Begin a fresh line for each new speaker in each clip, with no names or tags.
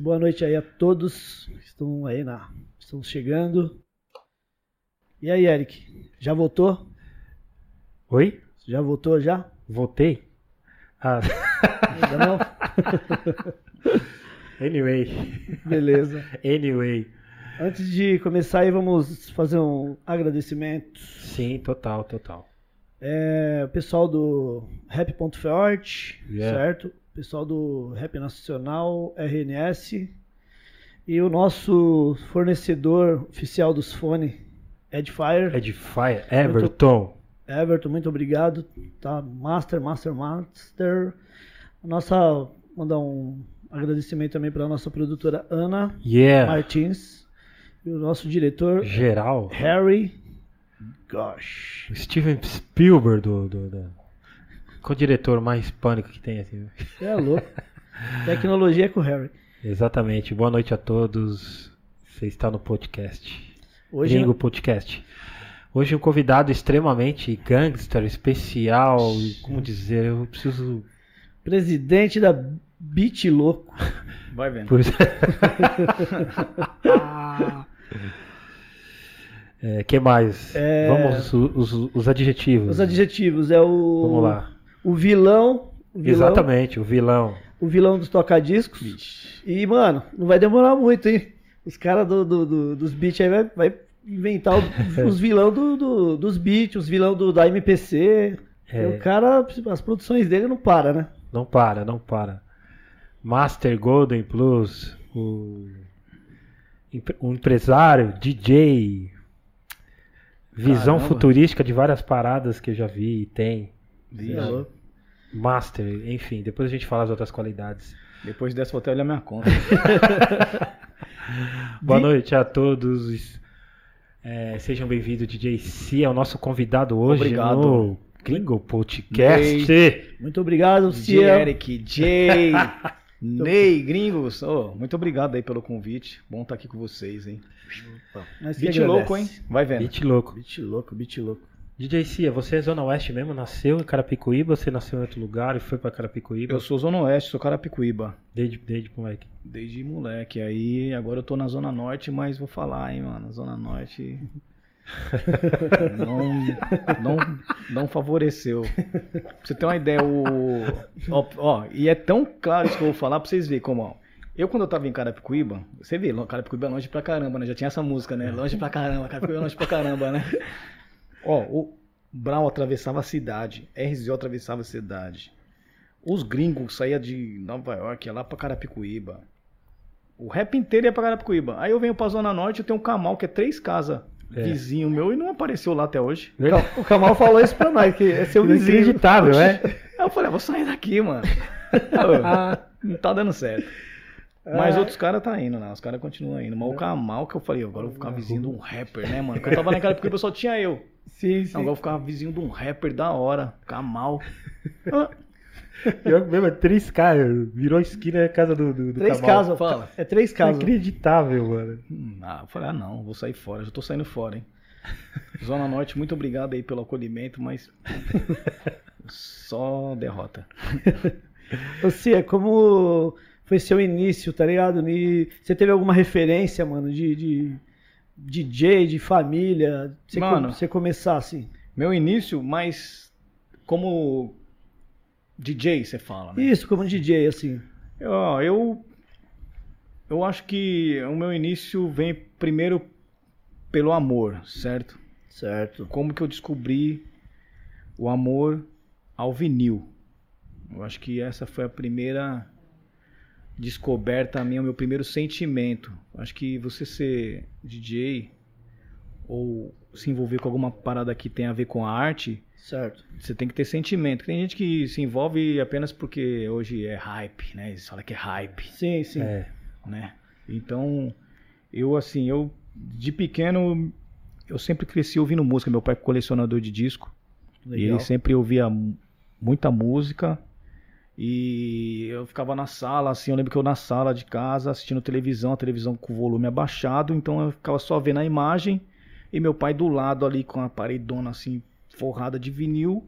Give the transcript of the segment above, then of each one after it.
Boa noite aí a todos que estão aí na. Estão chegando. E aí, Eric? Já votou?
Oi?
Já votou já?
Votei? Ah,
Ainda não?
anyway.
Beleza.
Anyway.
Antes de começar aí, vamos fazer um agradecimento.
Sim, total, total.
É, o pessoal do Rap.Forte,
Yeah.
certo? Pessoal do Rap Nacional, RNS. E o nosso fornecedor oficial dos fones, Edfire.
Edifier, Everton.
Everton, muito obrigado. Tá? Master, Master, Master. Nossa. Mandar um agradecimento também para a nossa produtora Ana
Yeah.
Martins. E o nosso diretor
Geral.
Harry Gosh.
Steven Spielberg do. do, do... Qual o diretor mais pânico que tem assim?
Você é louco. Tecnologia é com o Harry.
Exatamente. Boa noite a todos. Você está no podcast.
Hoje
Gringo Podcast. Hoje um convidado extremamente gangster, especial, como dizer, eu preciso.
presidente da Beat Louco.
Vai vendo.
Por... é, que mais?
É.
Vamos os, os- os adjetivos.
Os adjetivos é o.
Vamos lá.
O vilão. O vilão
Exatamente, o vilão.
o vilão dos tocadiscos. E, mano, não vai demorar muito, hein? Os caras do, do- do- dos beats aí vai, vai inventar o- os vilão do, do- dos beats, os vilão do, da MPC.
É.
O cara, as produções dele não para, né?
Não para, não para. Master Golden Plus, o, um empresário, DJ, visão
Caramba.
futurística de várias paradas que eu já vi e tem.
Cê é.
Master, enfim, depois a gente fala as outras qualidades.
Depois dessa, vou até olhar minha conta.
Boa noite a todos. É, sejam bem-vindos, DJ C, é o nosso convidado hoje
Obrigado.
no Gringo Podcast.
Muito obrigado. Cia.
Eric, Jay, Ney, gringos. Ô, muito obrigado aí pelo convite. Bom estar aqui com vocês, hein? Beat
agradece.
louco, hein? Vai vendo.
Beat louco.
Beat louco, beat louco.
DJ Cia, você é Zona Oeste mesmo? Nasceu em Carapicuíba? Você nasceu em outro lugar e foi pra Carapicuíba?
Eu sou Zona Oeste, sou Carapicuíba.
Desde, desde moleque.
Desde moleque. Aí agora eu tô na Zona Norte, mas vou falar, hein, mano. Zona Norte. não, não, não favoreceu. Pra você ter uma ideia, o. Ó, ó, e é tão claro isso que eu vou falar pra vocês verem como, ó. Eu, quando eu tava em Carapicuíba, você vê, Carapicuíba é longe pra caramba, né? Já tinha essa música, né? Longe pra caramba, Carapicuíba é longe pra caramba, né? Ó, o Brown atravessava a cidade, RZO atravessava a cidade. Os gringos saíam de Nova York, ia lá pra Carapicuíba. O rap inteiro ia pra Carapicuíba. Aí eu venho pra Zona Norte, eu tenho um Camal, que é três casas
É.
vizinho meu, e não apareceu lá até hoje.
O Kamal falou isso pra nós, que é seu vizinho.
Inacreditável, é?
Aí eu falei, ah, vou sair daqui, mano. Ah, não tá dando certo. Mas
Ah.
outros caras tá indo, né? Os caras continuam indo. Mas o Kamal, que eu falei, agora eu vou ficar vizinho de um rapper, né, mano? Porque eu tava na Carapicuíba, só tinha eu.
Sim, sim.
Não, agora eu vou ficar vizinho de um rapper da hora. Kamal.
Pior que mesmo, é três caras. Virou a esquina é a casa do, do, do
Três casas,
Fala.
É três casas.
Inacreditável, mano.
Hum, Ah, eu falei, ah não, vou sair fora, já tô saindo fora, hein? Zona Norte, muito obrigado aí pelo acolhimento, mas só derrota.
Você, como foi seu início, tá ligado? E você teve alguma referência, mano, de, de DJ, de família? Você,
Mano.
você começar assim?
Meu início, mas como DJ, você fala, né?
Isso, como DJ, assim.
Ó, eu eu acho que o meu início vem primeiro pelo amor, certo?
Certo.
Como que eu descobri o amor ao vinil? Eu acho que essa foi a primeira descoberta minha, o meu primeiro sentimento. Acho que você ser DJ ou se envolver com alguma parada que tem a ver com a arte,
Certo.
você tem que ter sentimento. Tem gente que se envolve apenas porque hoje é hype, né? Eles falam que é hype
Sim, sim.
É.
né? Então, eu assim, eu de pequeno eu sempre cresci ouvindo música. Meu pai é colecionador de disco. E
Legal.
ele sempre ouvia mu- muita música. E eu ficava na sala, assim, eu lembro que eu na sala de casa assistindo televisão, a televisão com o volume abaixado, então eu ficava só vendo a imagem e meu pai do lado ali com a paredona assim forrada de vinil,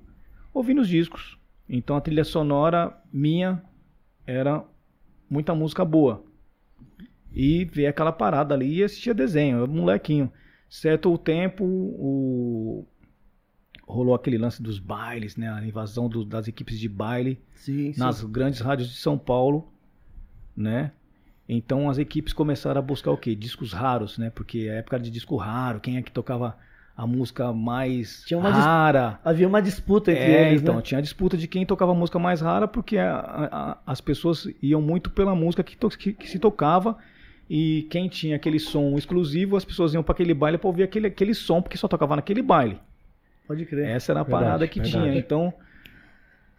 ouvindo os discos. Então a trilha sonora minha era muita música boa. e ver aquela parada ali e assistia desenho, eu, molequinho. Certo o tempo, o... rolou aquele lance dos bailes, né? A invasão do- das equipes de baile
Sim, sim.
nas grandes rádios de São Paulo, né? Então as equipes começaram a buscar o quê? Discos raros, né? Porque a época era de disco raro, quem é que tocava a música mais
Tinha uma dis-
rara?
Havia uma disputa entre
É,
eles,
então,
né?
tinha a disputa de quem tocava a música mais rara, porque a- a- a- as pessoas iam muito pela música que, to- que- que se tocava, e quem tinha aquele som exclusivo, as pessoas iam para aquele baile para ouvir aquele, aquele som, porque só tocava naquele baile.
Pode crer.
Essa era a
Verdade,
parada que
verdade.
tinha. Então,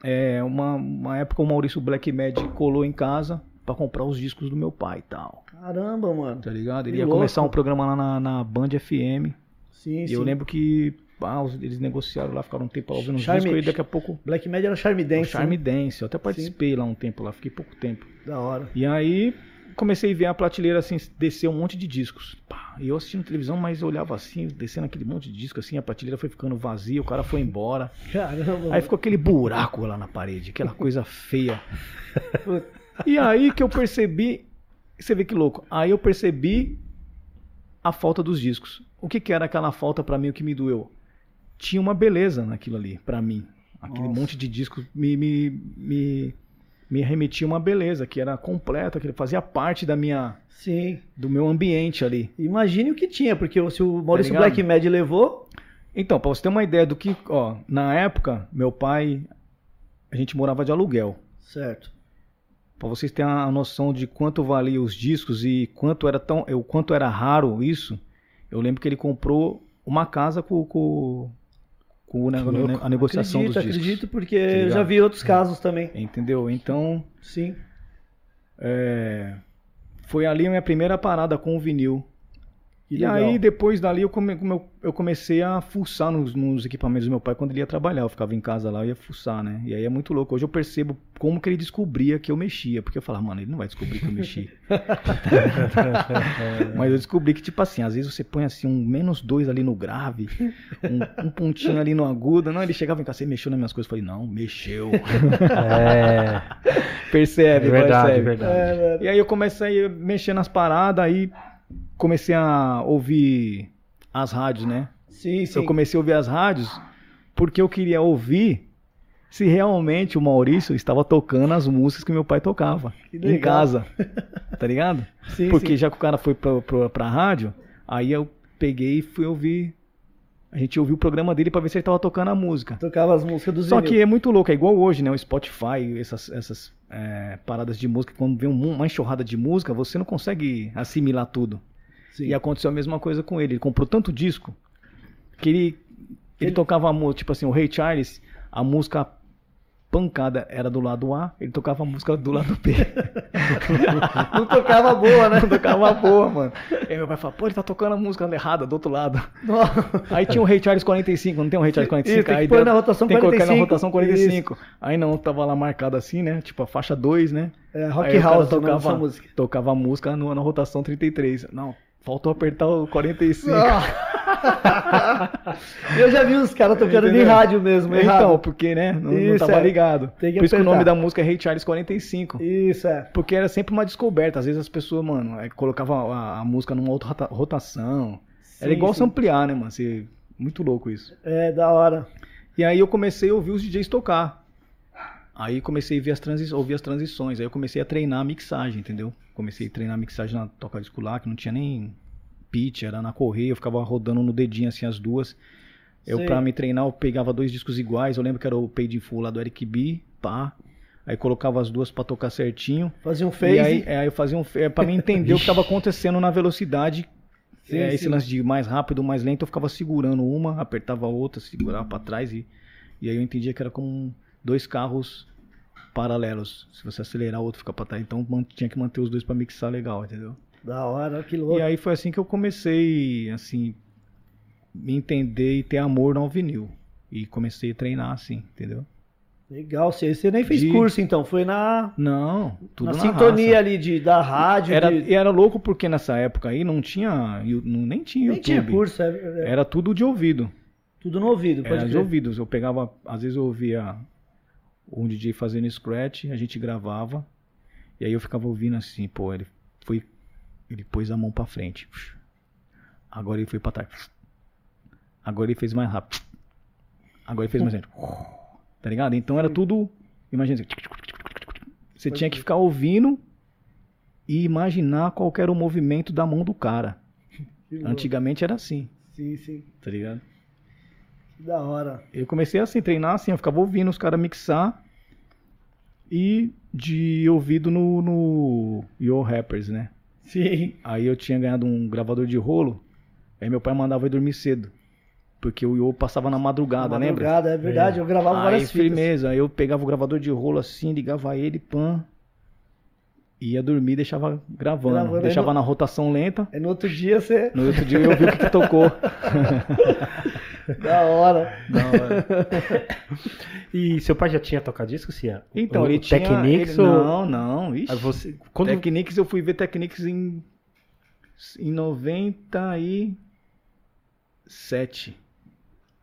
é, uma, uma época o Maurício Black Mad colou em casa pra comprar os discos do meu pai e tal.
Caramba, mano.
Tá ligado? Ele
Que
ia
louco.
começar um programa lá na, na Band FM.
Sim,
E
sim.
eu lembro que ah, os- eles negociaram lá, ficaram um tempo lá ouvindo os
Charme-
discos e daqui a pouco.
Black Mad era Charme Dance.
Charme
né?
Dance. Eu até participei lá um tempo lá, fiquei pouco tempo.
Da hora.
E aí comecei a ver a prateleira assim, descer um monte de discos. Pá, e eu assistindo televisão, mas eu olhava assim, descendo aquele monte de disco assim, a prateleira foi ficando vazia, o cara foi embora.
Caramba.
Aí ficou aquele buraco lá na parede, aquela coisa feia. E aí que eu percebi, você vê que louco, aí eu percebi a falta dos discos. O que, que era aquela falta pra mim, o que me doeu? Tinha uma beleza naquilo ali, pra mim. Aquele
Nossa.
monte de discos me, me, me, me remetia uma beleza, que era completa, que fazia parte da minha,
Sim.
do meu ambiente ali.
Imagine o que tinha, porque se o Maurício
Tá?
Black Mad levou.
Então, pra você ter uma ideia do que, ó, na época, meu pai, a gente morava de aluguel.
Certo.
Pra vocês terem a noção de quanto valia os discos e quanto era tão, o quanto era raro isso, eu lembro que ele comprou uma casa com, com, com o ne- a negociação
acredito,
dos discos.
acredito, porque
Tá
eu já vi outros casos também.
Entendeu? Então,
Sim.
é, foi ali a minha primeira parada com o vinil.
Que
e
legal.
aí, depois dali, eu, come- eu comecei a fuçar nos, nos equipamentos do meu pai quando ele ia trabalhar. Eu ficava em casa lá e ia fuçar, né? E aí é muito louco. Hoje eu percebo como que ele descobria que eu mexia. Porque eu falava, mano, ele não vai descobrir que eu mexi. Mas eu descobri que, tipo assim, às vezes você põe assim um menos dois ali no grave, um, um pontinho ali no agudo. Não, ele chegava em casa, você mexeu nas minhas coisas. Eu falei, não, mexeu.
É,
percebe,
é verdade,
percebe.
é verdade.
É.
E aí eu comecei a mexer nas paradas, aí comecei a ouvir as rádios, né?
Sim, sim.
Eu comecei a ouvir as rádios porque eu queria ouvir se realmente o Maurício estava tocando as músicas que meu pai tocava em casa. Tá ligado?
Sim,
porque
sim.
já que o cara foi pra, pra, pra rádio, aí eu peguei e fui ouvir. A gente ouviu o programa dele pra ver se ele tava tocando a música.
Tocava as músicas dos
Só que é muito louco, é igual hoje, né? O Spotify, essas, essas é, paradas de música, quando vem um- uma enxurrada de música, você não consegue assimilar tudo.
Sim.
E aconteceu a mesma coisa com ele. Ele comprou tanto disco que ele, ele,
Ele-
tocava, a mu- tipo assim, o Ray Charles, a música pancada era do lado A, ele tocava a música do lado B.
Não tocava boa, né?
Não tocava boa, mano. Aí meu pai falou, pô, ele tá tocando a música errada do outro lado. Aí tinha o Ray Charles 45, não tem um Ray Charles 45?
Isso, tem que
aí
pôr
deu-
na rotação
tem que colocar na
45.
rotação 45. Aí não, tava lá marcado assim, né? Tipo a faixa 2, né?
É, Rock
Aí
House, nome
tocava,
música.
tocava a música no- na rotação 33. Não, faltou apertar o 45.
Eu já vi os caras tocando
Entendeu?
rádio mesmo,
Então,
errado.
porque, né? Não, não
Isso,
tava
é.
ligado. Por isso que o nome da música é Ray Charles 45.
Isso, é.
Porque era sempre uma descoberta. Às vezes as pessoas, mano, é, colocavam a, a música numa outra rota- rotação. era
Sim,
igual
sim.
samplear, né, mano? Você- muito louco isso.
É, da hora.
E aí eu comecei a ouvir os DJs tocar. Aí comecei a ver as transi- ouvir as transições. Aí eu comecei a treinar a mixagem, entendeu? Comecei a treinar a mixagem na toca disco lá, que não tinha nem pitch, era na correia, eu ficava rodando no dedinho assim as duas. Eu,
Sei.
pra me treinar, eu pegava dois discos iguais. Eu lembro que era o Paid in Full lá do Eric B, pá. Aí colocava as duas pra tocar certinho.
Fazia um phase.
E aí, é, aí eu fazia um. É, pra mim entender o que tava acontecendo na velocidade.
Sim,
é,
sim.
esse lance de mais rápido, mais lento, eu ficava segurando uma, apertava a outra, segurava pra trás e, e aí eu entendia que era como dois carros paralelos. Se você acelerar, o outro fica pra trás. Então tinha que manter os dois pra mixar legal, entendeu?
Da hora, que louco.
E aí foi assim que eu comecei, assim, me entender e ter amor no vinil. E comecei a treinar assim, entendeu?
Legal, você, você nem fez
De-
curso então, foi na,
Não, tudo
na
na
sintonia
raça.
ali de, da rádio.
Era,
de-
e era louco porque nessa época aí não tinha, nem tinha
Nem
YouTube.
tinha curso, é, é,
Era tudo de ouvido.
tudo no ouvido, pode
Era de
crer.
ouvidos. Eu pegava, às vezes eu ouvia um DJ fazendo scratch, a gente gravava, e aí eu ficava ouvindo assim, pô, ele foi Ele pôs a mão pra frente. Agora ele foi pra trás. Agora ele fez mais rápido. Agora ele fez mais lento. Tá ligado? Então era tudo. Imagina assim. Você tinha que ficar ouvindo e imaginar qual era o movimento da mão do cara. Antigamente era assim,
Sim, sim.
tá ligado?
Da hora.
Eu comecei assim, treinar assim, eu ficava ouvindo os caras mixar e de ouvido no, no Yo Rappers, né?
Sim.
Aí eu tinha ganhado um gravador de rolo, aí meu pai mandava eu dormir cedo. Porque o Yo passava na madrugada, lembra?
Madrugada, é verdade. Eu gravava
Aí,
várias fitas.
firmeza, aí eu pegava o gravador de rolo assim, ligava ele, pã. Ia dormir, deixava gravando.
Gravando, aí
deixava
no-
na rotação lenta.
Aí no outro dia você.
No outro dia eu ouvi o que, que tocou.
Da hora.
E seu pai já tinha tocadisco, Cia?
Então,
O
ele tinha...
Technics
ele-
ou...
Não, não, ixi.
Aí você... Quando...
Technics, eu fui ver Technics em, em 97.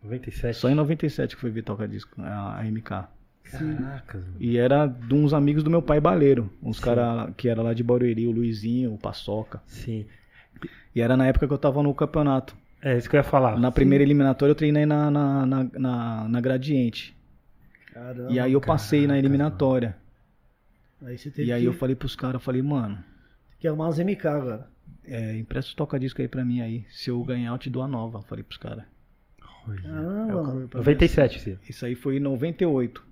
97.
Só em 97 que fui ver tocar disco, a, a MK.
Caracas, mano.
E era de uns amigos do meu pai baleiro. Uns caras que era lá de Barueri, o Luizinho, o Paçoca.
Sim.
E era na época que eu tava no campeonato.
É isso que eu ia falar.
Na primeira eliminatória eu treinei na, na, na, na, na Gradiente.
Caramba.
E aí eu passei na eliminatória.
Aí você teve
E aí
que,
eu falei pros caras, eu falei, mano,
que arrumar umas MK agora.
é, empresta o toca-disco aí pra mim aí. Se eu ganhar, eu te dou a nova. Eu Falei pros caras.
Caramba, mano.
97, Cia.
Isso aí foi em 98.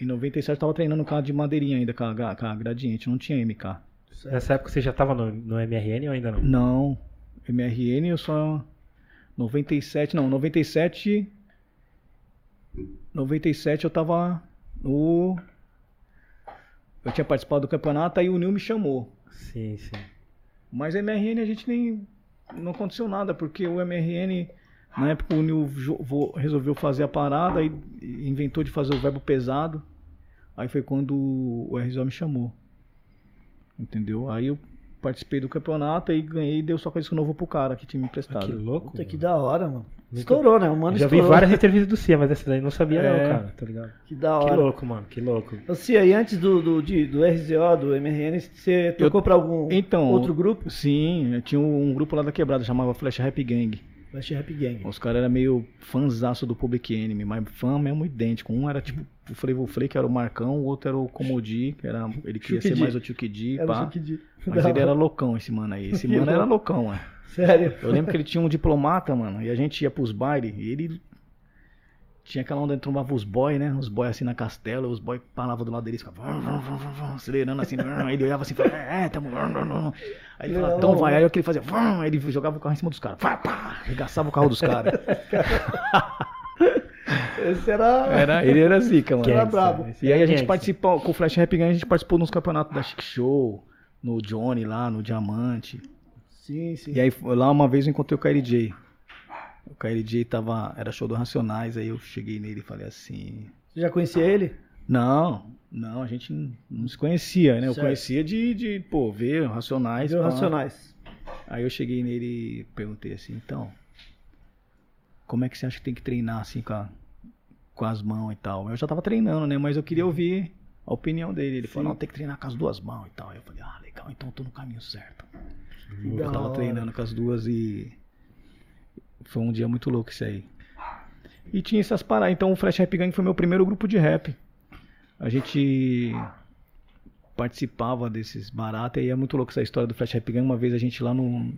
Em 97 eu tava treinando com a de madeirinha ainda, com a, com a Gradiente. Não tinha MK.
Nessa época você já tava no, no MRN ou ainda não?
Não. MRN eu só. 97, não, 97. 97 eu tava no. Eu tinha participado do campeonato, aí o Nil me chamou.
Sim, sim.
Mas MRN a gente nem. Não aconteceu nada, porque o MRN. Na época o Nil resolveu fazer a parada e inventou de fazer o verbo pesado. Aí foi quando o RZO me chamou. Entendeu? Aí eu participei do campeonato e ganhei e deu só com isso novo pro cara que tinha me
Ah,
emprestado.
que louco.
Puta, que da hora, mano. Estourou, né? O mano
já vi
estourou.
várias entrevistas do Cia, mas essa daí eu não sabia
É.
não, cara. Tá ligado?
Que da
Que
hora.
louco, mano. Que louco.
Ô, Cia, e antes do, do, de- do RZO, do MRN, você tocou pra algum
Então,
outro grupo?
Sim, eu tinha um grupo lá da quebrada, chamava Flash Rap Gang.
Flash Rap Gang.
Os caras eram meio fãzaço do Public Enemy, mas fã mesmo idêntico. Um era tipo o Flavor que era o Marcão, o outro era o Comodi, que era, ele queria ser
D.
mais o Chuck D,
Era o
pá.
D.
Mas ele era loucão, esse mano aí. Esse mano era loucão, mano.
Sério?
Eu lembro que ele tinha um diplomata, mano, e a gente ia pros bailes, e ele tinha aquela onda, trombava os boys, né? Os boys assim na castela, os boys paravam do lado dele, ficavam acelerando assim, aí ele olhava assim falava, é, tamo. vrum, vrum. Aí ele falava, então vai, aí que ele fazia, aí ele jogava o carro em cima dos caras, pá, pá, arregaçava o carro dos caras.
Esse era.
Era, ele era zica, mano.
Era brabo.
Esse
E aí a gente participou, com o Flash Rap Gang, a gente participou nos campeonatos da Chic Show, no Johnny lá, no Diamante.
Sim, sim.
E aí lá uma vez eu encontrei o KLJ. O KLJ tava, era show do Racionais, aí eu cheguei nele e falei assim...
Você já conhecia ele?
Não, não, a gente não- não se conhecia, né? Eu
Certo.
conhecia de, de, pô, ver Racionais. Pá.
Racionais.
Aí eu cheguei nele e perguntei assim, então, como é que você acha que tem que treinar assim com, a- com as mãos e tal? Eu já tava treinando, né? Mas eu queria ouvir a opinião dele. Ele falou, não, tem que treinar com as duas mãos e tal. Aí eu falei, ah, legal, então eu tô no caminho certo. Eu tava
hora.
treinando com as duas e foi um dia muito louco isso aí. E tinha essas paradas. Então o Flash Rap Gang foi meu primeiro grupo de rap. A gente participava desses baratos e é muito louco essa história do Flash Rap Gang. Uma vez a gente lá no,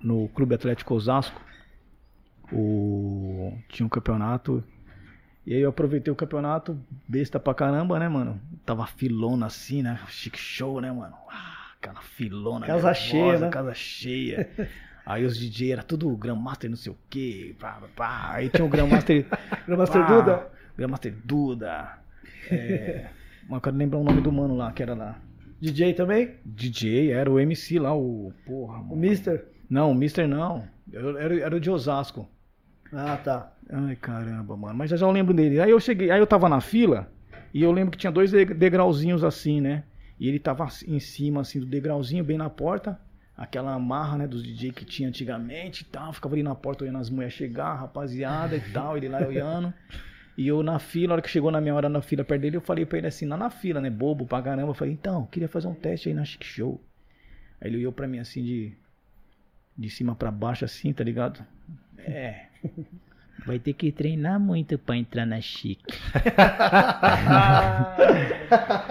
no Clube Atlético Osasco, o, tinha um campeonato. E aí eu aproveitei o campeonato, besta pra caramba, né, mano? Tava filona assim, né? Chique show, né, mano? Ah, aquela filona.
Casa cheia, né?
Casa cheia. Aí os DJ era tudo Grandmaster não sei o quê. Pá, pá. Aí tinha o Grandmaster.
Grandmaster
pá,
Duda?
Grandmaster Duda. É, mas eu quero lembrar o nome do mano lá, que era lá.
DJ também?
DJ, era o MC lá, o. Porra,
O
mano.
Mister?
Não, o Mister não. Era, era, era o de Osasco.
Ah, tá.
Ai, caramba, mano. Mas já já eu lembro dele. Aí eu cheguei, aí eu tava na fila e eu lembro que tinha dois de- degrauzinhos assim, né? E ele tava assim, em cima assim do degrauzinho, bem na porta. Aquela marra, né, dos DJ que tinha antigamente e tal. Ficava ali na porta olhando as mulheres chegar, rapaziada e tal, ele lá olhando. E eu na fila, a hora que chegou na minha hora na fila perto dele, eu falei pra ele assim, lá na fila, né, bobo pra caramba. Eu falei, então, queria fazer um teste aí na Chic Show. Aí ele olhou pra mim assim de de cima pra baixo assim, tá ligado? É. Vai ter que treinar muito pra entrar na chique.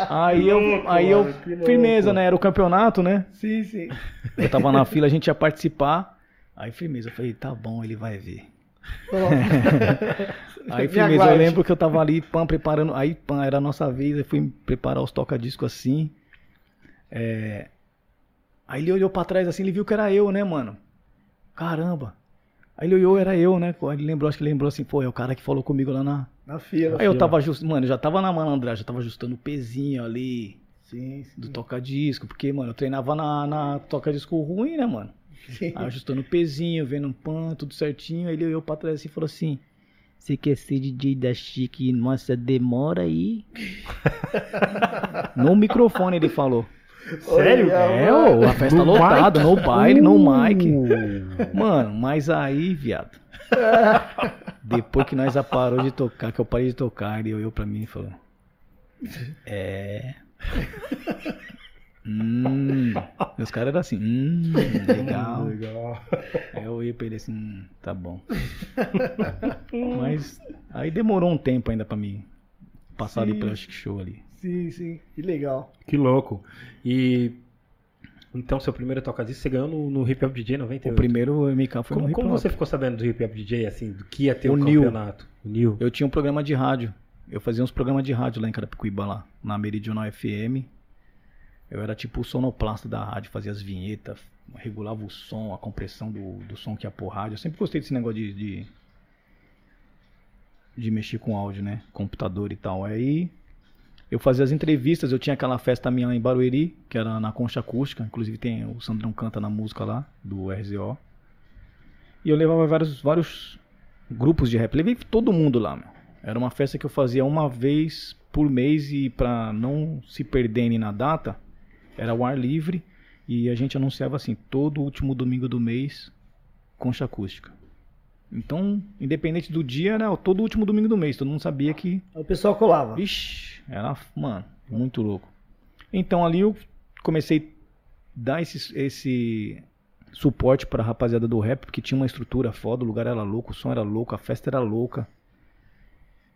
aí eu, aí eu,
louco, louco.
firmeza, né? Era o campeonato, né?
Sim, sim.
Eu tava na fila, a gente ia participar. Aí firmeza, eu falei, tá bom, ele vai ver. Aí
Me
firmeza, eu lembro que eu tava ali, pam, preparando. Aí, pam, era a nossa vez, eu fui preparar os toca-disco assim. É, Aí ele olhou pra trás assim, ele viu que era eu, né, mano? Caramba. Aí ele olhou, era eu, né? Ele lembrou, acho que lembrou assim, pô, é o cara que falou comigo lá na.
Na fila.
Aí eu tava ajustando, mano, eu já tava na malandragem, já tava ajustando o pezinho ali
Sim, sim.
do toca-disco, porque, mano, eu treinava na, na toca-disco ruim, né, mano?
sim.
Aí ajustando o pezinho, vendo um pan, tudo certinho. Aí ele olhou pra trás assim e falou assim: Você quer ser DJ da Chique? Nossa, demora aí. no microfone ele falou.
Sério?
É,
mano.
a festa
No
lotada, no baile, no
Uh.
mic. Mano, mas aí, viado. Depois que nós parou de tocar, que eu parei de tocar, ele olhou pra mim e falou: É. Hum. Os caras eram assim: Hum, legal.
Legal.
Aí eu olhei pra ele assim: hum, Tá bom. Mas aí demorou um tempo ainda pra mim passar ali
Sim.
pelo Chic Show ali.
Sim, sim. Que legal.
Que louco. E então seu primeiro toca-disco você ganhou no, no Hip Hop DJ
O
98.
primeiro MK foi
Como,
no Hip
como
Hop.
você ficou sabendo do Hip Hop DJ, assim, do que ia ter o,
O
campeonato? O Nil.
Eu tinha um programa de rádio. Eu fazia uns programas de rádio lá em Carapicuíba, lá, na Meridional FM. Eu era tipo o sonoplasta da rádio, fazia as vinhetas, regulava o som, a compressão do, do som que ia por rádio. Eu sempre gostei desse negócio de, de, de mexer com áudio, né? Computador e tal. Aí eu fazia as entrevistas, eu tinha aquela festa minha lá em Barueri, que era na Concha Acústica. Inclusive tem o Sandrão canta na música lá, do RZO. E eu levava vários, vários grupos de rap. Levei todo mundo lá, meu. Era uma festa que eu fazia uma vez por mês e pra não se perderem na data, era o ar livre e a gente anunciava assim, todo último domingo do mês, concha acústica. Então, independente do dia, era todo último domingo do mês, todo mundo sabia que
O pessoal colava.
Vixe, era, mano, muito louco. Então ali eu comecei a dar esse, esse suporte pra rapaziada do rap, porque tinha uma estrutura foda, o lugar era louco, o som era louco, a festa era louca.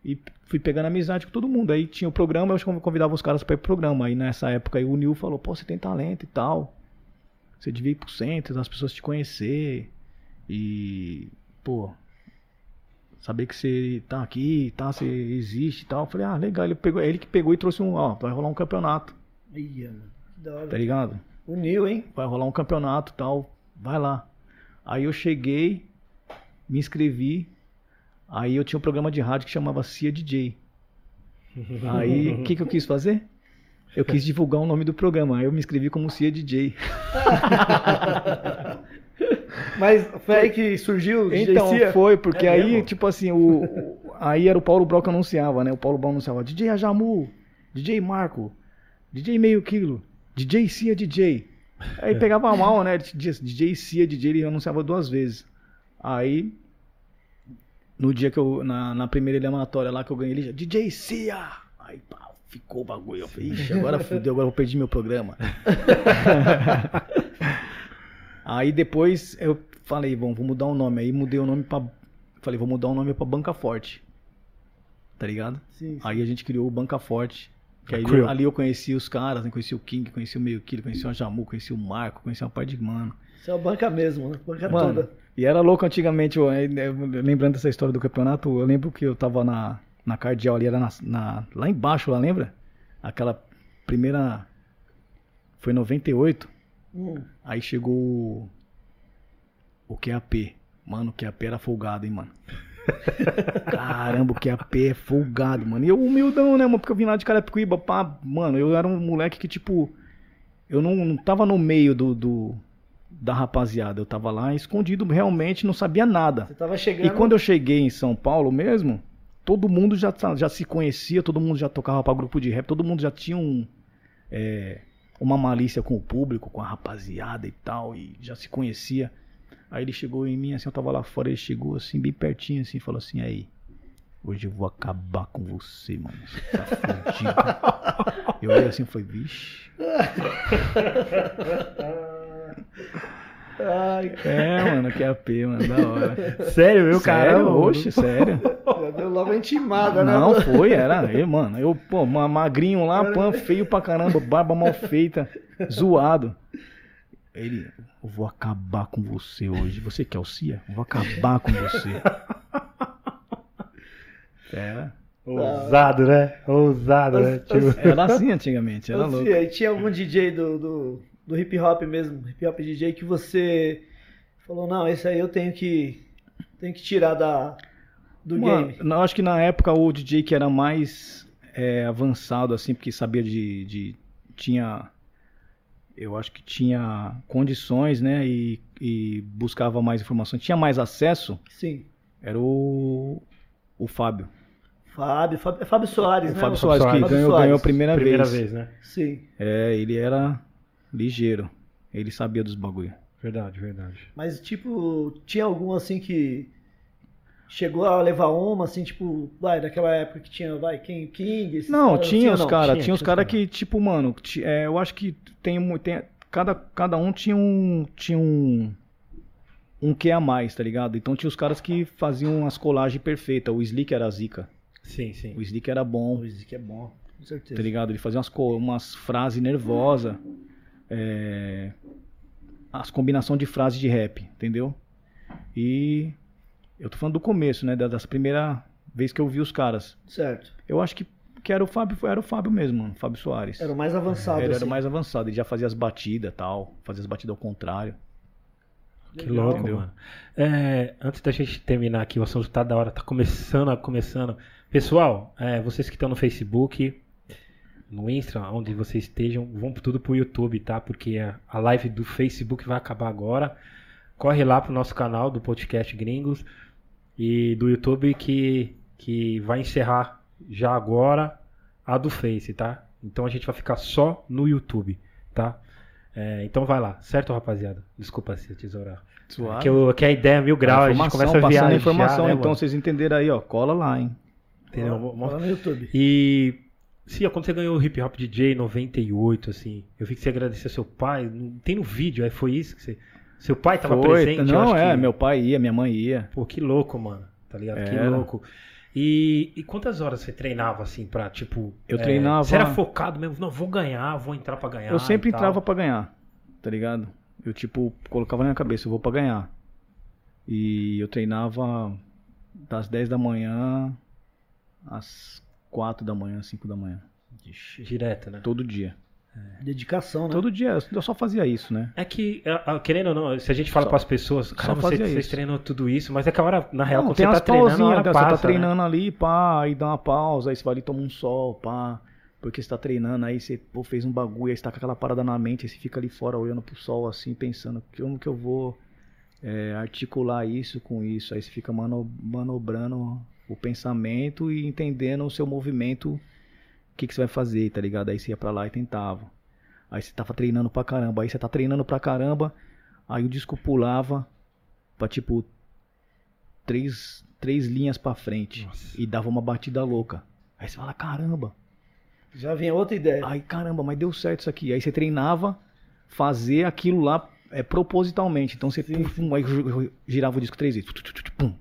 E fui pegando amizade com todo mundo. Aí tinha o programa, eu convidava os caras pra ir pro programa. Aí nessa época aí o Nil falou, pô, você tem talento e tal. Você devia ir pro centro, as pessoas te conhecer. E, pô, saber que você tá aqui, tá, você existe e tal. Eu falei, ah, legal. Ele, pegou, ele que pegou e trouxe um, ó, vai rolar um campeonato,
que da hora.
tá ligado?
Uniu, hein?
Vai rolar um campeonato e tal, vai lá. Aí eu cheguei, me inscrevi, aí eu tinha um programa de rádio que chamava Cia DJ. Aí, o que, que eu quis fazer? Eu quis divulgar o nome do programa, aí eu me inscrevi como Cia DJ.
Mas foi aí que surgiu o DJ
Então,
Cia?
foi, porque
É
aí,
mesmo?
tipo assim, o, aí era o Paulo que anunciava, né? O Paulo Brau anunciava DJ Ajamu, DJ Marco, DJ Meio Quilo, DJ Cia DJ. Aí pegava mal, né? DJ DJ Cia DJ, ele anunciava duas vezes. Aí, no dia que eu, na, na primeira eliminatória lá que eu ganhei, ele já, DJ Cia! Aí, pá, ficou o bagulho. Eu falei, ixi, agora fudeu, agora eu perdi meu programa. Aí depois eu falei, bom, vou mudar o nome. Aí mudei o nome pra. Falei, vou mudar o nome pra Banca Forte. Tá ligado?
Sim, sim.
Aí a gente criou o Banca Forte. Que aí, ali eu conheci os caras, né? Conheci o King, conheci o Meio Quilo, conheci o Jamu, conheci o Marco, conheci uma parte de mano.
Isso é uma banca mesmo, né? Banca
Mano,
toda.
e era louco antigamente, eu, eu- eu- lembrando dessa história do campeonato, eu lembro que eu tava na, na Cardeal ali, era na, na- lá embaixo, lá, lembra? Aquela primeira. Foi em 98.
Hum,
Aí chegou o- QAP. Mano, o QAP era folgado, hein, mano. Caramba, o QAP é folgado, mano. E eu humildão, né, mano? Porque eu vim lá de Carapicuíba, pá. Mano, eu era um moleque que, tipo... Eu não, não tava no meio do, do- da rapaziada. Eu tava lá escondido, realmente, não sabia nada.
você tava chegando.
E quando eu cheguei em São Paulo mesmo, todo mundo já, já se conhecia, todo mundo já tocava pra grupo de rap, todo mundo já tinha um, é, uma malícia com o público, com a rapaziada e tal, e já se conhecia. Aí ele chegou em mim, assim, eu tava lá fora, ele chegou assim, bem pertinho, assim, e falou assim, aí, hoje eu vou acabar com você, mano. Você tá fudido. eu olhei assim e falei, vixe.
Ai,
É, mano, que AP, mano, da hora.
Sério, meu cara?
Oxe, sério.
já deu logo intimada, né?
Não, foi, era. Eu, mano, eu, pô, ma- magrinho lá, pã, feio pra caramba, barba mal feita, zoado. Ele, eu vou acabar com você hoje. Você quer o Cia? Eu vou acabar com você. Era.
Ousado, né? Ousado, né? Tipo,
Era assim antigamente, era louco.
E tinha algum DJ do, do, do hip hop mesmo, hip hop DJ, que você falou, não, esse aí eu tenho que, tenho que tirar da, do
Mano,
game.
eu acho que na época o DJ que era mais é, avançado, assim, porque sabia de, de- Tinha. Eu acho que tinha condições, né? E, e buscava mais informações. Tinha mais acesso.
Sim.
Era o. O Fábio.
Fábio, Fábio, é Fábio Soares,
O
né?
Fábio Soares, que
Fábio
ganhou,
Soares.
ganhou a primeira,
primeira
vez.
vez, né?
Sim.
É, ele era ligeiro. Ele sabia dos bagulho.
Verdade, verdade.
Mas, tipo, tinha algum assim que chegou a levar uma, assim, tipo, vai, daquela época que tinha, vai, King, King esses
Não,
caras,
tinha
assim,
os caras,
Tinha,
tinha os
tinha
caras que, tipo, mano, ti- é, eu acho que tem, tem cada, cada um tinha um tinha um um que a mais, tá ligado? Então tinha os caras que faziam as colagens perfeitas. O Slick era zica.
Sim, sim.
O Slick era bom,
O Zic é bom, com certeza.
tá ligado? Ele fazia umas, umas frases nervosas. É, as combinação de frases de rap, entendeu? E eu tô falando do começo, né? da- Das primeira vez que eu vi os caras.
Certo.
Eu acho que, que era o Fábio, era o Fábio mesmo, mano, Fábio Soares.
Era o mais avançado,
Ele
assim.
era mais avançado, ele já fazia as batidas tal, fazia as batidas ao contrário.
Que
Legal.
louco,
Entendeu?
mano. É, antes da gente terminar aqui, o assunto tá da hora, tá começando, começando. Pessoal, é, vocês que estão no Facebook, no Insta, onde vocês estejam, vão tudo pro YouTube, tá? Porque a, a live do Facebook vai acabar agora. Corre lá pro nosso canal do podcast Gringos e do YouTube que, que vai encerrar já agora a do Face, tá? Então a gente vai ficar só no YouTube, tá? É, então vai lá, certo, rapaziada? Desculpa se tesourar.
Suave.
Que, eu- que a ideia é mil graus, a gente
informação,
começa a viajar,
a informação,
né,
então
mano?
vocês entenderam aí, ó, cola lá, hein.
Entendeu?
Fala no YouTube.
E Sim, quando você ganhou o Hip Hop DJ em 98, assim, eu vi que você agradeceu seu pai. não- Tem no vídeo, aí foi isso que você. Seu pai tava
Foi,
presente?
não,
acho
é,
que-
meu pai ia, minha mãe ia.
Pô, que louco, mano. Tá ligado? Que louco. E, e quantas horas você treinava, assim, pra, tipo...
Eu
é,
treinava-
Você era focado mesmo? Não, vou ganhar, vou entrar pra ganhar
Eu sempre entrava pra ganhar, tá ligado? Eu, tipo, colocava na minha cabeça, eu vou pra ganhar. E eu treinava das 10 da manhã às 4 da manhã, 5 da manhã.
Direto, né?
Todo dia.
Dedicação, né?
Todo dia, eu só fazia isso, né?
É que, ah, ah, querendo ou não, se a gente fala
Só-
pras pessoas, cara, você, vocês
isso.
treinam tudo isso, mas é que a hora, na real,
Não,
quando você tá treinando, a hora
né?
passa,
você tá
né?
treinando ali, pá, aí dá uma pausa, aí você vai ali tomar um sol, pá. Porque você tá treinando, aí você pô, fez um bagulho, aí você tá com aquela parada na mente, aí você fica ali fora olhando pro sol assim, pensando como que eu vou é, articular isso com isso. Aí você fica mano, manobrando o pensamento e entendendo o seu movimento, que, que você vai fazer, tá ligado? Aí você ia pra lá e tentava. Aí você tava treinando pra caramba, aí você tá treinando pra caramba, aí o disco pulava pra tipo três, três linhas pra frente
Nossa.
e dava uma batida louca. Aí você fala, caramba,
Já vinha outra ideia.
ai caramba, mas deu certo isso aqui. Aí você treinava fazer aquilo lá é, propositalmente. Então você pum, pum, aí gi- girava o disco três vezes, pum,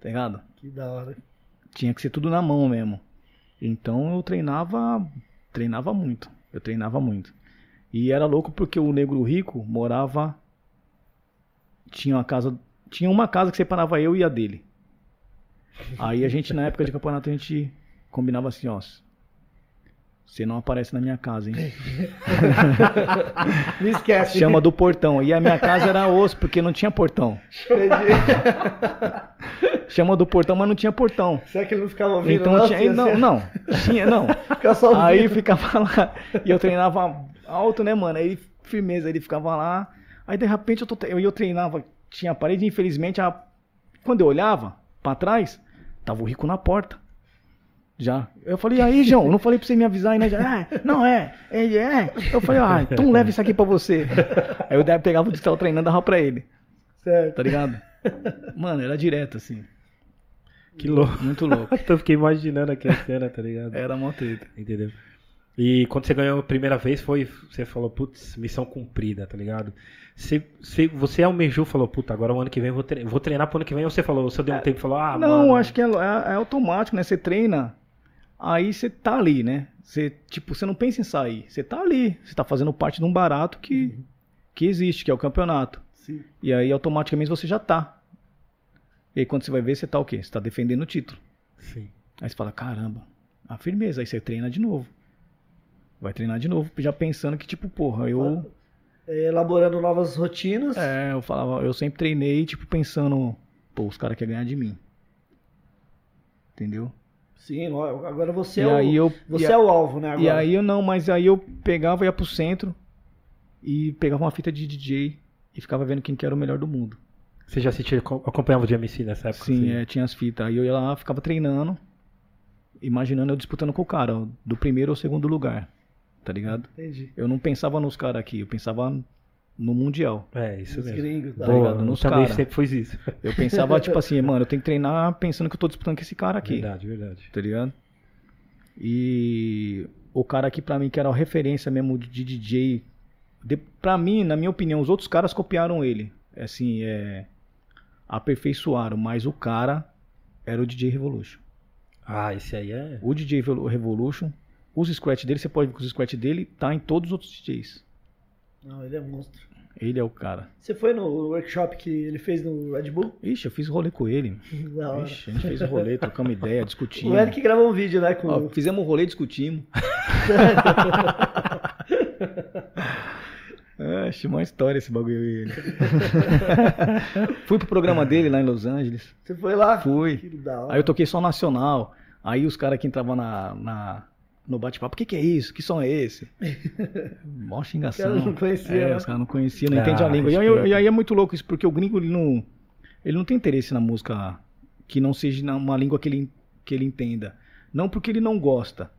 tá ligado?
Que da hora.
Tinha que ser tudo na mão mesmo. Então eu treinava, treinava muito. Eu treinava muito. E era louco porque o negro rico morava tinha uma casa, tinha uma casa que separava eu e a dele. Aí a gente na época de campeonato a gente combinava assim, ó, você não aparece na minha casa, hein?
Não esquece.
Chama do portão. E a minha casa era osso, porque não tinha portão. Chama do portão, mas não tinha portão.
Será que ele não ficava ouvindo?
Então
não,
tinha,
Assim,
não,
assim,
não, tinha, não.
Fica só ouvindo.
Aí ficava lá, e eu treinava alto, né, mano? Aí firmeza, ele ficava lá. Aí de repente eu, tô, eu, eu treinava, tinha parede, infelizmente, a, quando eu olhava pra trás, tava o rico na porta. Já. Eu falei, aí, João, não falei pra você me avisar aí, né? Já, "Ah, não é, é, é. Eu falei, ah, então leva isso aqui pra você. Aí eu pegava o estava treinando e dava pra ele,
Certo.
tá ligado? Mano, era direto, assim.
Que louco.
Muito louco.
Então eu fiquei imaginando aqui a cena, tá ligado?
Era mó treta.
Entendeu? E quando você ganhou a primeira vez, foi. Você falou, putz, missão cumprida, tá ligado? Você, você, você almejou, falou, puta, agora o ano que vem eu vou, tre vou treinar pro ano que vem, ou você falou, você deu um tempo e falou, ah,
Não,
mano,
acho que é, é- é automático, né? Você treina, aí você tá ali, né? Você, tipo, você não pensa em sair. Você tá ali. Você tá fazendo parte de um barato que, que existe, que é o campeonato.
Sim.
E aí, automaticamente, você já tá. E aí, quando você vai ver, você tá o quê? Você tá defendendo o título.
Sim.
Aí você fala, caramba, a firmeza. Aí você treina de novo. Vai treinar de novo, já pensando que, tipo, porra, eu.
É, elaborando novas rotinas.
É, eu falava, eu sempre treinei, tipo, pensando, pô, os caras querem ganhar de mim. Entendeu?
Sim, agora você
E
é
aí
o,
eu-
você
e
é
a-
o alvo, né? Agora.
E aí eu não, mas aí eu pegava, ia pro centro e pegava uma fita de DJ e ficava vendo quem que era o melhor do mundo.
Você já assistia, acompanhava o DMC nessa época?
Sim,
assim?
é, tinha as fitas. Aí eu ia lá, ficava treinando, imaginando eu disputando com o cara, do primeiro ou segundo lugar. Tá ligado?
Entendi.
Eu não pensava nos caras aqui, eu pensava no Mundial.
É, isso
Os
mesmo.
gringos, tá
Boa. Ligado?
eu
Nos
também
cara.
sempre fiz isso.
Eu pensava, tipo assim, mano, eu tenho que treinar pensando que eu tô disputando com esse cara aqui.
Verdade, verdade.
tá ligado? E o cara aqui pra mim que era a referência mesmo de DJ, de, pra mim, na minha opinião, os outros caras copiaram ele, assim, é aperfeiçoaram, mas o cara era o DJ Revolution.
Ah, esse aí é.
O DJ Revol- Revolution, os scratch dele, você pode ver que os scratch dele tá em todos os outros DJs.
Não, ele é monstro.
Ele é o cara.
Você foi no workshop que ele fez no Red Bull?
Ixi, eu fiz rolê com ele.
Hora.
Ixi, a gente fez rolê, trocamos ideia, discutimos.
O Eric gravou um vídeo, né? Com...
Ó, fizemos um rolê, discutimos. É, achei uma história esse bagulho aí. Fui pro programa dele lá em Los Angeles.
Você foi lá?
Fui. Aí eu toquei só nacional. Aí os caras que entravam na, na- no bate-papo, o que, que é isso? Que som é esse? Mó xingação.
Os caras não conheciam,
É,
né?
os caras não conheciam, não
Ah,
entendem a língua. E aí,
respeito.
e aí é muito louco isso, porque o gringo ele não, ele não tem interesse na música que não seja uma língua que ele, que ele entenda. Não porque ele não gosta.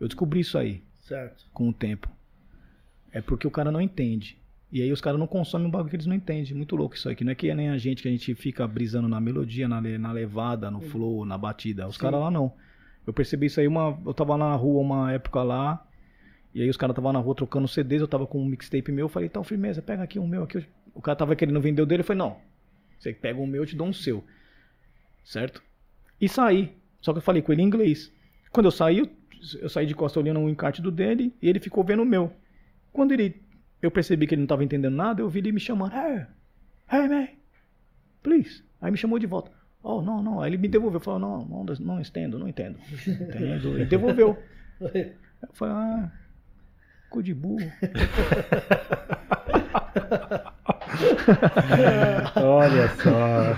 Eu descobri isso aí
Certo.
com o tempo. É porque o cara não entende. E aí os caras não consomem um bagulho que eles não entendem. Muito louco isso aqui. Não é que nem a gente que a gente fica brisando na melodia, na, na levada, no flow, na batida. Os caras lá não. Eu percebi isso aí uma. Eu tava lá na rua uma época lá. E aí os caras estavam na rua trocando CDs, eu tava com um mixtape meu, eu falei, então, firmeza, pega aqui um meu aqui. O cara tava querendo vender o dele, eu falei, não. Você pega o meu, eu te dou um seu. Certo? E saí. Só que eu falei com ele em inglês. Quando eu saí, eu, eu saí de costa olhando o encarte do dele e ele ficou vendo o meu. Quando ele. Eu percebi que ele não tava entendendo nada, eu vi ele me chamando. Hey, hey man, please. Aí me chamou de volta. Oh, não, não. Aí ele me devolveu. Falou, não, não, não entendo, não entendo. Entendo. E devolveu. Eu falei, ah, cu de burro.
Olha só.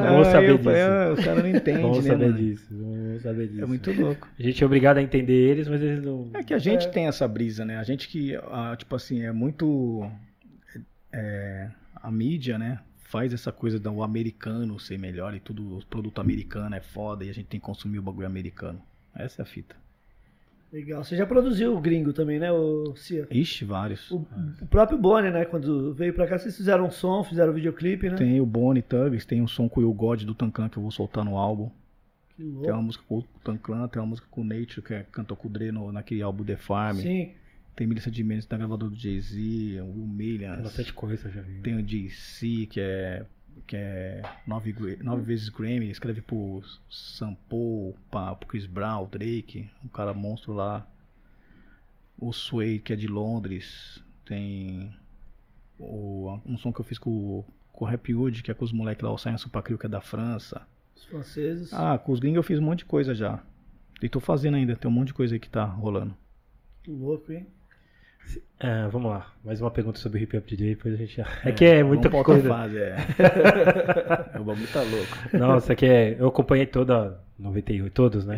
Bom
Aí
saber
eu
disso.
ah, os caras não entendem,
Bom
né,
saber
mano?
disso. Bom saber disso.
É muito louco.
A gente é obrigado a entender eles, mas eles não.
É que a gente tem essa brisa, né? A gente que, ah, tipo assim, é muito. é, a mídia, né? Faz essa coisa do americano ser melhor e tudo, o produto americano é foda e a gente tem que consumir o bagulho americano. Essa é a fita.
Legal. Você já produziu o gringo também, né, o Cia?
Ixi, vários.
O, o próprio Bonnie, né? Quando veio pra cá, vocês fizeram um som, fizeram um videoclipe, né?
Tem o Bonnie Tubbs, tem um som com o Will God do Tancan que eu vou soltar no álbum.
Que
Tem uma
louco.
música com o Tanclan, tem uma música com o Nature, que é, cantou com o Dre no, naquele álbum The Farm.
Sim.
Tem Melissa de Mendes, da gravadora do Jay-Z, o Will
Tem
Millions.
bastante coisa, já vi.
Tem o DC, que é, que é nove, nove vezes Grammy, escreve pro Sampo, pra, pro Chris Brown, Drake, um cara monstro lá. O Sway, que é de Londres. Tem o, um som que eu fiz com, com o Rap Hood, que é com os moleques lá, o Science Supacrio, que é da França.
Os franceses.
Ah, com os gringos eu fiz um monte de coisa já. E tô fazendo ainda, tem um monte de coisa aí que tá rolando.
Que louco, hein?
É, vamos lá. Mais uma pergunta sobre hip hop DJ, depois a gente já. É que é muita coisa.
Fase, é. o bagulho tá louco.
Nossa, que é. Eu acompanhei toda 98, todos, né?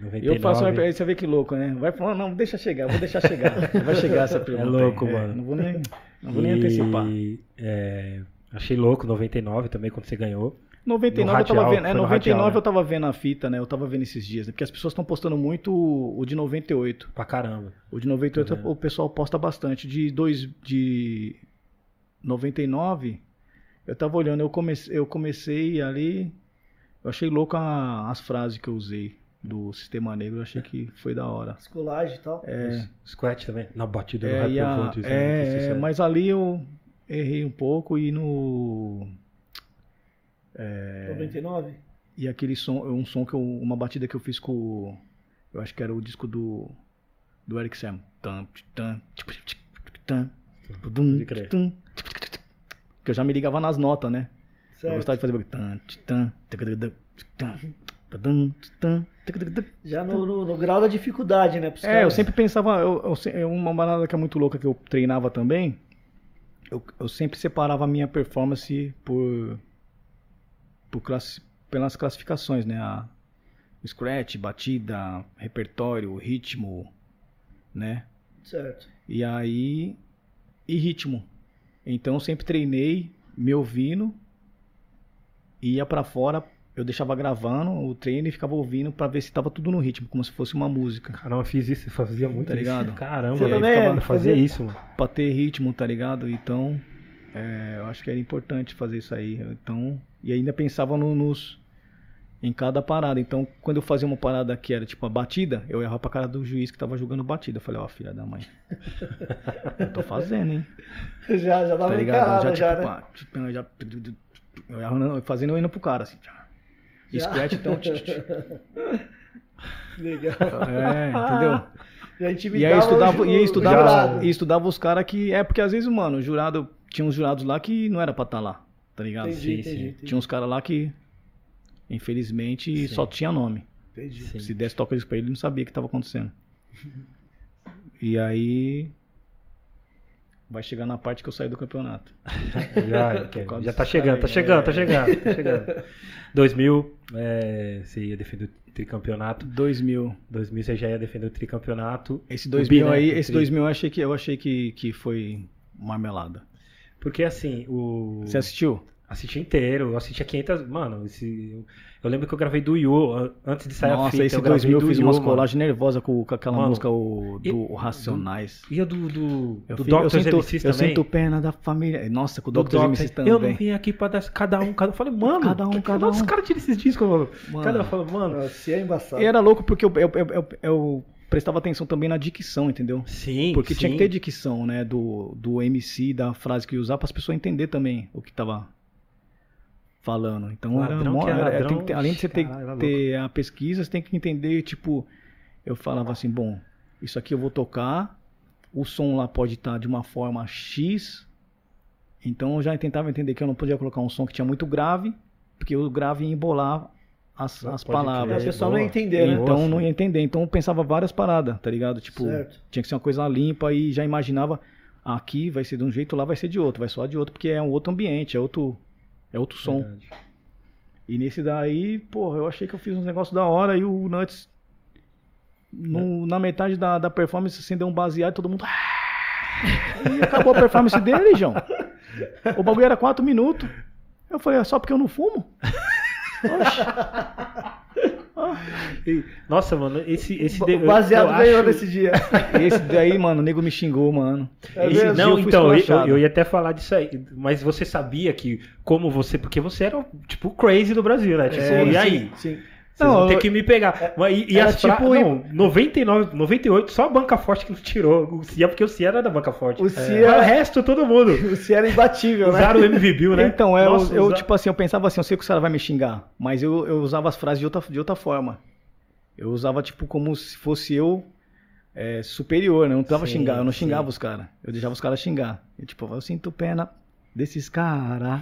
99.
Eu faço, aí você vê que louco, né? Vai falando, não, deixa chegar, vou deixar chegar. Vai chegar essa pergunta.
É louco,
aí.
mano.
Não vou nem, não vou nem antecipar.
E, é, achei louco 99 também, quando você ganhou.
99
No
eu tava
radial,
vendo, é,
foi no
99
radial, né?
eu tava vendo a fita, né? Eu tava vendo esses dias, né? Porque as pessoas estão postando muito o de 98.
Pra caramba.
O de 98
Tá vendo?
o pessoal posta bastante. De dois, de 99, eu tava olhando, eu comecei, eu comecei ali, eu achei louco a- as frases que eu usei. do Sistema Negro, eu achei que foi da hora.
Escolagem e tal.
É,
Scratch também, na batida do
é,
rap
e a- é, é,
é.
mas ali eu errei um pouco e no.
99?
E aquele som, um som que eu, uma batida que eu fiz com, eu acho que era o disco do do Eric Sam. Que eu já me ligava nas notas, né? Eu
Certo.
gostava de fazer.
Já no, no- no grau da dificuldade, né?
É, eu sempre pensava, eu, eu é uma parada que é muito louca que eu treinava também. Eu, eu sempre separava a minha performance por classi- pelas classificações, né? A, scratch, batida, repertório, ritmo, né?
Certo.
E aí e ritmo. Então eu sempre treinei me ouvindo, ia pra fora, eu deixava gravando o treino e ficava ouvindo pra ver se tava tudo no ritmo, como se fosse uma música.
Caramba, eu fiz isso, eu fazia muito
Tá ligado?
isso. Caramba,
Você
eu
também
ficava-
é,
fazia- isso, mano.
Pra ter ritmo, tá ligado? Então, é, eu acho que era importante fazer isso aí. Então, e ainda pensava no- nos em cada parada. Então, quando eu fazia uma parada que era tipo a batida, eu errava pra cara do juiz que tava jogando batida. Eu falei, ó, filha da mãe. eu tô fazendo, hein?
Já, já dava
Tá ligado? já,
já,
tipo,
né?
pá, tipo, já, eu errava, fazendo eu indo pro cara, assim.
Já.
Scratch, então. tch, tch.
Legal.
É, entendeu? E aí estudava,
o
e aí estudava, e estudava os caras que. É porque às vezes, mano, jurado. Tinha uns jurados lá que não era pra estar lá, tá ligado?
Entendi,
Sim,
entendi,
sim.
entendi.
Tinha uns caras lá que, infelizmente,
Sim.
só tinha nome.
Entendi.
Sim.
Se desse toca pra ele, ele não sabia o que tava acontecendo. E aí. Vai chegar na parte que eu saí do campeonato.
Já,
causa
já tá chegando, tá
caras aí,
chegando,
é.
tá chegando, tá chegando. 2000, é, você ia defender o tricampeonato.
2000.
2000 você já ia defender o tricampeonato.
Esse
O
2000
bi, né?
aí,
O
esse
tri.
2000 eu achei que, eu achei que, que foi marmelada.
Porque assim, o.
Você assistiu?
Assisti inteiro, eu assisti a 500. Mano, esse, eu, eu lembro que eu gravei do Yu an- antes de sair a
Nossa,
fita.
esse
eu gravei
2000 eu fiz
Yu,
umas colagens nervosas com, com aquela
Mano,
música o,
e-
do Racionais.
E a do, do,
Eu,
do
fiz- eu,
Dr.
sinto, eu
também.
sinto pena da família. Nossa, com o
do
Dr. MCs
Eu não
também.
vim aqui pra dar cada um, cada um. Eu falei, mano,
Cada um,
que-
cada
Os
um.
caras tiram esses discos, mano.
Mano.
Cada um fala, mano.
Nossa, se é embaçado.
E era louco porque eu, eu, eu, eu- eu prestava atenção também na dicção, entendeu?
Sim,
Porque tinha
sim.
que ter dicção, né? Do, do MC, da frase que ia usar, para as pessoas entender também o que tava falando. Então, era,
Ladrão é
era-
ladrão,
ter- além de você ter,
caralho, era
ter a pesquisa, você tem que entender, tipo, eu falava assim, bom, isso aqui eu vou tocar, o som lá pode estar de uma forma X, então eu já tentava entender que eu não podia colocar um som que tinha muito grave, porque o grave ia embolar as, as palavras.
É, o pessoal não ia entender, né?
Então
Nossa.
não ia entender. Então eu pensava várias paradas, tá ligado? Tipo,
Certo.
tinha que ser uma coisa limpa e já imaginava aqui vai ser de um jeito, lá vai ser de outro, vai soar de outro, porque é um outro ambiente, é outro, é outro som.
Verdade.
E nesse daí, porra, eu achei que eu fiz uns negócios da hora e o Nuts, no- na metade da, da performance, acendeu um baseado e todo mundo. "Ah!" E acabou a performance dele, João. O bagulho era 4 minutos. Eu falei, é só porque eu não fumo?
Nossa, mano, esse. esse de-
O baseado
eu
ganhou
acho-
nesse dia.
Esse daí, mano, o nego me xingou, mano.
É
Esse- não,
eu
então, eu, eu ia até falar disso aí. Mas você sabia que, como você. Porque você era, tipo, o crazy do Brasil, né? Tipo,
É,
e aí?
Sim.
Vocês
Não,
vão ter que me pegar. Mas E, e as
tipo-
Não, 99, 98, só a banca forte que não tirou. O Cia, porque o Cia era da banca forte.
O
É.
Cia-
Mas o resto, todo mundo.
O Cia era imbatível, né?
Usaram o MV Bill, né?
Então, é, eu-
Nossa,
eu, tipo assim, eu pensava assim, eu sei que o cara vai me xingar, mas eu, eu usava as frases de outra, de outra forma. Eu usava, tipo, como se fosse eu é, superior, né? Eu não tava
Sim,
xingar, eu não
sim.
xingava os caras. Eu deixava os caras xingar. Eu, tipo, eu sinto pena desses caras.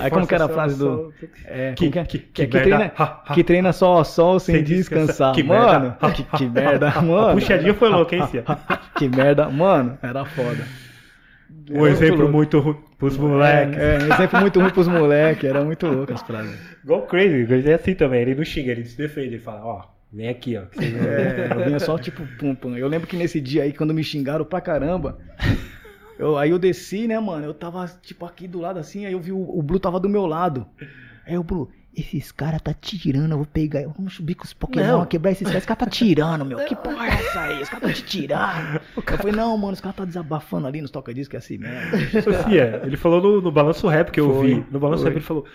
Aí como que era a frase do... É,
Que-
é?
que-
que, treina, que treina só ao sol sem, descansar.
Que
mano,
merda.
que, merda, mano.
puxadinha foi louca, hein, Cia?
que merda, mano, era foda.
Um exemplo
louco.
muito ruim pros moleques.
É, é, um exemplo muito ruim pros moleques, era muito louco as frases.
Igual o Crazy, o é assim também. Ele não xinga, ele se defende. Ele fala, ó, vem aqui, ó.
É, eu vinha só tipo pum pum. Eu lembro que nesse dia aí, quando me xingaram pra caramba, eu, aí eu desci, né, mano? Eu tava tipo aqui do lado assim, aí eu vi o, o Blue tava do meu lado. Aí o Blue, esses caras tá tirando, eu vou pegar, vamos subir com os Pokémon,
Não.
quebrar esses caras, esse cara tá tirando, meu. Que porra é essa aí? Os caras tá te tirando. Eu falei, não, mano, os caras tá desabafando ali nos toca-discos, que é assim mesmo.
Socia, ele falou no, no Balanço Rap que eu
Foi,
vi. No Balanço
foi.
Rap ele falou.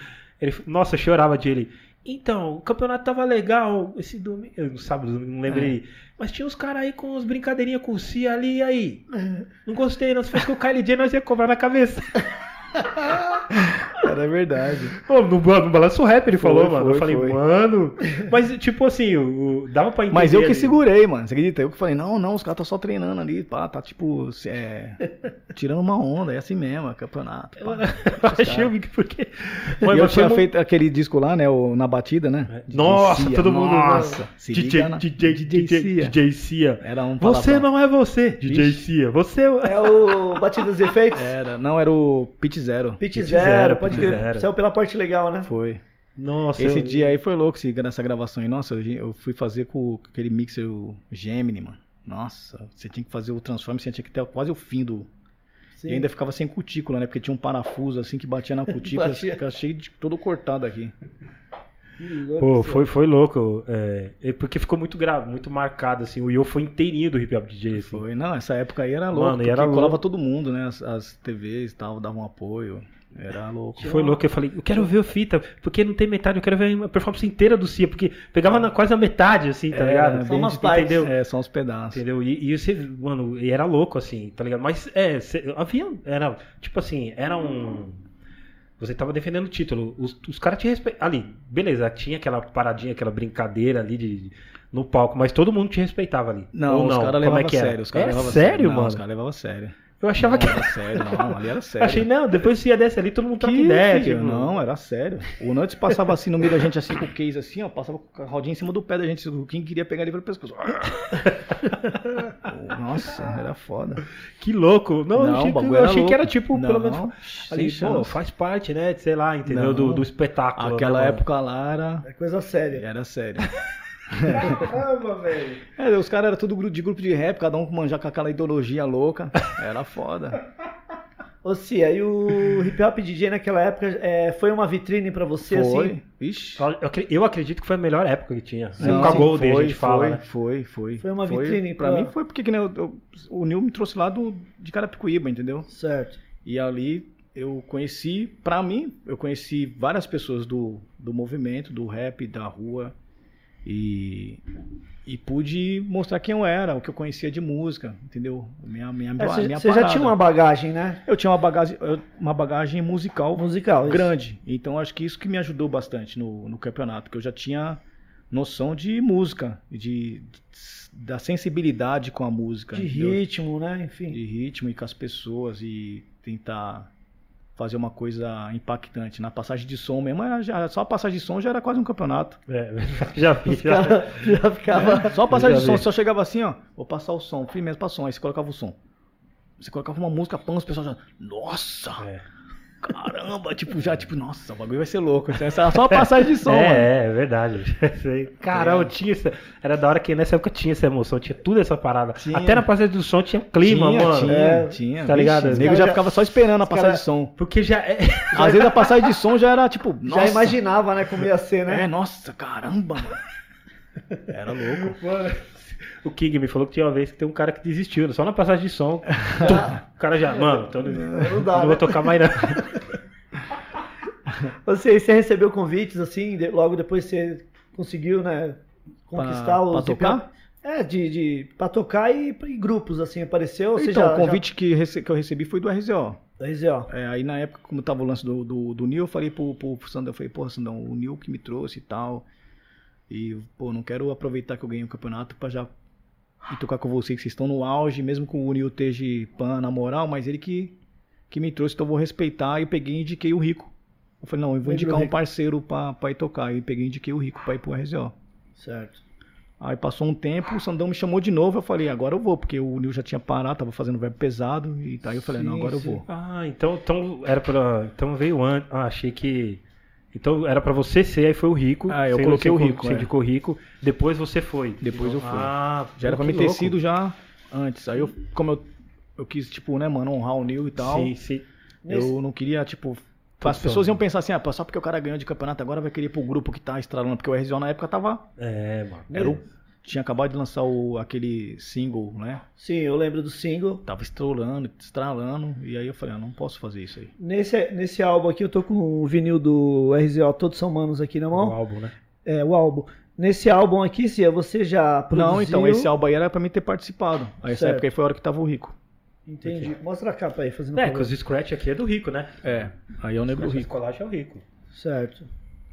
Ele, nossa, eu chorava de ele. Então, o campeonato tava legal esse domingo. No sábado, não lembrei. Mas tinha uns caras aí com uns brincadeirinhas com o Cia ali, e aí? Não gostei, não. Se fosse com o Kylie Jenner, nós ia cobrar na cabeça.
Era verdade.
Pô, no, no Balanço Rap ele
Foi,
falou, mano.
foi,
eu falei,
foi.
mano. Mas, tipo assim, o, o- dava pra entender.
Mas eu que
ali.
segurei, mano. Você acredita? Eu que falei, não, não, os caras estão só treinando ali, pá, tá tipo, é, tirando uma onda, é assim mesmo, é campeonato. pá.
Eu achei o porque.
E
Mas
eu tinha feito aquele disco lá, né, o, na batida, né? DJ
Nossa,
Cia.
todo mundo.
Nossa, se
DJ,
liga na-
DJ, DJ,
Cia.
DJ Cia.
Era um
Você
palavrão.
não é você, DJ
Vixe.
Cia. Você é.
É o Batidas e Efeitos?
Era, não, era o Pit Zero.
Pit
Pit
Zero,
Zero,
pode
Pit
crer. Saiu pela parte legal, né?
Foi.
Nossa.
Esse
eu-
dia aí foi louco, nessa gravação aí. Nossa, eu, eu fui fazer com aquele mixer, o Gemini, mano. Nossa, você tinha que fazer o transform, você tinha que ter quase o fim do.
Sim.
E ainda ficava sem cutícula, né? Porque tinha um parafuso assim que batia na cutícula,
Batia.
ficava cheio de todo cortado aqui.
Pô, foi, foi louco. É, é porque ficou muito grave, muito marcado, assim. O Yo foi inteirinho do hip hop DJ, assim.
Foi, não, essa época aí era louco,
Mano, e era
colava
louco.
todo mundo, né? As, as TVs e tal, davam apoio. Era louco.
Foi louco, eu falei, eu quero ver a fita, porque não tem metade, eu quero ver a performance inteira do Cia, porque pegava na, quase a metade, assim, tá
Era
ligado?
bem
Só umas partes.
Entendeu?
É, só uns pedaços.
Entendeu? E, e você, mano, e era louco, assim, tá ligado? Mas, é, cê- havia, era, tipo assim, era um... Você tava defendendo o título, os, os caras te respeitavam, ali, beleza, tinha aquela paradinha, aquela brincadeira ali de, no palco, mas todo mundo te respeitava ali.
Não,
Ou
os caras
Como
levavam
é que
a
era?
sério. Os caras
é
levavam a
sério,
Não,
mano?
os caras levavam a sério.
Eu achava
Não,
que...
era sério, não, ali era sério.
Achei, não, depois você ia descer ali, todo mundo troca ideia.
filho?
tipo,
Não, era sério. O Nuts passava assim no meio da gente, assim, com o case assim, ó, passava com a rodinha em cima do pé da gente. Quem queria pegar ele pelo pescoço. Nossa, era foda.
Que louco. Não, eu
Não,
achei,
o
que, eu
era
achei que era tipo, pelo
Não,
menos.
sem
Ali, pô, faz parte, né? Sei lá, entendeu? Do, do espetáculo.
Aquela
né,
época lá era,
É coisa séria.
era sério.
Caramba, velho.
É, os caras eram tudo de grupo de rap, cada um manjar com aquela ideologia louca. Era foda.
Ô, Cia, e o hip hop DJ naquela época é, foi uma vitrine pra você,
Foi.
assim?
Ixi.
Eu, acre- eu acredito que foi a melhor época que tinha.
Não,
com a
foi,
a gente fala,
foi,
né?
Foi, foi.
Foi uma vitrine
Pra
pra-
mim foi porque que nem eu- eu- o Nil me trouxe lá do, de Carapicuíba, entendeu?
Certo.
E ali eu conheci, pra mim, eu conheci várias pessoas do, do movimento, do rap, da rua. E, e pude mostrar quem eu era, o que eu conhecia de música, entendeu? Minha, minha,
É, Você
minha
você já tinha uma bagagem, né?
Eu tinha uma bagagem, uma bagagem musical
Musical. isso.
grande. Então acho que isso que me ajudou bastante no, no campeonato, porque eu já tinha noção de música, de, da sensibilidade com a música,
De
entendeu?
ritmo, né? Enfim.
de ritmo e com as pessoas e tentar fazer uma coisa impactante. Na passagem de som mesmo, já, só a passagem de som já era quase um campeonato.
É, já vi. Já.
caras já ficava.
Só a passagem de som,
vi.
só chegava assim, ó, vou passar o som, primeiro pra som, aí você colocava o som. Você colocava uma música, pã, os pessoal já, nossa,
É.
caramba, tipo, já, tipo, nossa, o bagulho vai ser louco. Essa era só a passagem de som, mano.
É, é verdade. Caramba, tinha essa, era da hora que nessa época tinha essa emoção, tinha tudo essa parada.
Tinha.
Até na passagem do som tinha clima,
tinha,
mano.
tinha,
É,
tinha.
tá ligado?
Vixe, O nego já
já-
ficava só esperando a passagem
caras-
de som.
Porque já é.
Às vezes a passagem de som já era tipo,
Já
nossa,
imaginava, né, como ia ser, né?
É, nossa, caramba, mano. Era louco.
O King me falou que tinha uma vez que tem um cara que desistiu, só na passagem de som. tum, o cara já, mano, então, não,
dá,
não
né?
vou tocar mais não.
Você, você recebeu convites, assim, de- logo depois você conseguiu, né, conquistar
Pra-
os
pra tocar?
É, de, de, pra tocar e em grupos, assim, apareceu.
Então,
já-
o convite que, rece- que eu recebi foi do RZO.
Já, RZO.
É, aí na época, como tava o lance do, do, do Nil, eu falei pro, pro, pro Sandão, eu falei, porra, Sandão, o Nil que me trouxe e tal. E, pô, não quero aproveitar que eu ganhei o campeonato pra já ir tocar com vocês, que vocês estão no auge, mesmo com o Nil esteja pan na moral, mas ele que, que me trouxe, então eu vou respeitar. E eu peguei e indiquei o Rico. Eu falei, não, eu vou indicar um parceiro pra, pra ir tocar. E peguei e indiquei o Rico pra ir pro RZO.
Certo.
Aí passou um tempo, o Sandão me chamou de novo, eu falei, agora eu vou, porque o Nil já tinha parado, tava fazendo verbo pesado, e aí eu falei, não,
Sim,
agora
sim.
eu vou.
Ah, então, então era pra. Então veio antes. Ah, achei que. Então era pra você ser, aí foi o Rico.
Ah, eu coloquei o Rico,
Você
é.
indicou Rico, depois você foi.
Depois eu fui.
Ah,
Já era pra mim ter
louco.
sido já antes. Aí eu, como eu, eu quis, tipo, né, mano, honrar o Nil e tal,
Sim, sim.
eu não queria, tipo. As pessoas iam pensar assim, ah, só porque o cara ganhou de campeonato, agora vai querer ir pro grupo que tá estralando, porque o RZO na época tava.
É, mano.
Era o tinha acabado de lançar o, aquele single, né?
Sim, eu lembro do single.
Tava estrolando, estralando, e aí eu falei, ah, não posso fazer isso aí.
Nesse, nesse álbum aqui, eu tô com o vinil do RZO Todos São Manos aqui na
O
mão.
álbum, né?
É, o álbum. Nesse álbum aqui, Cia, você já produziu...
Não, então, esse álbum aí era pra mim ter participado. Aí essa época aí foi a hora que tava o Rico.
Entendi. Mostra a capa aí, fazendo
É,
favor.
que os Scratch aqui é do Rico, né?
É, aí é o Negro Rico.
Colagem é o Rico.
Certo.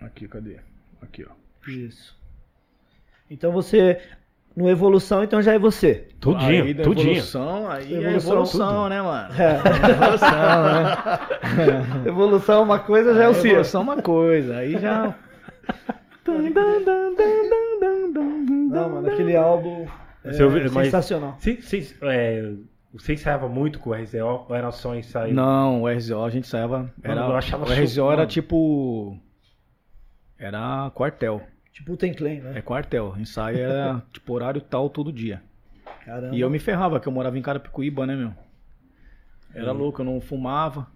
Aqui, cadê? Aqui, ó.
Isso. Então você... No Evolução, então já é você.
Tudinho,
aí
tudinho.
Evolução, aí é
Evolução,
evolução, né, mano?
É.
Evolução, né?
Evolução é uma coisa, já é o Cia.
Evolução é uma coisa, aí já...
Não, mano, aquele álbum é
Você ouviu- mas-
sensacional.
Cê- cês, é, você ensaiava muito com o RZO ou era só ensaio?
Não, o RZO a gente saiava. Era,
eu achava
o RZO
su-
era
mano.
tipo. Era quartel.
Tipo o Ten Clan, né?
É quartel. Ensaio era tipo horário tal todo dia.
Caramba.
E eu me ferrava, que eu morava em Carapicuíba, né, meu? Era louco, eu não fumava.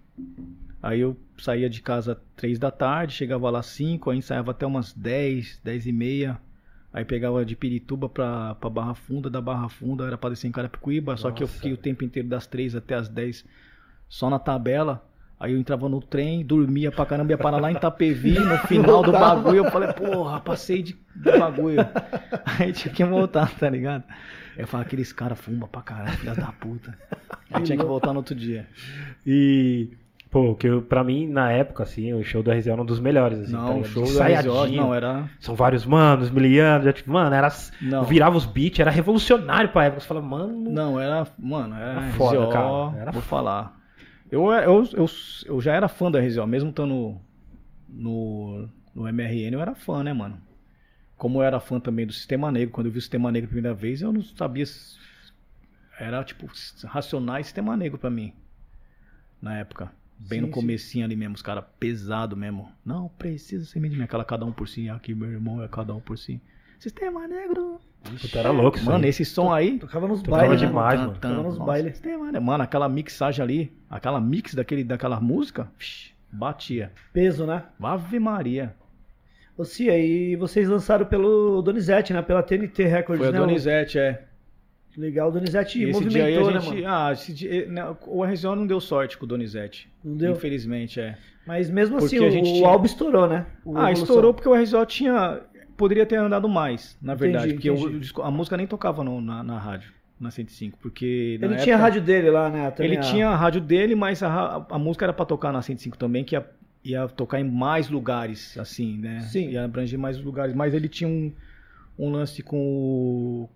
Aí eu saía de casa três da tarde, chegava lá cinco, aí ensaiava até umas 10, 10 e meia. Aí pegava de Pirituba pra, pra Barra Funda, da Barra Funda era pra descer em Carapicuíba, só que eu
Nossa.
fiquei o tempo inteiro das três até as 10 só na tabela. Aí eu entrava no trem, dormia pra caramba, ia parar lá em Itapevi, no final do bagulho, eu falei, porra, passei de, de bagulho. Aí tinha que voltar, tá ligado? Eu falava, aqueles caras fumam pra caralho, filha da puta. Aí tinha que voltar no outro dia.
E, pô, que pra mim, na época, assim, o show do RZO era um dos melhores, assim, tá
Não, o
ligado?
show do
Ensaiadinho.
RZO, não, era...
São vários manos, milianos, já, tipo, mano, era.
Não.
Virava os beats, era revolucionário pra época. Você fala, mano.
Não, era, mano, era,
Era foda,
RZO,
cara, era
vou falar. Eu, eu, eu, eu já era fã da RZO, mesmo estando no, no MRN, eu era fã, né, mano? Como eu era fã também do Sistema Negro, quando eu vi o Sistema Negro a primeira vez, eu não sabia. Era tipo Racionais Sistema Negro pra mim. Na época. Bem
Sim,
no
sim.
comecinho ali mesmo, os caras pesado mesmo. Não, precisa ser de mim. Aquela cada um por si. Aqui, meu irmão, é cada um por si. Sistema Negro.
Puta, era louco
Mano,
aí.
esse som aí.
Tocava nos
Tocava
bailes, né?
demais, mano.
Tocava nos bailes.
Sistema, né? Mano, aquela mixagem ali, aquela mix daquele, daquela música, batia.
Peso, né?
Ave Maria.
Ô Cia, e vocês lançaram pelo Donizete, né? Pela TNT Records,
Foi
né?
Donizete, é.
Legal, o Donizete
esse dia aí a
movimentou, né,
gente.
mano?
Ah, esse dia, né, o RZO não deu sorte com o Donizete.
Não deu?
Infelizmente, é.
Mas mesmo assim,
Porque a
o,
gente
o
tinha-
álbum estourou, né? O
ah,
Evolução.
estourou porque o RZO tinha. Poderia ter andado mais, na
Entendi,
verdade. porque o-
entendi.
disco- a música nem tocava no- na, na rádio, na 105. Porque. na
Ele
época-
tinha a rádio dele lá, né? também
Ele
a-
tinha a rádio dele, mas a, a música era pra tocar na 105 também, que ia, ia tocar em mais lugares, assim, né?
Sim.
Ia abranger mais lugares. Mas ele tinha um, um lance com o.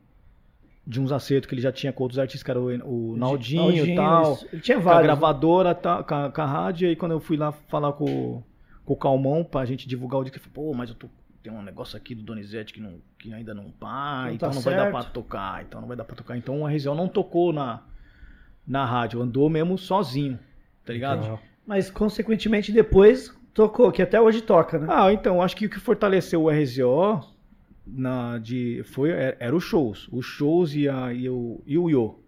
De uns acertos que ele já tinha com outros artistas, que era o, o Naldinho e tal.
Ele tinha
Com a
vários. né?
gravadora, tá, com, a, com a rádio. E aí quando eu fui lá falar com, com o Calmon pra gente divulgar o disco, ele falou, pô, mas eu tô. Tem um negócio aqui do Donizete que, não, que ainda não pá,
Não
então
tá
não vai dar
certo.
pra tocar, então não vai dar pra tocar. Então o RZO não tocou na, na rádio, andou mesmo sozinho, tá ligado?
Então,
Mas, consequentemente, depois tocou, que até hoje toca, né?
Ah, então, acho que o que fortaleceu o RZO na, de, foi, era, era os shows. Os shows e, a, e, o, e o Yo,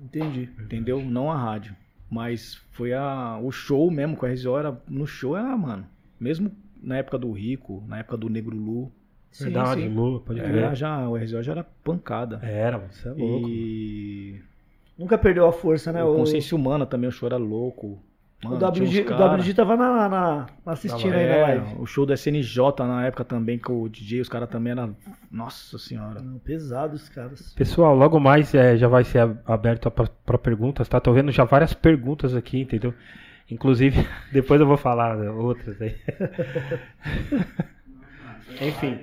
Entendi.
entendeu? Não a rádio. Mas foi a, o show mesmo, com o RZO era, no show era, mano, mesmo na época do Rico, na época do Negro Lu,
Sim,
Verdade,
sim.
Lula, pode
era
crer.
já, o RZO já era pancada.
Era, você é louco.
E
Nunca perdeu a força, né?
o
O,
Consciência Humana também, o show era louco.
o
Mano,
WG,
tinha uns
o
cara-
WG tava na, na- na- assistindo aí na
É,
live.
o show do SNJ na época também, com o DJ, os caras também eram. Nossa senhora.
Não, Pesado os caras.
Pessoal, logo mais é, já vai ser ab- aberto para perguntas, tá? Tô vendo já várias perguntas aqui, entendeu? Inclusive, depois eu vou falar outras aí. Enfim.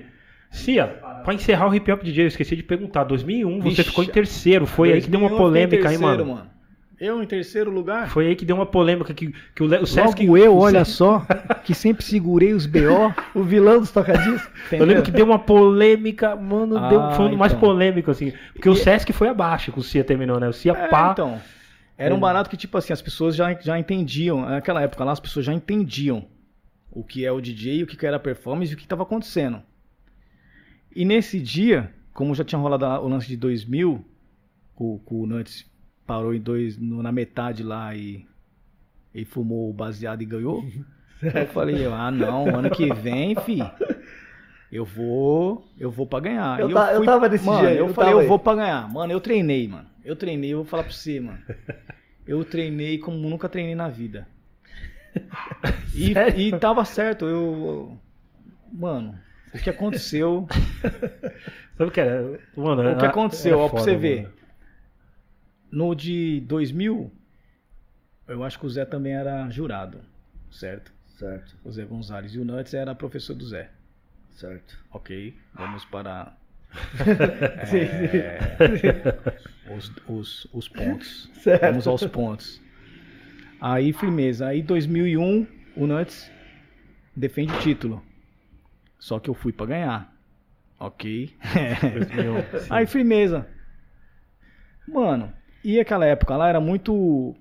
Cia, pra encerrar o Hip Hop DJ, eu esqueci de perguntar. 2001, você
Vixe.
ficou em terceiro. Foi aí que deu uma
2001 eu fiquei em
polêmica aí,
terceiro,
mano.
Eu em terceiro lugar?
Foi aí que deu uma polêmica que, que o, o Sesc.
Logo eu,
o
olha
Sesc-
só, que sempre segurei os BO.
O vilão dos tocadiscos.
Eu lembro que deu uma polêmica, mano,
Ah,
deu, foi um mais
então.
polêmico, assim. Porque o Sesc foi abaixo que o Cia terminou, né? O Cia
É,
pá.
então. Era um barato que, tipo assim, as pessoas já, já entendiam. Naquela época lá, as pessoas já entendiam o que é o DJ, o que era a performance e o que estava acontecendo. E nesse dia, como já tinha rolado o lance de 2000, o, o Nuts parou em dois, no- na metade lá e, e fumou o baseado e ganhou. Eu falei, ah não, ano que vem, fi. Eu vou, eu vou pra ganhar.
Eu
E
ta- eu tava desse
mano,
jeito,
Eu
eu
falei, eu
aí.
vou pra ganhar. Mano, eu treinei, mano. Eu treinei, eu vou falar pra você, mano. Eu treinei como nunca treinei na vida. E, e tava certo, eu. Mano, o que aconteceu.
Sabe o que era? Mano,
O que
era-
aconteceu,
era
ó, pra
foda,
você ver.
mano.
No de 2000, eu acho que o Zé também era jurado, certo?
Certo,
O Zé Gonzalez. E o Nuts era professor do Zé.
certo.
Ok, vamos para
Sim,
é, os, os, os pontos.
Certo.
Vamos aos pontos. Aí, firmeza. Aí, 2001, o Nuts defende o título. Só que eu fui pra ganhar. Ok.
2001, sim.
Aí, firmeza. Mano, e aquela época lá era muito.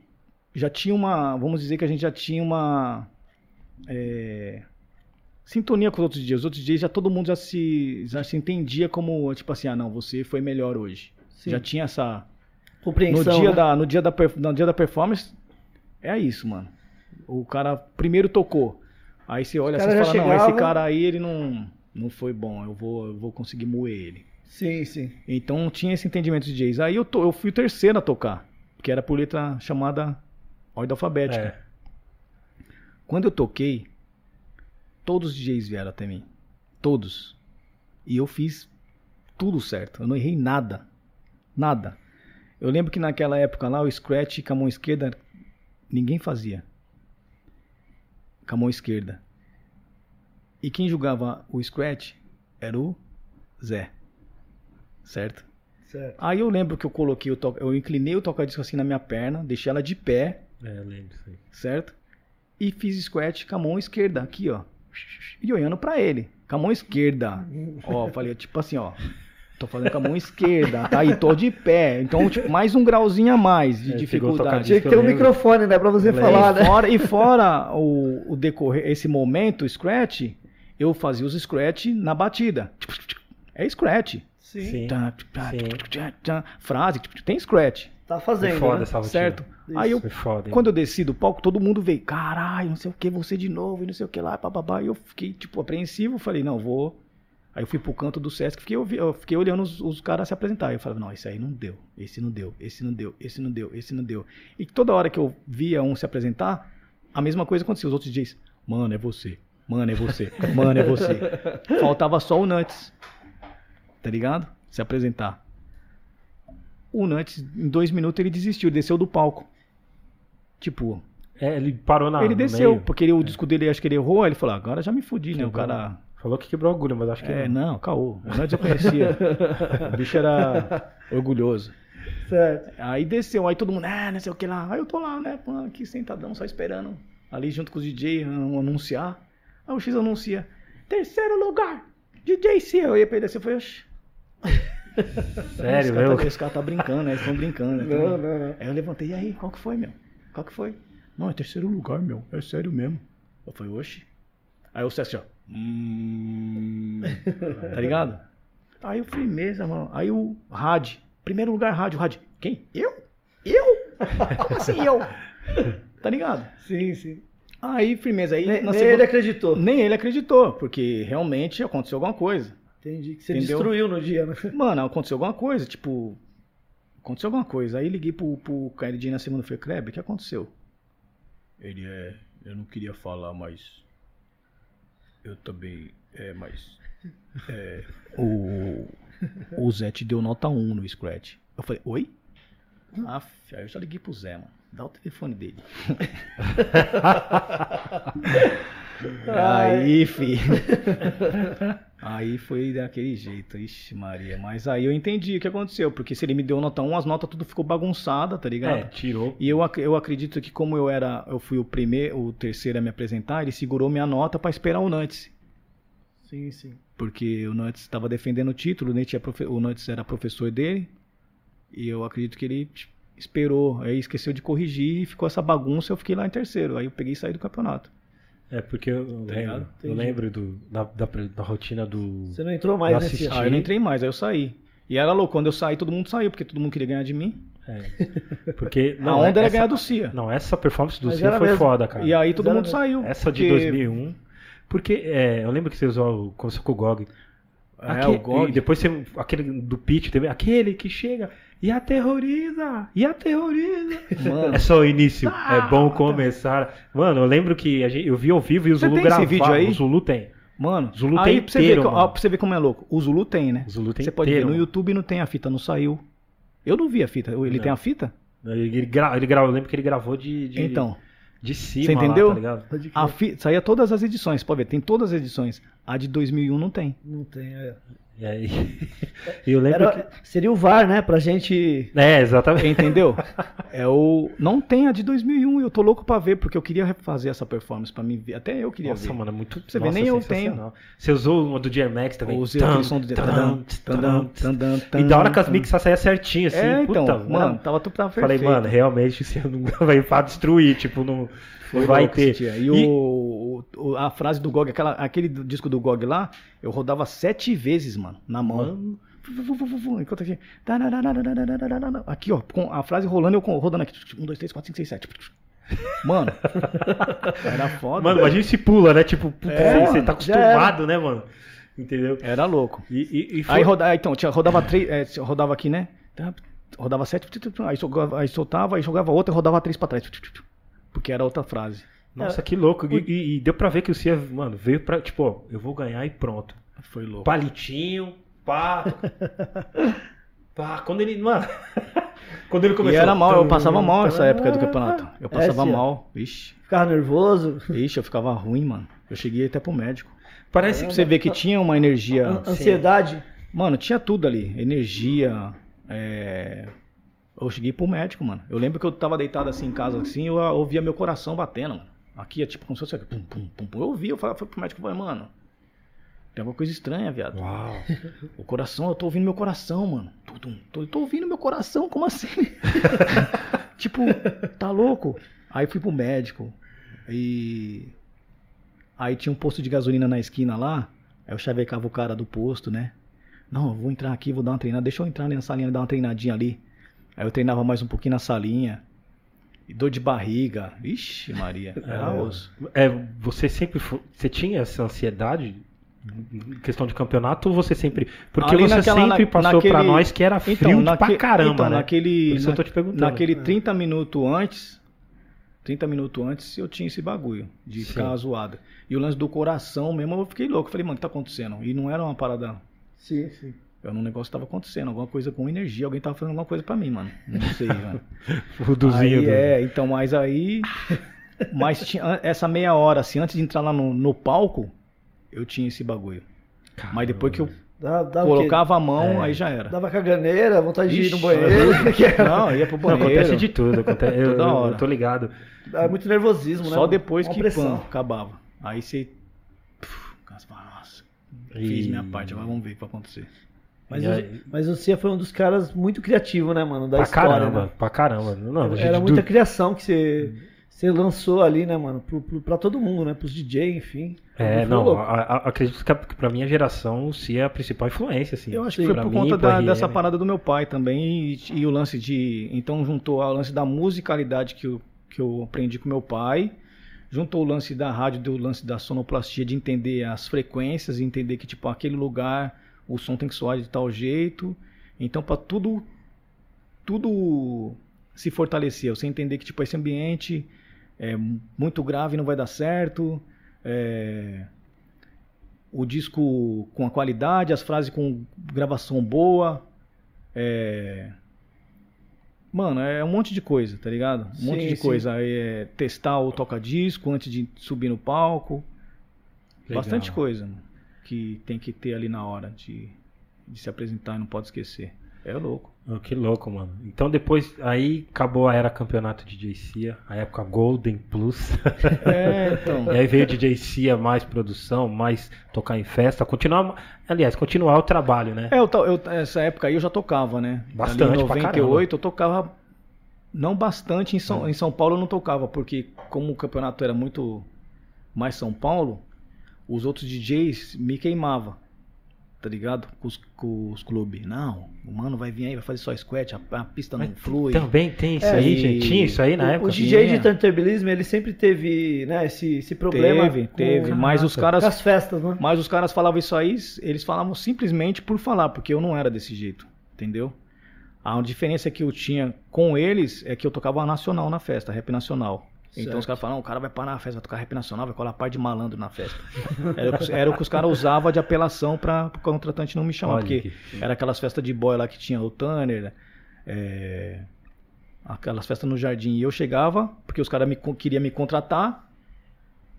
Já tinha uma. Vamos dizer que a gente já tinha uma. é, sintonia com os outros dias. Os outros dias já todo mundo já se, já se entendia como, tipo assim, ah, não, você foi melhor hoje.
Sim.
Já tinha essa. No
Compreensão.
dia,
né?
da, no, dia da, no dia da performance, é isso, mano. O cara primeiro tocou. Aí você olha assim e fala,
já
não, esse cara aí, ele não, não foi bom. Eu vou, eu vou conseguir moer ele.
Sim, sim.
Então tinha esse entendimento de DJs. Aí eu, to- eu fui o terceiro a tocar, que era por letra chamada ordem alfabética.
É.
Quando eu toquei, todos os DJs vieram até mim. Todos. E eu fiz tudo certo. Eu não errei nada. Nada. Eu lembro que naquela época lá, o scratch com a mão esquerda, ninguém fazia. Com a mão esquerda. E quem julgava o scratch era o Zé. Certo?
Certo.
Aí eu lembro que eu coloquei o to... eu inclinei o toca-disco assim na minha perna, deixei ela de pé,
É, eu lembro aí.
certo? E fiz scratch com a mão esquerda, aqui, ó. E olhando pra ele, com a mão esquerda. Ó, falei, tipo assim, ó. Tô fazendo com a mão esquerda, tá? E tô de pé. Então, tipo, mais um grauzinho a mais de
É,
dificuldade.
Tinha que ter um microfone, né? Pra você falar,
e
né?
fora, e fora o, o decorrer, esse momento, o scratch, eu fazia os scratch na batida. É scratch.
Sim.
Sim.
Tá, tá, tá, tá, Frase, tem scratch.
Tá
Foi
fazendo,
foda
né?
essa rotina.
Certo?
Isso.
Aí eu
Foi foda.
Quando eu desci do palco, todo mundo veio, caralho, não sei o que, você de novo, e não sei o que lá, papabá. E eu fiquei, tipo, apreensivo, falei, não, vou. Aí eu fui pro canto do Sesc, fiquei, eu fiquei olhando os, os caras se apresentar. Eu falei, não, esse aí não deu, esse não deu, esse não deu, esse não deu, esse não deu. E toda hora que eu via um se apresentar, a mesma coisa acontecia. Os outros dias, mano, é você, mano, é você, mano, é você. Faltava só o Nuts, tá ligado? Se apresentar. O Nuts, em dois minutos, ele desistiu, ele desceu do palco. Tipo,
É, ele parou na.
ele desceu,
meio.
porque ele- o disco dele, acho que ele errou, aí ele falou, agora já me fudi, né? O cara...
Falou que quebrou a agulha, mas acho que
É,
não.
não, caô. O Nuts eu conhecia. o bicho era orgulhoso.
Certo.
Aí desceu, aí todo mundo, ah, não sei o que lá. Aí eu tô lá, né, aqui sentadão, só esperando. Ali junto com os DJ, um, anunciar. Aí o X anuncia, terceiro lugar, DJ C. Eu ia assim, eu falei, oxi.
Sério, meu.
cara, tá, esse cara tá brincando, né? Eles estão brincando. né?
Não, não, não.
Aí eu levantei, e aí, qual que foi, meu? Qual que foi? Não, é terceiro lugar, meu. É sério mesmo. Eu falei, oxi. Aí o César, ó. Hum, tá ligado? Aí eu mesa, mano. Aí o Rad. Primeiro lugar, rádio. Rad. Quem? Eu? Eu? Como assim eu? Tá ligado?
Sim, sim.
Aí, firmeza. Aí,
Nem,
na
nem
segunda-
ele acreditou.
nem ele acreditou, porque realmente aconteceu alguma coisa.
Entendi. Que você
Entendeu?
destruiu no dia, né?
Mano, aconteceu alguma coisa, tipo. Aconteceu alguma coisa. Aí liguei pro, pro KLD na segunda e falei, Kleber, o que aconteceu? Ele é. Eu não queria falar, mas. Eu também. É, mas. É, o. O Zé te deu nota 1 no Scratch. Eu falei, oi? Aff, aí eu já liguei pro Zé, mano. Dá o telefone dele. aí, fi. Aí foi daquele jeito, ixi Maria. Mas aí eu entendi o que aconteceu, porque se ele me deu nota 1, as notas tudo ficou bagunçada, tá ligado?
É, tirou.
E eu, eu acredito que como eu era, eu fui o primeiro, o terceiro a me apresentar, ele segurou minha nota pra esperar o Nantes.
Sim, sim.
Porque o Nantes estava defendendo o título, o Nantes, é profe- o Nantes era professor dele. E eu acredito que ele esperou, aí esqueceu de corrigir e ficou essa bagunça, eu fiquei lá em terceiro. Aí eu peguei e saí do campeonato.
É, porque eu lembro,
ligado?
eu lembro do, da, da, da rotina do.
Você não entrou mais nesse
assisti.
Ah, eu não entrei mais, aí eu saí. E era louco, quando eu saí, todo mundo saiu, porque todo mundo queria ganhar de mim.
É. Porque.
a onda era ganhar do Cia.
Não, essa performance do
Mas
Cia foi
mesmo.
foda, cara.
E aí todo mundo
mesmo.
saiu.
Essa de
porque-
2001. Porque é, eu lembro que você usou, conversou com o GOG.
É,
Aque-
o GOG.
E depois você, aquele do pitch também, aquele que chega e aterroriza, e aterroriza.
Mano.
É só o início,
Ah,
é bom começar. Mano, eu lembro que a gente, eu vi ao vivo e o
Você
Zulu
tem esse
gravava.
vídeo aí?
O Zulu tem.
Mano,
Zulu
aí
tem
pra você, ver,
inteiro,
co- ó, pra você ver como é louco. O Zulu tem, né?
O Zulu tem
Você pode
inteiro,
ver, no. YouTube não tem a fita, não saiu. Eu não vi a fita. Ele
Não.
tem a fita?
Ele, ele, gra, ele gra- eu lembro que ele gravou de, de,
Então,
de cima.
Você
lá,
entendeu?
tá ligado?
Pode crer.
a fi... saía todas as edições, pode ver, tem todas as edições. A de 2001 não tem.
Não tem. é.
E aí, eu lembro
Era- seria o VAR, né? Pra gente.
que. É, exatamente.
Entendeu? É o não tem a de 2001, eu tô louco pra ver porque eu queria refazer essa performance pra mim ver. Até eu queria
Nossa,
ver.
mano, é muito.
Você vê,
nossa,
nem eu
sensacional. Você usou uma do DMX também.
Ou usei aquele som do
tam. E da hora que as mixas saíam certinho, assim.
É,
puta,
então, mano, tava tudo tava
Falei,
perfeito.
mano, realmente você não vai pra destruir, tipo, não,
Foi
vai ter.
dia. E, o, o- a frase do GOG, aquela, aquele disco do GOG lá, eu rodava sete vezes, mano, na mão.
Mano,
Enquanto aqui. Aqui, ó, com a frase rolando, eu rodando aqui. Um, dois, três, quatro, cinco, seis, sete. Mano, era foda.
mano, imagina se pula, né? Tipo,
É,
você, tá acostumado, né, mano? Entendeu?
Era louco.
E, e, e foi...
Aí rodava, então, tinha, rodava três, é, rodava aqui, né? Rodava sete, aí soltava, aí soltava, aí jogava outra e rodava três pra trás. Porque era outra frase.
Nossa, que louco. E, e- e deu pra ver que o Cia, mano, veio pra, tipo, ó, eu vou ganhar e pronto.
Foi louco.
Palitinho, pá. pá, quando ele, mano. quando ele
E
começou.
era mal, eu passava mal nessa época do campeonato. Eu passava
É,
mal. Vixe.
Ficava nervoso.
Ixi, eu ficava ruim, mano. Eu cheguei até pro médico.
Parece
Pra você ver que tinha uma energia.
An- Ansiedade.
Mano, tinha tudo ali. Energia. é, Eu cheguei pro médico, mano. Eu lembro que eu tava deitado assim em casa, assim, eu ouvia meu coração batendo, mano. Aqui é tipo como se fosse. Pum, pum, pum, pum. Eu ouvi, eu falei, fui pro médico e falei, mano. Tem alguma coisa estranha, viado.
Uau.
O coração, eu tô ouvindo meu coração, mano. Tum. Tô, tô ouvindo meu coração, como assim? tipo, tá louco? Aí fui pro médico. E. Aí tinha um posto de gasolina na esquina lá. Aí eu chavecava o cara do posto, né? Não, eu vou entrar aqui, vou dar uma treinada. Deixa eu entrar nessa salinha e dar uma treinadinha ali. Aí eu treinava mais um pouquinho na salinha. E dor de barriga. Ixi, Maria. Era osso.
É, você sempre você tinha essa ansiedade em questão de campeonato ou você sempre porque
Ali
você
naquela-
sempre
na-
passou
naquele-
pra nós que era frio
Então,
pra
naque-
caramba,
então,
né?
naquele,
Por isso eu tô
na-
te perguntando.
Naquele 30 minutos antes, 30 minutos antes, eu tinha esse bagulho de
Sim.
ficar zoado. E o lance do coração mesmo, eu fiquei louco. Falei, mano, o que tá acontecendo? E não era uma parada.
Sim, sim.
Era um negócio que tava acontecendo, alguma coisa com energia. Alguém tava fazendo alguma coisa pra mim, mano. Não sei, mano.
O duzinho
Aí, é, então, mas aí. Mas tinha, essa meia hora, assim, antes de entrar lá no, no palco, eu tinha esse bagulho.
Caramba.
Mas depois que eu colocava a mão,
É.
aí já era.
Dava caganeira, vontade de ir no
Ixi,
banheiro.
Não, ia pro
Não,
banheiro.
acontece de tudo, acontece, eu,
Toda
eu-
hora.
eu tô ligado.
Dá muito nervosismo, né?
Só depois
Uma
que
pressão.
pã, acabava. Aí você. Puf, Nossa, fiz
E-
minha parte, agora vamos ver o que vai acontecer.
Mas,
E
o,
aí-
mas o Cia foi um dos caras muito criativo, né, mano? Da
pra
história.
caramba,
né?
pra caramba. Não,
Era
do-
muita criação que você, você lançou ali, né, mano? Pro, pro, pra todo mundo, né? Pros DJ, enfim.
É, não, a- a- acredito que a- que pra minha geração o Cia é a principal influência, assim.
Eu acho
Sim,
que foi por
mim,
conta da-
RM.
dessa parada do meu pai também e, e o lance de. Então juntou o lance da musicalidade que eu, que eu aprendi com meu pai, juntou o lance da rádio, do lance da sonoplastia, de entender as frequências, e entender que, tipo, aquele lugar o som tem que soar de tal jeito. Então, para tudo. Tudo se fortalecer. Você entender que, tipo, esse ambiente é muito grave não vai dar certo. É, o disco com a qualidade, as frases com gravação boa. É... Mano, é um monte de coisa, tá ligado? Um monte
Sim,
de
sim.
coisa. É testar o toca-disco antes de subir no palco.
Legal.
Bastante coisa mano, que tem que ter ali na hora de, de se apresentar e não pode esquecer. É louco.
Oh, que louco, mano. Então depois, aí acabou a era campeonato de Cia, a época Golden Plus.
É, então.
e aí veio DJ Cia, mais produção, mais tocar em festa, continuar, aliás, continuar o trabalho, né?
É, eu, eu, essa época aí eu já tocava, né?
Bastante,
Ali em
pra
98 eu tocava não bastante em São, em São Paulo eu não tocava, porque como o campeonato era muito mais São Paulo, os outros DJs me queimavam. tá ligado? Com os, com os clubes. Não, o mano vai vir aí, vai fazer só squat, a, a pista não
Mas
flui.
Também tem isso
É,
aí, gente. Tinha isso aí na
o,
época?
o DJ
Tinha.
de turntablismo, ele sempre teve, né, esse, esse problema.
teve,
com-
teve. Mas os caras
com as festas, né?
Mas os caras falavam isso aí, eles falavam simplesmente por falar, porque eu não era desse jeito, entendeu? A diferença que eu tinha com eles é que eu tocava nacional na festa, rap nacional. Então os caras falavam, o cara vai parar na festa, vai tocar rap nacional, vai colar par de malandro na festa. Era, o que- era o que os caras usavam de apelação para o contratante não me chamar,
Olha
porque
que-
era aquelas festas de boy lá que tinha o Tanner, é, aquelas festas no jardim. E eu chegava, porque os caras me, queriam me contratar,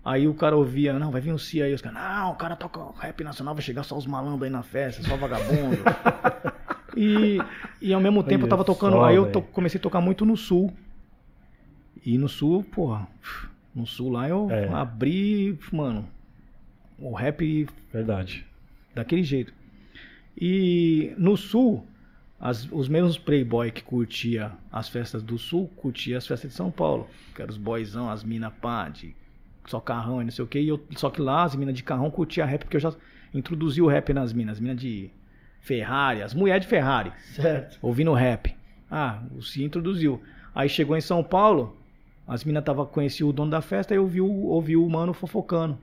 Aí o cara ouvia, não, vai vir um Cia aí. Os caras, não, o cara toca rap nacional, vai chegar só os malandros aí na festa, só vagabundo. e, e ao mesmo tempo eu tava
Olha
tocando,
só,
aí eu to- comecei a tocar muito no sul. E no sul, porra, no sul lá eu
É.
abri, mano, o rap
Verdade.
daquele jeito. E no sul, as- os mesmos playboy que curtia as festas do sul, curtia as festas de São Paulo. Que eram os boyzão, as mina pá, de só carrão e não sei o que. E eu, só que lá as minas de carrão curtia rap, porque eu já introduzi o rap nas minas. As minas de Ferrari, as mulheres de Ferrari,
Certo.
ouvindo rap. Ah, o Cia introduziu. Aí chegou em São Paulo, as minas tava conheciam o dono da festa e eu ouvi, o- o mano fofocando.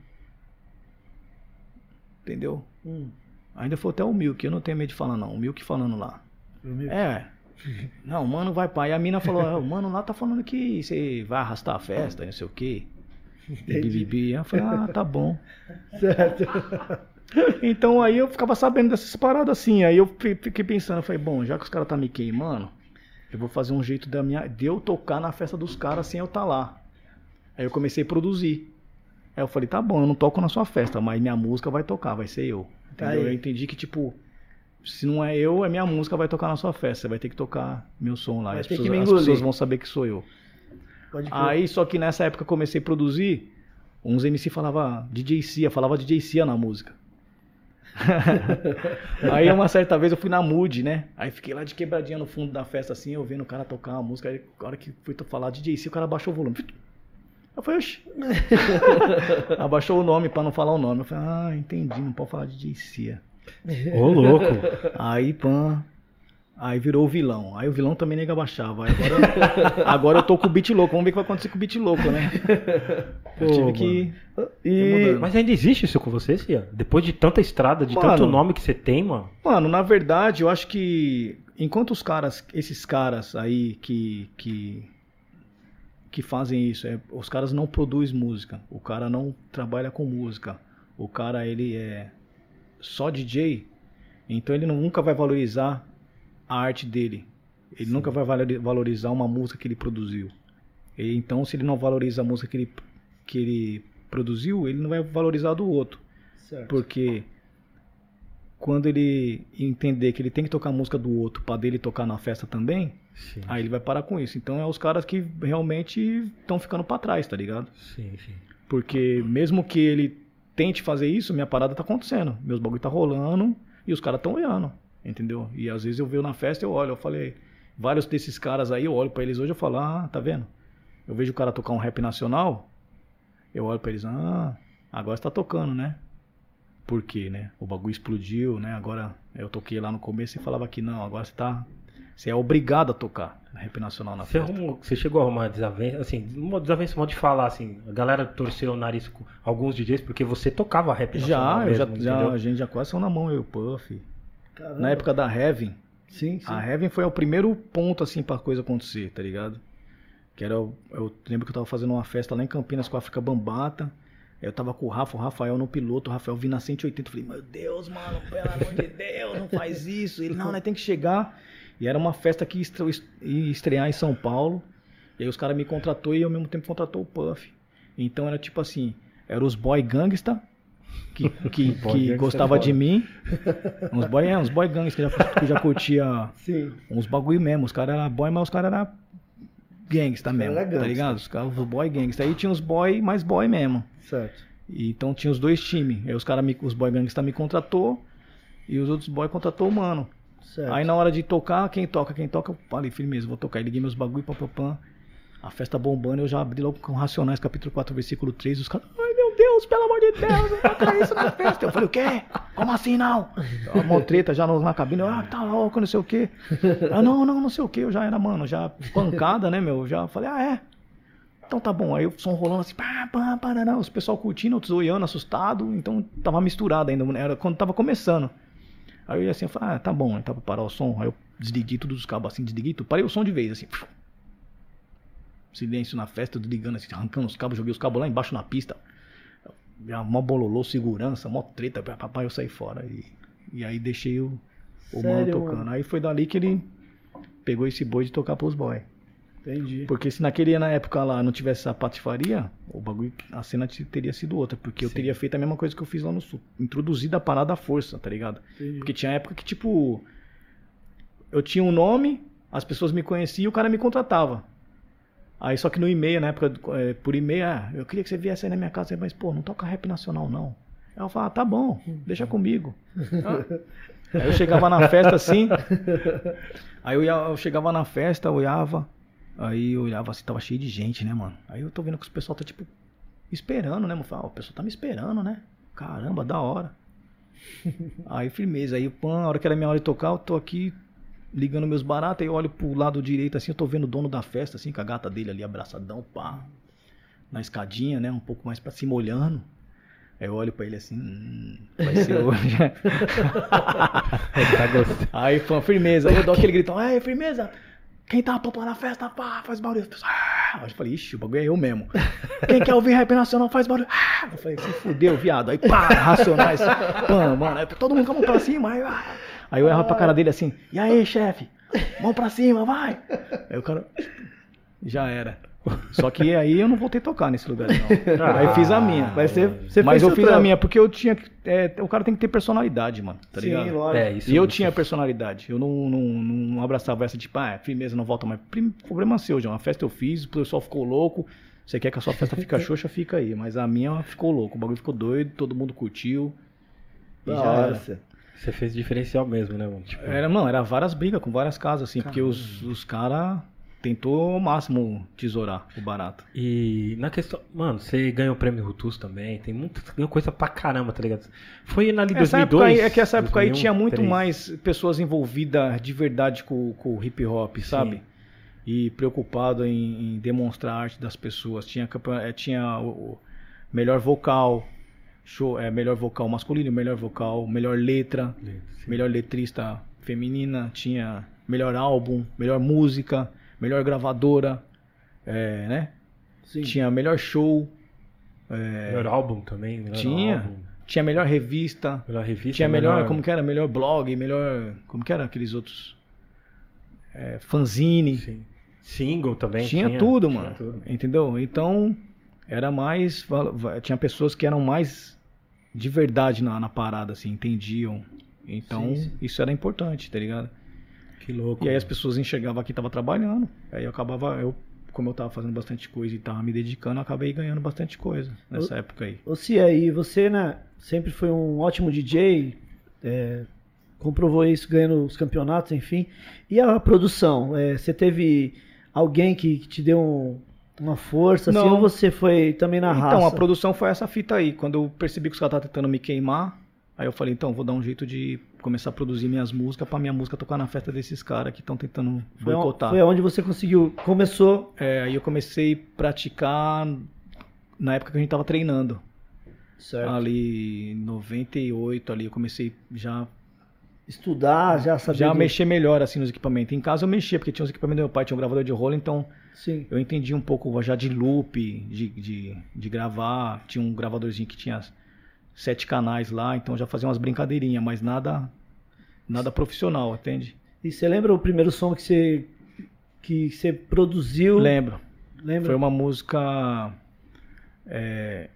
Entendeu?
Hum,
Ainda foi até o Milk, eu não tenho medo de falar não. O Milk falando lá. É. Não, mano, vai pai. E a mina falou, "Ah, o mano lá tá falando que você vai arrastar a festa, não sei o quê. Bibibi. Eu falei, ah, tá bom.
Certo.
Então aí eu ficava sabendo dessas paradas assim. Aí eu fi- fiquei pensando, eu falei, bom, já que os caras tá me queimando, eu vou fazer um jeito da minha, de eu tocar na festa dos caras sem eu estar lá. Aí eu comecei a produzir. Aí eu falei, tá bom, eu não toco na sua festa, mas minha música vai tocar, vai ser eu. Entendeu?
Aí.
Eu entendi que, tipo, se não é eu, é minha música vai tocar na sua festa. Você vai ter que tocar meu som lá. As pessoas,
me
as pessoas vão saber que sou eu. Aí, só que nessa época eu comecei a produzir, uns MC falava DJ Cia, falava DJ Cia na música. aí uma certa vez eu fui na Mood, né? Aí fiquei lá de quebradinha no fundo da festa assim, eu vendo o cara tocar uma música, aí a hora que fui falar DJ Cia, o cara abaixou o volume. Eu falei, oxi. Abaixou o nome pra não falar o nome. Eu falei, ah, entendi, não pode falar DJ Cia.
Ô, louco.
Aí, pan. Aí virou o vilão. Aí o vilão também nega baixava. Agora, agora eu tô com o beat louco. Vamos ver o que vai acontecer com o beat louco, né? Eu
Pô,
tive que.
E,
mudando.
Mas ainda existe isso com você, Cia? Depois de tanta estrada, de
Mano.
tanto nome que você tem, mano.
Mano, na verdade, eu acho que enquanto os caras, esses caras aí que que que fazem isso, é, os caras não produzem música, o cara não trabalha com música, o cara ele é só DJ, então ele nunca vai valorizar a arte dele, ele nunca vai valori- valorizar uma música que ele produziu. E, então, se ele não valoriza a música que ele que ele produziu, ele não vai valorizar a do outro.
certo.
Porque quando ele entender que ele tem que tocar a música do outro pra dele tocar na festa também,
Sim.
aí ele vai parar com isso. Então é os caras que realmente estão ficando pra trás, tá ligado?
Sim, sim.
Porque mesmo que ele tente fazer isso, minha parada tá acontecendo. Meus bagulho tá rolando e os caras estão olhando, entendeu? E às vezes eu vejo na festa eu olho, eu falei, vários desses caras aí, eu olho pra eles hoje eu falo, ah, tá vendo? Eu vejo o cara tocar um rap nacional, eu olho pra eles, ah, agora você tá tocando, né? Por quê, né? O bagulho explodiu, né? Agora eu toquei lá no começo e falava que não, agora você tá. Você é obrigado a tocar rap nacional na
Você,
festa.
arrumou- você chegou a arrumar desavença, assim, uma desavença modo de falar, assim, a galera torceu o nariz com alguns DJs porque você tocava rap nacional
Já, eu já,
mesmo,
já,
entendeu?
a gente já quase saiu na mão, eu o Puff.
Caramba.
Na época da Heaven,
Sim, sim.
a Heaven foi o primeiro ponto, assim, pra coisa acontecer, tá ligado? Que era, eu lembro que eu tava fazendo uma festa lá em Campinas com a África Bambata. Eu tava com o Rafa, o Rafael no piloto, o Rafael vindo na 180. Eu falei, meu Deus, mano, pelo amor de Deus, não faz isso. Ele, não, nós tem que chegar. E era uma festa que ia estre- ia estrear em São Paulo. E aí os caras me contratou e ao mesmo tempo contratou o Puff. Então era tipo assim, eram os boy gangsta que, que, que gostava de mim. Uns boy, é, uns boy gangsta que já, que já curtia
Sim.
uns bagulho mesmo. Os caras eram boy, mas os caras eram gangsta mesmo,
era
tá ligado? Os caras, os boy gangsta. Aí tinha os boy mais boy mesmo.
Certo.
E, então tinha os dois times. Aí os caras, me- os boy gangsta me contratou e os outros boy contratou o mano.
Certo.
Aí na hora de tocar, quem toca, quem toca, eu falei, filho mesmo, vou tocar. Aí liguei meus bagulho, papapã. A festa bombando, eu já abri logo com Racionais, capítulo 4, versículo 3. Os caras, Deus, pelo amor de Deus, não toca isso na festa. Eu falei, o quê? Como assim não? Uma treta já na cabine, eu, ah, tá louco, não sei o quê. Ah, não, não, não sei o quê. Eu já era, mano, já pancada, né, meu? Já falei, ah, é. Então tá bom, aí o som rolando assim, pá, pá, parará, os pessoal curtindo, outros olhando, assustado, então tava misturado ainda, era quando tava começando. Aí eu ia assim, eu falei, ah, tá bom, então pra parar o som, aí eu desliguei todos os cabos assim, desliguei tudo, parei o som de vez, assim. Silêncio na festa, eu desligando assim, arrancando os cabos, joguei os cabos lá embaixo na pista. Já mó bololô, segurança, mó treta, papai, eu saí fora. E, e aí deixei o, o mano
Sério,
tocando.
mano?
Aí foi dali que ele pegou esse boi de tocar pros boys.
Entendi.
Porque se naquele na época lá não tivesse essa patifaria, o bagulho, a cena te- teria sido outra. Porque eu
Sim.
teria feito a mesma coisa que eu fiz lá no sul. Introduzido a parada à força, tá ligado?
Entendi.
Porque tinha época que, tipo, eu tinha um nome, as pessoas me conheciam e o cara me contratava. Aí só que no e-mail, na época, eh, por e-mail, ah, eu queria que você viesse aí na minha casa, mas, pô, não toca rap nacional, não. Aí eu falava, ah, tá bom, deixa comigo. Aí eu chegava na festa assim, aí eu, ia, eu chegava na festa, olhava, aí eu olhava assim, tava cheio de gente, né, mano? Aí eu tô vendo que o pessoal tá, tipo, esperando, né, mano? Eu falava, ah, o pessoal tá me esperando, né? Caramba, da hora. Aí firmeza, aí pã, a hora que era minha hora de tocar, eu tô aqui ligando meus baratos, aí eu olho pro lado direito assim, eu tô vendo o dono da festa, assim, com a gata dele ali abraçadão, pá. Na escadinha, né? Um pouco mais pra cima olhando. Aí eu olho pra ele assim, hum, vai ser hoje.
Tá.
Aí, pã, firmeza. Aí eu dou aquele gritão, ei, firmeza! Quem tá topando a festa, pá, faz barulho. Ah! Aí eu falei, ixi, o bagulho é eu mesmo. Quem quer ouvir rap nacional, faz barulho. Ah! Eu falei, se fudeu, viado. Aí, pá, racionais. Pã, mano, aí todo mundo com a mão pra cima. Aí, ah. Aí eu erro pra cara dele assim, e aí, chefe? Mão pra cima, vai. Aí o cara, já era. Só que aí eu não voltei a tocar nesse lugar, não.
Ah,
aí fiz a minha.
Mas você, você
Mas eu fiz a
trampo.
minha, porque eu tinha que. é, o cara tem que ter personalidade, mano. Tá
Sim,
ligado?
lógico.
É, isso
E eu
isso-
tinha personalidade. Eu não, não, não abraçava essa tipo, ah, firmeza, não volta mais. Problema seu, João. A festa eu fiz, o pessoal ficou louco. Você quer que a sua festa fique xoxa, fica aí. Mas a minha ficou louco. O bagulho ficou doido, todo mundo curtiu. E
Da
já era.
Você.
Fez diferencial mesmo, né, mano? Tipo,
Era, não, era várias brigas com várias casas, assim, porque os, os caras tentou ao máximo tesourar o barato.
E na questão. Mano, você ganhou o prêmio Rutus também. Tem muita ganhou coisa pra caramba, tá ligado? Foi ali
Essa
2002.
época aí, é que essa época aí
2001,
tinha muito
2003.
mais pessoas envolvidas de verdade com, com o hip hop, sabe?
Sim.
E preocupado em, em demonstrar a arte das pessoas. Tinha, eh, tinha o, o melhor vocal, show, é, melhor vocal masculino, melhor vocal, melhor letra, melhor letrista feminina, tinha melhor álbum, melhor música, melhor gravadora, é, né?
Sim.
Tinha melhor show, é,
Melhor álbum também. Melhor
Tinha.
álbum,
tinha melhor revista,
melhor revista.
tinha melhor, como que era? Melhor blog, melhor. Como que era aqueles outros? É, fanzine.
Sim. Single também.
Tinha, tudo, mano.
tudo.
Entendeu? Então, era mais. Tinha pessoas que eram mais de verdade na, na parada, assim, entendiam. Então,
Sim, sim.
isso era importante, tá ligado?
Que louco.
E aí as pessoas enxergavam que tava trabalhando. Aí eu acabava, eu, como eu tava fazendo bastante coisa e tava me dedicando, eu acabei ganhando bastante coisa nessa época aí.
Cia, e você, né, sempre foi um ótimo DJ, é, comprovou isso ganhando os campeonatos, enfim. E a produção? É, você teve alguém que, que te deu um- uma força, assim,
Não.
ou você foi também na raça?
Então, a produção foi essa fita aí. Quando eu percebi que os caras estavam tentando me queimar, aí eu falei, então, vou dar um jeito de começar a produzir minhas músicas pra minha música tocar na festa desses caras que estão tentando
foi,
boicotar.
foi onde você conseguiu, começou,
É, aí eu comecei a praticar na época que a gente tava treinando.
certo,
Ali em 98 ali eu comecei já
estudar, já saber...
já
do-
mexer melhor assim nos equipamentos. Em casa eu mexia porque tinha os equipamentos do meu pai, tinha um gravador de rolo, então
Sim,
eu entendi um pouco já de loop, de, de, de gravar. Tinha um gravadorzinho que tinha sete canais lá, então já fazia umas brincadeirinhas, mas nada nada profissional, entende?
e você lembra o primeiro som que você, que você produziu?
Lembro.
Lembra?
Foi uma música. é,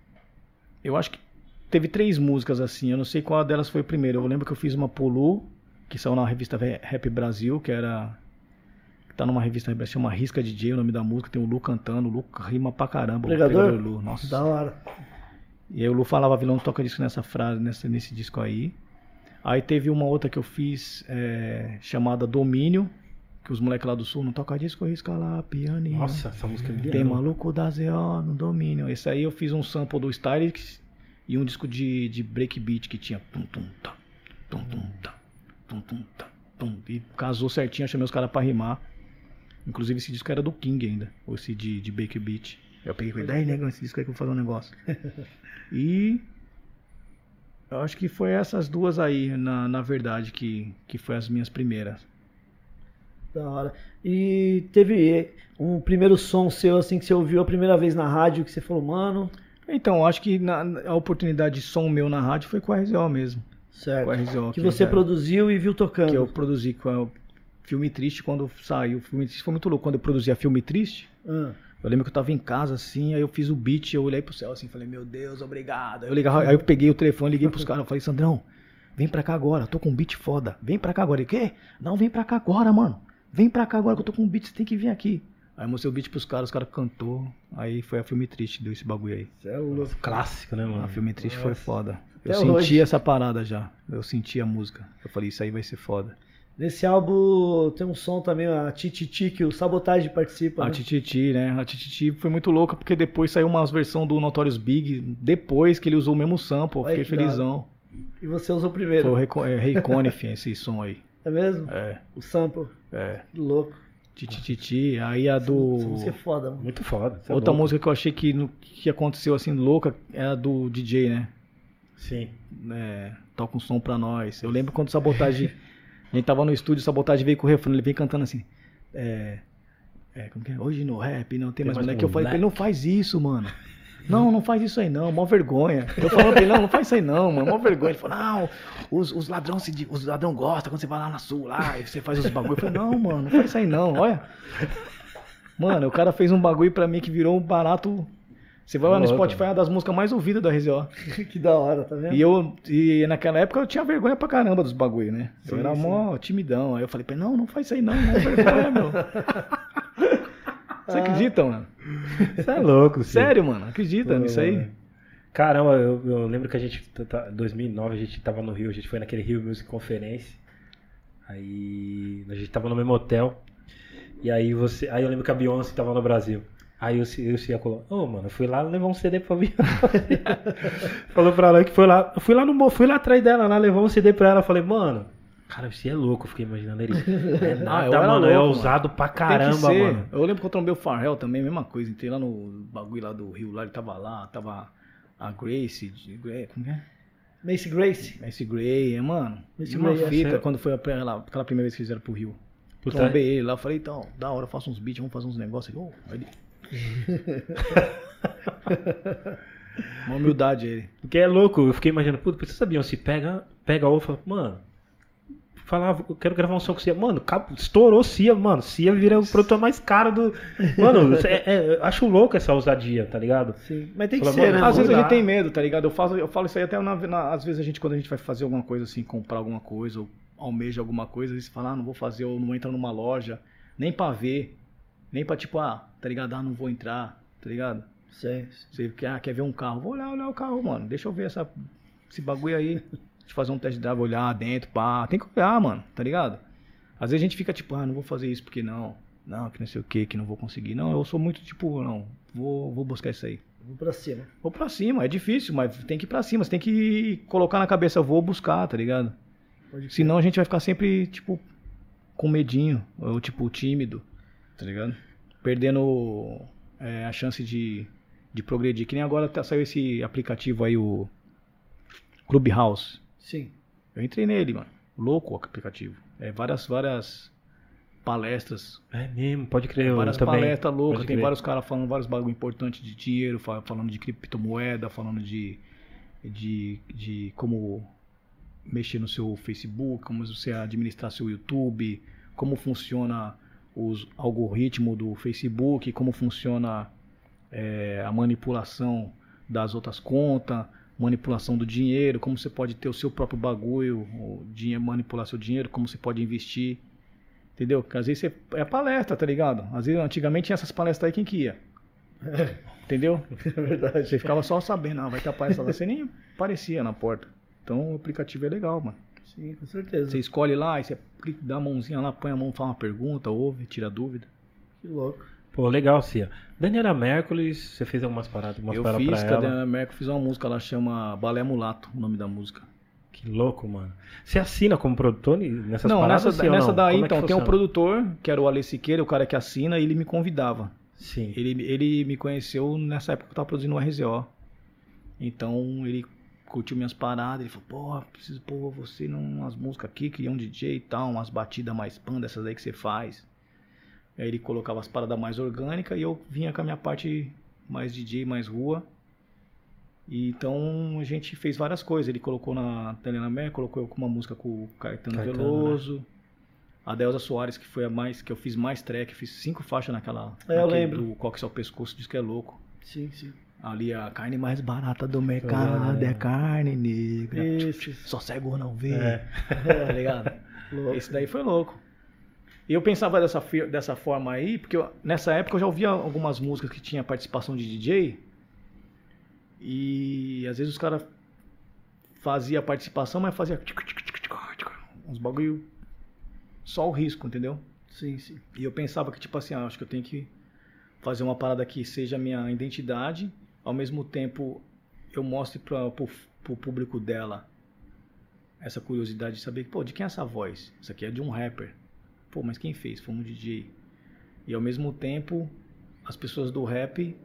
eu acho que teve três músicas assim. Eu não sei qual delas foi primeiro. Eu lembro que eu fiz uma Polu, que saiu na revista Rap Brasil, que era. Tá numa revista que chama Risca DJ, o nome da música. Tem o Lu cantando. O Lu rima pra caramba. o
Pregador?
Lu. Nossa.
Da hora.
E aí o Lu falava vilão toca disco nessa frase, nessa, nesse disco aí. Aí teve uma outra que eu fiz é, chamada Domínio, que os moleques lá do sul não tocam disco, risca lá, pianinho.
Nossa, essa música é linda.
Tem maluco da ZO no domínio. Esse aí eu fiz um sample do Stylix e um disco de, de breakbeat que tinha tum tum tá, tum tum tá, tum tum tá, tum. E casou certinho, eu chamei os caras pra rimar. Inclusive esse disco era do King ainda, ou esse de, de breakbeat. Eu peguei falei, daí negão, esse disco aí que eu vou fazer um negócio. e eu acho que foi essas duas aí, na, na verdade, que, que foi as minhas primeiras.
Da hora. E teve um primeiro som seu, assim, que você ouviu a primeira vez na rádio, que você falou, mano.
Então, acho que na, a oportunidade de som meu na rádio foi com a RZO mesmo.
Certo.
Com a RZO,
que você
já-
produziu e viu tocando.
Que eu produzi com o Filme Triste quando saiu. Filme Triste foi muito louco. Quando eu produzia Filme Triste,
Ah,
eu lembro que eu tava em casa assim, aí eu fiz o beat, eu olhei pro céu assim, falei, meu Deus, obrigado. Aí eu, ligava, aí eu peguei o telefone, liguei pros caras, eu falei, Sandrão, vem pra cá agora, tô com um beat foda. Vem pra cá agora. Ele, quê? Não, vem pra cá agora, mano. Vem pra cá agora que eu tô com um beat, você tem que vir aqui. Aí eu mostrei o beat pros caras, os caras cantou. Aí foi a Filme Triste, deu esse bagulho aí.
cê é louco.
Clássico, né, mano?
A Filme Triste foi foda. Eu
Até
senti
hoje.
essa parada já. Eu senti a música. Eu falei, isso aí vai ser foda.
Nesse álbum tem um som também, a Tititi, que o Sabotage participa.
A
né?
Tititi, né? A Tititi foi muito louca porque depois saiu umas versão do Notorious Big, depois que ele usou o mesmo sample, eu
Olha
fiquei
que
felizão.
E você usou o
Foi
primeiro.
o é, Rei Conif esse som aí.
É mesmo?
É,
O sample.
é.
Louco.
Tititi, aí a
Essa
do...
música é foda, mano.
Muito foda. É
Outra
louco.
música que eu achei que, no- que aconteceu assim, louca, é a do DJ, né?
Sim.
É, toca um som pra nós. Eu lembro quando o Sabotagem. a gente tava no estúdio, Sabotagem veio com o refrão, ele veio cantando assim. É. É, como que é? Hoje no rap não tem,
Tem
mais
mais
moleque. Eu falei pra ele, não faz isso, mano. Não, não faz isso aí não, mó vergonha. Eu falando pra ele, não, não faz isso aí não, mano, mó vergonha. Ele falou, não, os, os ladrões se os ladrão gostam quando você vai lá na sul, lá, e você faz os bagulho. Eu falei, não, mano, não faz isso aí não, olha. Mano, o cara fez um bagulho pra mim que virou um barato. Você vai lá no. Spotify, é uma das músicas mais ouvidas da RZO.
que da hora, tá vendo?
E eu, e naquela época eu tinha vergonha pra caramba dos bagulho, né?
Sim,
eu era
sim.
mó timidão. Aí eu falei pra ele, não, não faz isso aí não, não é vergonha, meu. Você acredita, mano?
Você é louco, sim.
Sério, mano, acredita
Pô,
nisso aí?
Caramba, eu, eu lembro que a gente, tá- 2009, a gente tava no Rio, a gente foi naquele Rio Music Conference. Aí a gente tava no mesmo hotel. E aí você. Aí eu lembro que a Beyoncé tava no Brasil. Aí o Cia- o Cia falou, ô mano, eu fui lá levar um CD pra Beyoncé. Falou pra ela que foi lá. Eu fui lá no fui lá atrás dela, lá, levou um CD pra ela. Falei, mano, cara, você é louco, eu fiquei imaginando ele. É nada,
eu era
mano, é
louco,
ousado pra
Tem que
caramba,
ser.
mano.
Eu lembro que eu trombei o Farrell também, mesma coisa. Entrei lá no bagulho lá do Rio, lá ele tava lá, tava a Grace, como é?
Macy Grace.
Macy Gray, é, mano.
Macy
uma
Gray, é
fita
sério.
quando foi aquela, aquela primeira vez que fizeram pro Rio.
Puta,
Trombei ele lá, eu falei, então, da hora, eu faço uns beats, vamos fazer uns negócios. Ele- Uma humildade ele.
Porque é louco, eu fiquei imaginando, puta, você sabia, se pega, pega ou fala, mano, falava, eu quero gravar um som com Cia. Mano, estourou Cia, mano. Cia vira o produtor mais caro do. Mano, é- é- eu acho louco essa ousadia, tá ligado?
Sim. Mas tem que
Fala,
ser,
mano,
né?
Às vezes a gente tem medo, tá ligado? Eu, faço, eu falo isso aí até na, na- às vezes a gente, quando a gente vai fazer alguma coisa assim, comprar alguma coisa, ou almeja alguma coisa, eles falam, ah, não vou fazer, ou não entra numa loja, nem pra ver, nem pra tipo, ah, tá ligado? Ah, não vou entrar, tá ligado?
Sei.
Você quer, ah, quer ver um carro? Vou olhar, olhar o carro, mano. Deixa eu ver essa, esse bagulho aí. Deixa eu fazer um test drive, olhar dentro, pá. Tem que olhar, mano, tá ligado? Às vezes a gente fica tipo, ah, não vou fazer isso porque não. Não, que não sei o que, que não vou conseguir. Não, eu sou muito tipo, não, vou, vou buscar isso aí.
Vamos pra cima.
Vou pra cima, é difícil, mas tem que ir pra cima. Você tem que colocar na cabeça, vou buscar, tá ligado? Senão a gente vai ficar sempre, tipo, com medinho, ou tipo, tímido, tá ligado? Perdendo é, a chance de, de progredir. Que nem agora tá, saiu esse aplicativo aí, o Clubhouse.
Sim.
Eu entrei nele, mano. Louco o aplicativo. É várias, várias palestras.
É mesmo, pode crer. eu
várias palestras loucas.
Pode
Tem
crer.
vários caras falando vários bagulho importantes de dinheiro, fa- falando de criptomoeda, falando de, de, de como mexer no seu Facebook, como você administrar seu YouTube, como funciona os algoritmos do Facebook, como funciona é, a manipulação das outras contas, manipulação do dinheiro, como você pode ter o seu próprio bagulho, o dinheiro, manipular seu dinheiro, como você pode investir. Entendeu? Porque às vezes você, é palestra, tá ligado? Às vezes antigamente tinha essas palestras aí, quem que ia? Entendeu?
É verdade.
Você ficava só sabendo, ah, vai ter a palestra lá, você nem aparecia na porta. Então o aplicativo é legal, mano.
Sim, com certeza.
Você escolhe lá, aí você dá a mãozinha lá, põe a mão, fala uma pergunta, ouve, tira dúvida.
Que louco.
Pô, legal, Cia. Daniela Mercules, você fez algumas paradas, umas
eu
paradas
fiz,
pra
com a
ela.
Daniela Mercury, fiz uma música, ela chama Balé Mulato, o nome da música.
Que louco, mano. Você assina como produtor nessas
não,
paradas?
nessa,
sim ou
nessa
não?
daí,
é
então, tem um produtor, que era o Ale Siqueira, o cara que assina, e ele me convidava.
Sim.
Ele, ele me conheceu nessa época que eu tava produzindo o RZO. Então ele curtiu minhas paradas, ele falou, porra, preciso pôr você numas músicas aqui, criar um DJ e tal, umas batidas mais pan dessas aí que você faz. Aí ele colocava as paradas mais orgânicas e eu vinha com a minha parte mais DJ, mais rua. E então a gente fez várias coisas. Ele colocou na Telena Mer, colocou eu com uma música com o Caetano,
Caetano,
Veloso. A Delza Soares, que foi a mais que eu fiz mais track, fiz cinco faixas naquela.
É, eu lembro.
Do Coque ao Pescoço, diz que é louco.
Sim, sim.
Ali a carne mais barata do mercado
É.
é carne negra.
Isso.
Só cego não vê.
É.
tá ligado? Esse daí foi louco. E eu pensava dessa, dessa forma aí, porque eu- nessa época eu já ouvia algumas músicas que tinha participação de DJ. E às vezes os caras faziam a participação, mas fazia uns bagulho só o risco, entendeu?
Sim, sim.
E eu pensava que, tipo assim, ah, acho que eu tenho que fazer uma parada que seja a minha identidade, ao mesmo tempo eu mostre para o público dela essa curiosidade de saber, pô, de quem é essa voz? Isso aqui é de um rapper. Pô, mas quem fez? Foi um DJ. E ao mesmo tempo, as pessoas do rap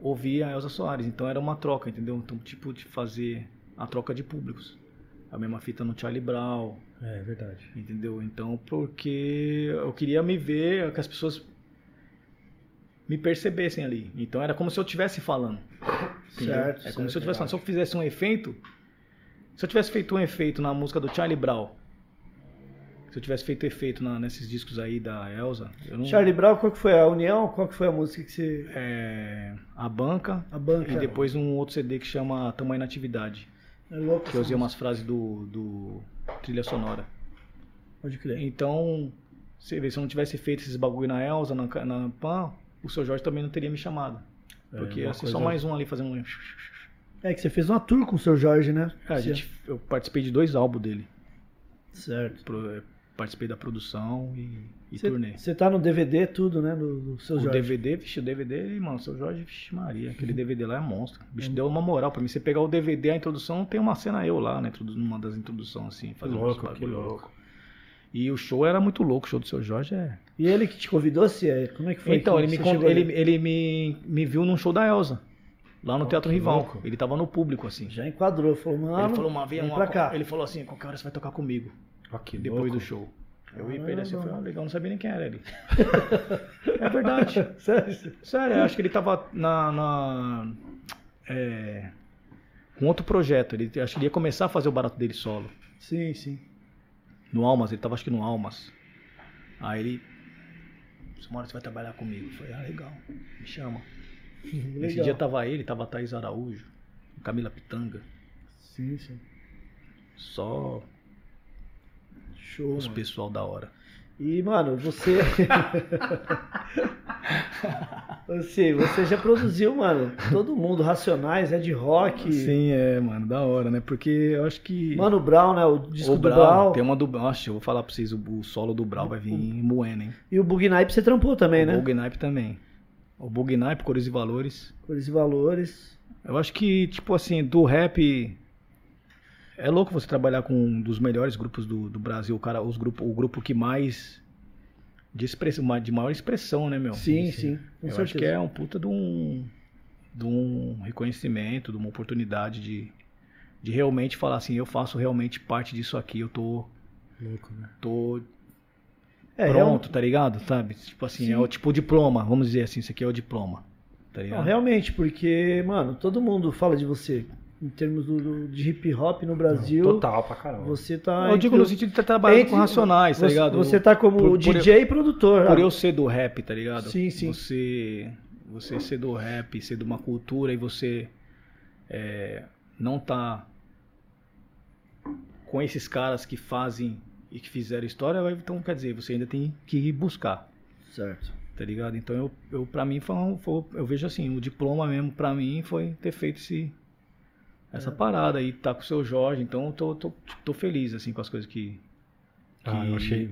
ouviam a Elza Soares. Então era uma troca, entendeu? Então, tipo, de fazer a troca de públicos. A mesma fita no Charlie Brown,
É verdade.
Entendeu? Então, porque eu queria me ver, que as pessoas me percebessem ali. Então era como se eu estivesse falando. entendeu?
Certo,
É como
certo.
se eu estivesse falando. Se eu fizesse um efeito, se eu tivesse feito um efeito na música do Charlie Brown, se eu tivesse feito efeito na- nesses discos aí da Elsa, eu não.
Charlie Brown, qual que foi a união? Qual que foi a música que você.
É, a banca
A banca.
e depois um outro CD que chama Tamanho na Atividade,
É louco.
que eu usei
essa
umas frases do, do trilha sonora.
música. Pode crer.
Então, você vê, se eu não tivesse feito esses bagulho na Elsa, na, na PAN, o seu Jorge também não teria me chamado.
É,
Porque ia ser
coisa-
só mais um ali fazendo um.
É que você fez uma tour com o seu Jorge, né?
É, a gente, eu participei de dois álbuns dele.
Certo.
Pro- é, participei da produção e, e turnê.
Você tá no DVD, tudo, né? Do, do seu
O
Jorge.
DVD, vixe, o DVD, mano, seu Jorge, vixe Maria, aquele DVD lá é monstro. O bicho deu uma moral pra mim. Você pegar o DVD, a introdução, tem uma cena eu lá, né? Numa das introduções, assim, fazendo
louco, que louco.
E o show era muito louco, o show do seu Jorge é.
E ele que te convidou, se é? Como é que foi?
Então,
que
ele, me, ele, ele me, me viu num show da Elsa, lá no
Oh,
Teatro Rival.
louco.
Ele tava no público, assim.
Já enquadrou, falou, mano.
ele falou uma vez, uma,
cá.
ele falou assim, qualquer hora você vai tocar comigo,
que
depois
louco.
do show. Eu ia pra ele assim, eu falei, ah, legal, não sabia nem quem era ele. é verdade.
Sério?
Sério, eu acho que ele tava na. na é, com outro projeto. Ele, acho que ele ia começar a fazer o barato dele solo.
Sim, sim.
No Almas, ele tava acho que no Almas. Aí ele. Uma hora você vai trabalhar comigo. Eu falei, ah, legal, me chama.
Legal.
dia tava ele, tava a Thaís Araújo, Camila Pitanga.
Sim, sim.
Só
Show.
os
mano.
pessoal da hora.
E, mano, você. você, você já produziu, mano, todo mundo, Racionais, Ed Rock.
Sim, é, mano, da hora, né? Porque eu acho que.
Mano Brown, né? O disco
o
do
Brau,
Brown.
tem uma do. Nossa, eu vou falar pra vocês, o, o solo do Brau vai vir moendo, hein?
E o Bug Nipe você trampou também,
o
né?
Bugnipe também. O Bugnipe, Cores e Valores.
Cores e Valores.
Eu acho que, tipo assim, do rap. É louco você trabalhar com um dos melhores grupos do, do Brasil, o cara, os grupo, o grupo que mais. De, expressão, de maior expressão, né, meu?
Sim, sim. Com
Eu
certeza.
acho que é um puta de um, de um reconhecimento, de uma oportunidade de, de realmente falar assim, eu faço realmente parte disso aqui, eu tô,
Louco, né?
tô
É,
pronto, tá ligado? Sabe? Tipo assim,
Sim.
é o tipo diploma, vamos dizer assim, isso aqui é o diploma. Tá?
Não, realmente, porque, mano, todo mundo fala de você. Em termos do, do- de hip hop no Brasil.
Total pra caramba.
Você tá.
eu digo no sentido de estar trabalhando
entre-
com racionais, tá
você,
ligado?
Você tá como
Por- por
DJ e produtor.
Por
ah.
eu ser do rap, tá ligado?
Sim, sim.
Você, você ser do rap, ser de uma cultura e você é, não tá com esses caras que fazem e que fizeram história, então quer dizer, você ainda tem que ir buscar,
Certo.
tá ligado? Então eu, eu pra mim foi, um- foi- eu vejo assim, o diploma mesmo pra mim foi ter feito esse essa
É.
parada aí, tá com o seu Jorge, então eu tô, tô, tô feliz assim com as coisas que
Ah, eu achei.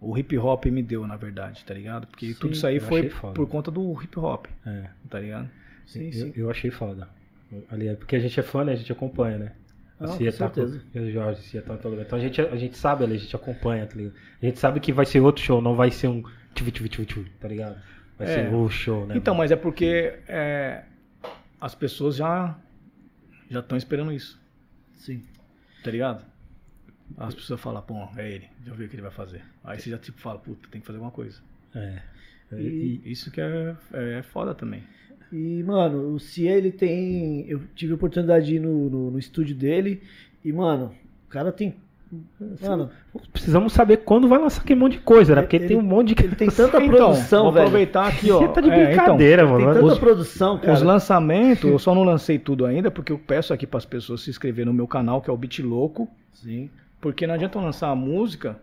o hip hop me deu, na verdade, tá ligado? Porque
Sim,
tudo isso aí foi
foda.
por conta do hip hop,
É.
tá ligado?
Sim,
eu,
sim.
eu achei foda. Ali, é porque a gente é fã, né? A gente acompanha, né?
Não,
A
com
Cia tá com,
certeza.
Jorge, a Cia tá em todo lugar. Então a gente, a gente sabe ali, a gente acompanha, tá ligado? A gente sabe que vai ser outro show, não vai ser um tchu tchu tchu tchu, tá ligado? Vai
É.
ser o show, né?
Então,
mano?
mas é porque é, as pessoas já já estão esperando isso,
Sim.
tá ligado? As pessoas falam, pô, é ele, já vi o que ele vai fazer. Aí você já tipo fala, puta, tem que fazer alguma coisa.
É.
E-
isso que é, é foda também.
E, mano, o Cia, ele tem. Eu tive a oportunidade de ir no, no, no estúdio dele. E, mano, o cara tem. Mano,
Precisamos saber quando vai lançar aquele monte de coisa, né? Porque
Ele-
tem um monte de
ele tem tanta
Então,
produção,
vou
velho.
aproveitar aqui, ó.
Você tá de
É, então,
brincadeira,
Tem
mano.
tanta
Os-
produção, cara.
Os lançamentos, eu só não lancei tudo ainda, porque eu peço aqui para as pessoas se inscreverem no meu canal, que é o Beat Louco,
Sim.
porque não adianta eu lançar a música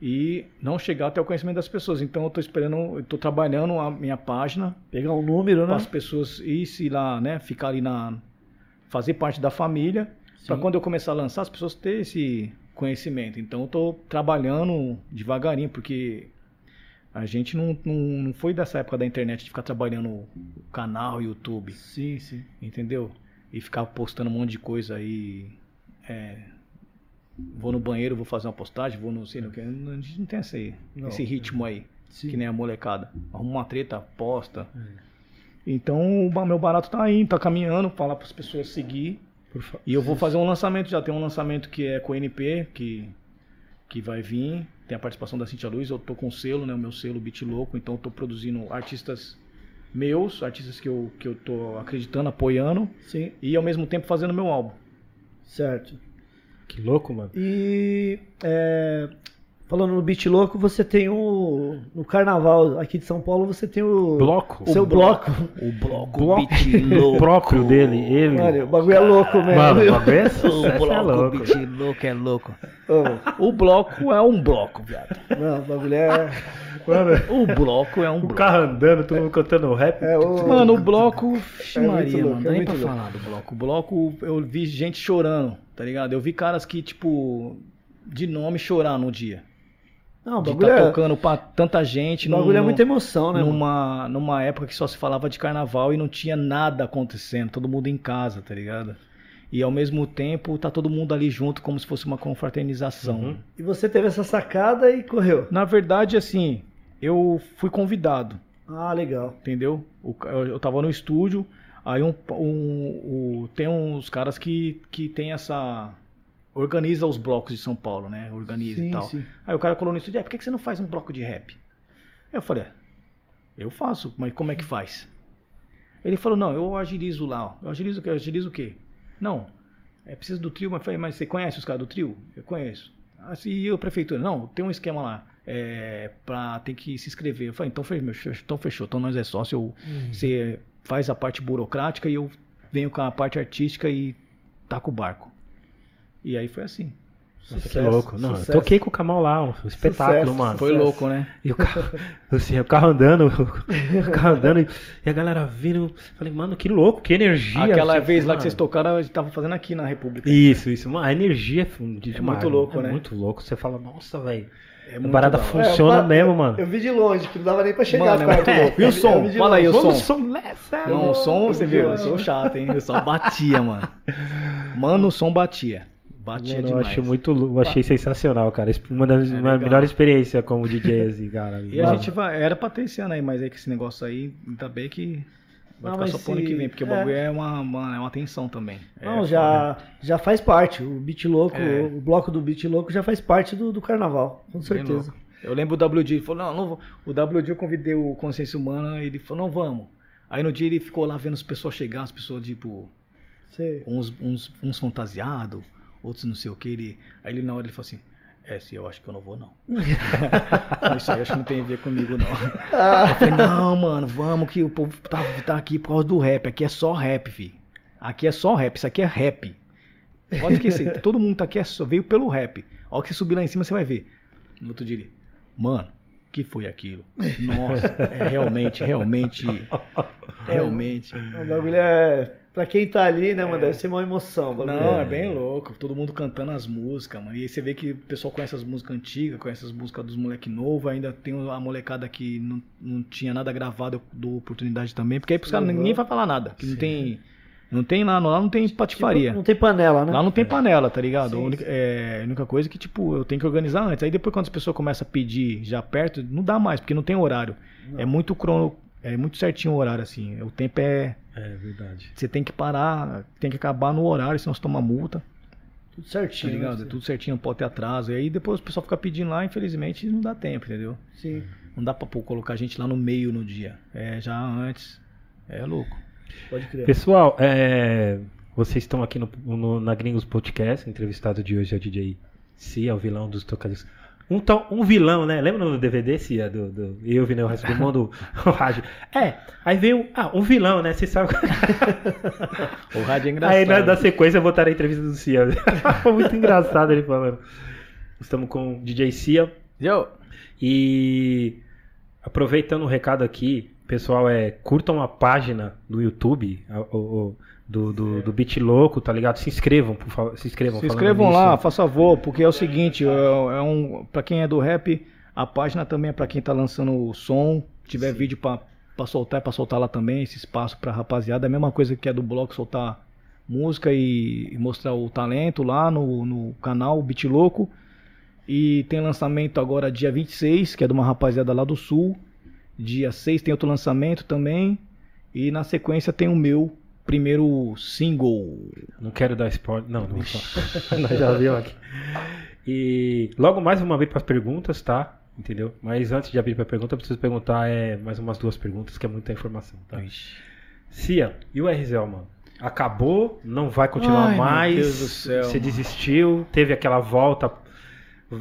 e não chegar até o conhecimento das pessoas. Então eu tô esperando, eu tô trabalhando a minha página
Pegar um número,
para
né?
as pessoas ir se lá, né, ficar ali na fazer parte da família, para quando eu começar a lançar as pessoas terem esse conhecimento. Então eu tô trabalhando devagarinho, porque a gente não, não, não foi dessa época da internet de ficar trabalhando o canal, YouTube.
Sim, sim.
Entendeu? E ficar postando um monte de coisa aí. é, vou no banheiro, vou fazer uma postagem, vou no sei lá o que. A gente não tem esse,
Não.
esse ritmo aí,
Sim.
que nem a molecada. Arruma uma treta, posta. Então o meu barato tá aí, tá caminhando, falar para as pessoas seguir.
Por fa-
E eu vou fazer um lançamento, já tem um lançamento que é com o NP, que, que vai vir. Tem a participação da Cintia Luz, eu tô com o selo, né? O meu selo Beat Louco, então eu tô produzindo artistas meus, artistas que eu, que eu tô acreditando, apoiando
Sim,
e ao mesmo tempo fazendo meu álbum.
certo.
Que louco, mano.
E é, falando no Beat Louco, você tem o. No carnaval aqui de São Paulo, você tem o.
Bloco.
o seu bloco.
O bloco,
bloco
Beat Louco.
próprio dele, ele.
Mano, o bagulho é louco mesmo.
Mano, o bagulho é,
O
é
bloco
louco.
Beat Louco é louco.
Ô,
O bloco é um bloco, viado.
não, o bagulho é.
Mano,
O bloco é um
o
bloco.
carro andando, todo mundo cantando rap.
É o.
Mano, o bloco. Vixe,
É
Maria,
louco,
mano.
é
Não dá nem pra
louco.
falar do bloco. O bloco, eu vi gente chorando, tá ligado? Eu vi caras que, tipo, de nome chorar no dia.
Não, o
De
bagulho,
tá
é,
tocando pra tanta gente.
o bagulho
num-
é muita emoção, né? mano?
numa, numa época que só se falava de carnaval e não tinha nada acontecendo, todo mundo em casa, tá ligado? E ao mesmo tempo tá todo mundo ali junto como se fosse uma confraternização.
Uhum.
E você teve essa sacada e correu.
Na verdade, assim, eu fui convidado,
Ah, legal.
entendeu? Eu, tava no estúdio, aí um, um- o- tem uns caras que, que tem essa. Organiza os blocos de São Paulo, né? Organiza
Sim,
e tal.
sim.
Aí o cara colou no estúdio, é, por que você não faz um bloco de rap? Eu falei, é, eu faço, mas como é que faz? Ele falou, não, eu agilizo lá, ó. Eu agilizo o quê? Eu agilizo o quê? Não, é preciso do trio, mas eu falei, mas você conhece os caras do trio? Eu conheço. Assim, e a prefeitura? Não, tem um esquema lá, é, pra, tem que se inscrever. Eu falei, então fechou, então fechou, então nós é sócio, eu- você faz a parte burocrática e eu venho com a parte artística e taco o barco. E aí foi assim.
Nossa, que
Sucesso,
louco. Não, eu
sucesso.
toquei com o Kamal lá, um espetáculo,
Sucesso.
mano.
Foi
Sucesso.
louco, né?
E o carro, assim, o carro andando, o carro andando, e e a galera vindo. Falei, mano, que louco, que energia.
Aquela
assim,
vez lá que vocês tocaram, a gente tava fazendo aqui na República.
Isso, isso. Mano, a energia é, fun- demais,
muito louco,
é
né?
muito louco. Você fala, nossa, velho.
É
A
muito
parada
da hora.
funciona
É, eu-
mesmo, mano.
Eu vi de longe, que não dava nem pra chegar
Mano,
perto.
é-
louco.
E o som?
de
Fala aí, o som.
Som.
Não, o som, você viu? Eu
Mano.
sou chato, hein? Eu só batia, mano. Mano, o som batia. Batia
Mano, eu
demais.
acho muito, eu achei sensacional, cara. Uma das
É
uma
legal.
melhor experiência como DJ, assim, cara.
E a
Mano,
gente vai. Era pra ter esse ano aí, mas é que esse negócio aí, ainda bem que vai
Não,
ficar só pro
se-
que vem, porque o
é.
bagulho é, uma, uma, é uma tensão também. É
Não,
foda.
já, já faz parte. O Beat Louco,
É.
o bloco do Beat Louco já faz parte do, do carnaval, com certeza.
Eu lembro o WD, ele falou, não, não vou. O WD eu convidei o Consciência Humana, ele falou, não, vamos. Aí no dia ele ficou lá vendo as pessoas chegar, as pessoas, tipo,
Você-
uns, uns, uns fantasiados, outros não sei o que. Ele, aí ele na hora ele falou assim, é, se eu acho que eu não vou não. Isso aí acho que não tem a ver comigo não. Eu falei, não, mano, vamos que o povo tá, tá aqui por causa do rap. Aqui é só rap, fi. Aqui é só rap, isso aqui é rap. Pode esquecer, todo mundo tá aqui é só, veio pelo rap. A hora que você subir lá em cima, você vai ver. No outro dia, ele, mano, que foi aquilo? Nossa, é realmente, realmente, realmente.
O bagulho é. Pra quem tá ali, né, mano, deve ser uma emoção.
Não, é bem louco. Todo mundo cantando as músicas, mano. E aí você vê que o pessoal conhece as músicas antigas, conhece as músicas dos moleque novo, ainda tem a molecada que não, não tinha nada gravado, eu dou oportunidade também. Porque aí pros caras ninguém vai falar nada. Que não tem. Não tem lá, lá não tem patifaria.
Tipo, não tem panela, né?
Lá não tem panela, tá ligado?
Sim,
a, única, é, a única coisa que, tipo, eu tenho que organizar antes. Aí depois, quando as pessoas começam a pedir já perto, não dá mais, porque não tem horário. É muito crono, é muito certinho o horário, assim. O tempo é.
É verdade.
Você tem que parar, tem que acabar no horário, senão você toma multa,
Tudo
tá
certinho.
ligado?
né?
É tudo certinho, não pode ter atraso. E aí depois o pessoal fica pedindo lá, infelizmente, não dá tempo, entendeu?
Sim.
Não dá pra pô, colocar a gente lá no meio no dia. É, já antes. É louco.
Pode crer.
Pessoal, é, vocês estão aqui no, no- na Gringos Podcast. O entrevistado de hoje é o DJ Cia, o vilão dos tocadores. Um, tal- um vilão, né? Lembra no DVD, Cia? Do, do, eu, Vinel, o resto do mundo, o rádio. É, aí veio. Ah, um vilão, né? Vocês sabem.
O rádio é engraçado.
Aí na, na sequência botaram a entrevista do Cia. Foi muito engraçado ele falando. Estamos com o DJ Cia.
Yo,
E aproveitando o recado aqui, pessoal, é curtam a página do YouTube a- o- do, do, do Beat Louco, tá ligado? Se inscrevam, por favor. Se inscrevam.
Se inscrevam lá, faça favor, porque é o seguinte, é, é um, para quem é do rap, a página também é pra quem tá lançando o som, tiver vídeo pra, pra soltar, é pra soltar lá também, esse espaço pra rapaziada, é a mesma coisa que é do bloco soltar música e, e mostrar o talento lá no, no canal Beat Louco. E tem lançamento agora dia 26, que é de uma rapaziada lá do sul. Dia 6 tem outro lançamento também. E na sequência tem o meu primeiro single.
Não quero dar spoiler. Não, não. Nós já viu aqui. E logo mais vamos abrir para as perguntas, tá? Entendeu? Mas antes de abrir para pergunta, eu preciso perguntar é, mais umas duas perguntas, que é muita informação, tá? Cia, e o RZL, mano? Acabou? Não vai continuar
Ai, meu
mais?
Deus do céu,
Você
mano.
desistiu? Teve aquela volta?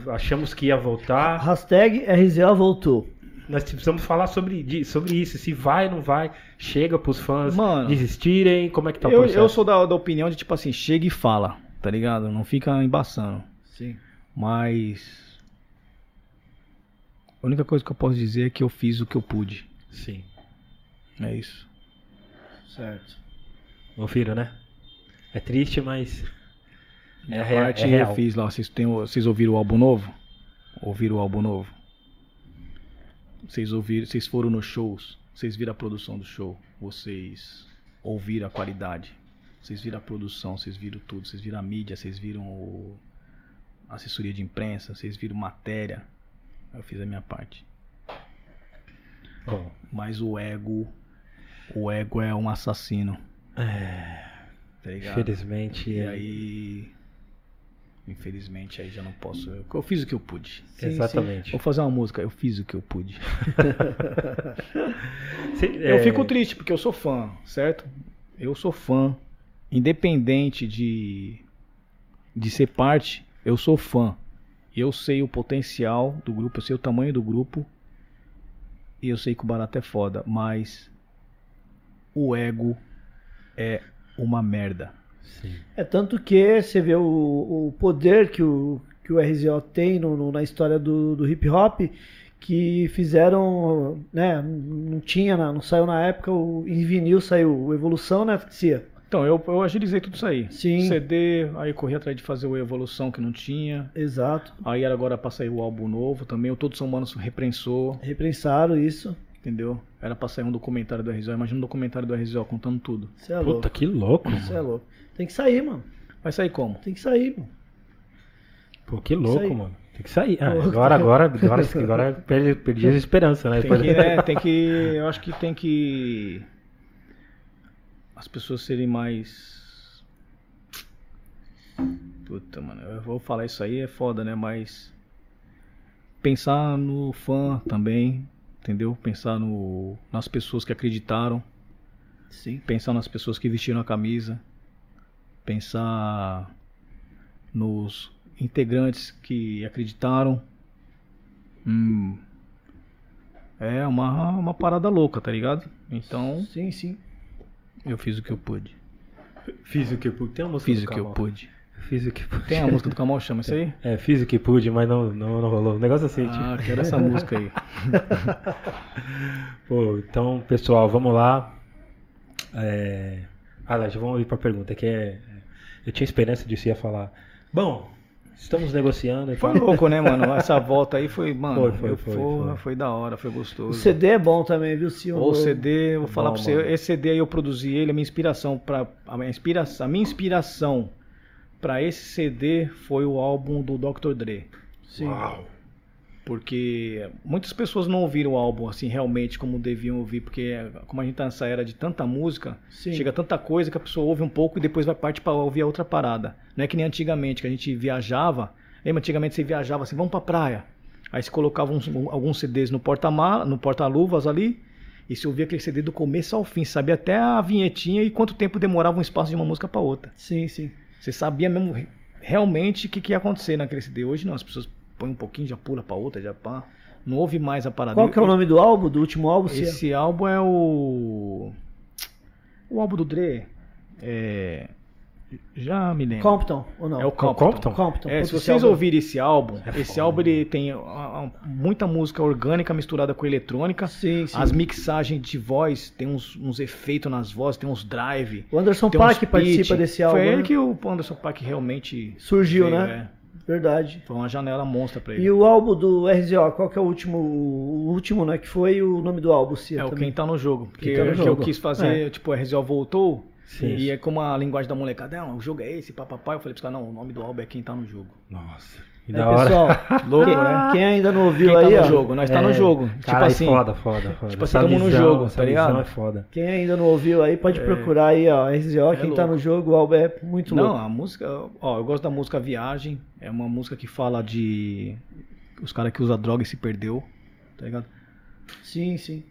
Achamos que ia voltar.
Hashtag RZA voltou.
Nós precisamos falar sobre, sobre isso. Se vai, não vai. Chega pros fãs
Mano,
desistirem. Como é que tá o
Eu,
processo?
eu sou da, da opinião de tipo assim, chega e fala, tá ligado? Não fica embaçando.
Sim.
Mas. A única coisa que eu posso dizer é que eu fiz o que eu pude.
Sim.
É isso.
Certo.
Ouviram, né? É triste, mas. É,
A parte
é real.
eu fiz lá. Vocês, têm, o- vocês ouviram o álbum novo? Ouviram o álbum novo? Vocês ouviram, vocês foram nos shows, vocês viram a produção do show, vocês ouviram a qualidade, vocês viram a produção, vocês viram tudo, vocês viram a mídia, vocês viram o- a assessoria de imprensa, vocês viram matéria. Eu fiz a minha parte.
Bom,
Mas o ego, o ego é um assassino. Tá ligado?
infelizmente.
E
é-
aí, infelizmente, aí já não posso. Eu, eu fiz o que eu pude.
Sim,
Exatamente.
Vou fazer uma música, eu fiz o que eu pude. Eu
é,
fico triste porque eu sou fã, certo? Eu sou fã, independente de de ser parte, eu sou fã. Eu sei o potencial do grupo, eu sei o tamanho do grupo. E eu sei que o barato é foda, mas o ego é uma merda.
Sim.
É tanto que você vê o, o poder que o, que o RZO tem no, no- na história do, do hip hop, que fizeram, né, não tinha, não saiu na época, o, em vinil saiu o Evolução, né, Cia?
Então, eu, eu agilizei tudo isso aí.
Sim.
CD, aí corri atrás de fazer o Evolução que não tinha.
Exato.
Aí era agora pra sair o álbum novo também. O Todos São Manos reprensou,
Reprensaram isso.
Entendeu? Era pra sair um documentário do RZO. Imagina um documentário do RZO contando tudo.
Você é louco.
Puta, que louco.
Você é louco. Tem que sair, mano.
Vai sair como?
Tem que sair, mano.
Pô, que louco, mano. Tem que sair. Ah, agora, agora, agora, agora perdi, perdi a esperança, né?
Tem que, né, tem que. Eu acho que tem que. As pessoas serem mais. Puta, mano, eu vou falar isso aí, é foda, né? Mas. Pensar no fã também, entendeu? Pensar no, nas pessoas que acreditaram.
Sim.
Pensar nas pessoas que vestiram a camisa. Pensar nos integrantes que acreditaram. Hum, é uma, uma parada louca, tá ligado? Então,
Sim, sim.
eu fiz o que eu pude.
Fiz o que pude. Tem uma música
Fiz o que eu pude.
Fiz o que pude.
Tem a música do Kamal, chama isso aí?
É, fiz o que pude, mas não, não, não rolou. O negócio assim, tipo.
Ah, quero essa música aí.
Pô, então, pessoal, vamos lá. É, Ah, já vamos ir pra pergunta, que é. Eu tinha esperança de você ia falar. Bom, estamos negociando
Foi louco, né, mano? Essa volta aí foi, mano,
Foi, foi,
eu-
foi, foi.
foi da hora, foi gostoso.
O CD é bom também, viu, Sil?
Ou o CD, eu vou falar
Bom,
pra você,
mano.
esse CD aí eu produzi ele, a minha inspiração para a minha inspiração, a minha inspiração para esse CD foi o álbum do Dr. Dre,
Sim.
Uau.
porque muitas pessoas não ouviram o álbum assim realmente como deviam ouvir, porque como a gente tá nessa era de tanta música,
Sim.
chega tanta coisa que a pessoa ouve um pouco e depois vai parte para ouvir a outra parada. Não é que nem antigamente que a gente viajava, lembra antigamente você viajava assim, vamos pra praia. Aí você colocava uns- alguns CDs no porta-mala, no porta-luvas ali, e você ouvia aquele CD do começo ao fim, sabia até a vinhetinha e quanto tempo demorava um espaço de uma música para outra.
Sim, sim.
Você sabia mesmo re- realmente o que, que ia acontecer naquele CD. Hoje não, as pessoas põem um pouquinho, já pula para outra, já pá. Não ouve mais a parada.
Qual que é o nome do álbum, do último álbum?
Esse álbum é o. O álbum do Dre. É. Já me lembro.
Compton, ou não?
É o
Compton?
Compton.
Compton.
É, se
esse
vocês
álbum-
ouvirem esse álbum,
É
esse
foda,
álbum ele tem muita música orgânica misturada com eletrônica.
Sim, sim.
As mixagens de voz, tem uns, uns efeitos nas vozes, tem uns drive.
O Anderson Paak participa desse álbum.
Foi ele
né?
que o Anderson Paak realmente
Surgiu,
veio,
né?
é.
Verdade.
Foi uma janela monstra pra ele.
E o álbum do RZO, qual que é o último, o último, né? Que foi o nome do álbum, Cia?
É o
também.
Quem Tá no Jogo. Porque
Tá no
que eu
Jogo.
quis fazer, tipo, o RZO voltou.
Sim.
E é como a linguagem da molecada, não, o jogo é esse, papapá. Eu falei pros caras, não, o nome do álbum é Quem Tá no Jogo.
Nossa. Que
Aí,
da hora.
É, pessoal,
Louco,
quem,
né?
quem ainda não ouviu
Quem tá
aí,
no
ó,
jogo? Nós tá no
É,
jogo. Tipo
Caralho,
assim,
foda, foda, foda.
tipo assim, tamo no jogo, tá ligado?
é foda.
quem ainda não ouviu aí, pode procurar aí, ó, RZO, quem tá
louco.
no jogo, o álbum é muito
Não,
louco.
a música, ó, eu gosto da música Viagem. É uma música que fala de os caras que usam droga e se perdeu, tá ligado?
Sim, sim.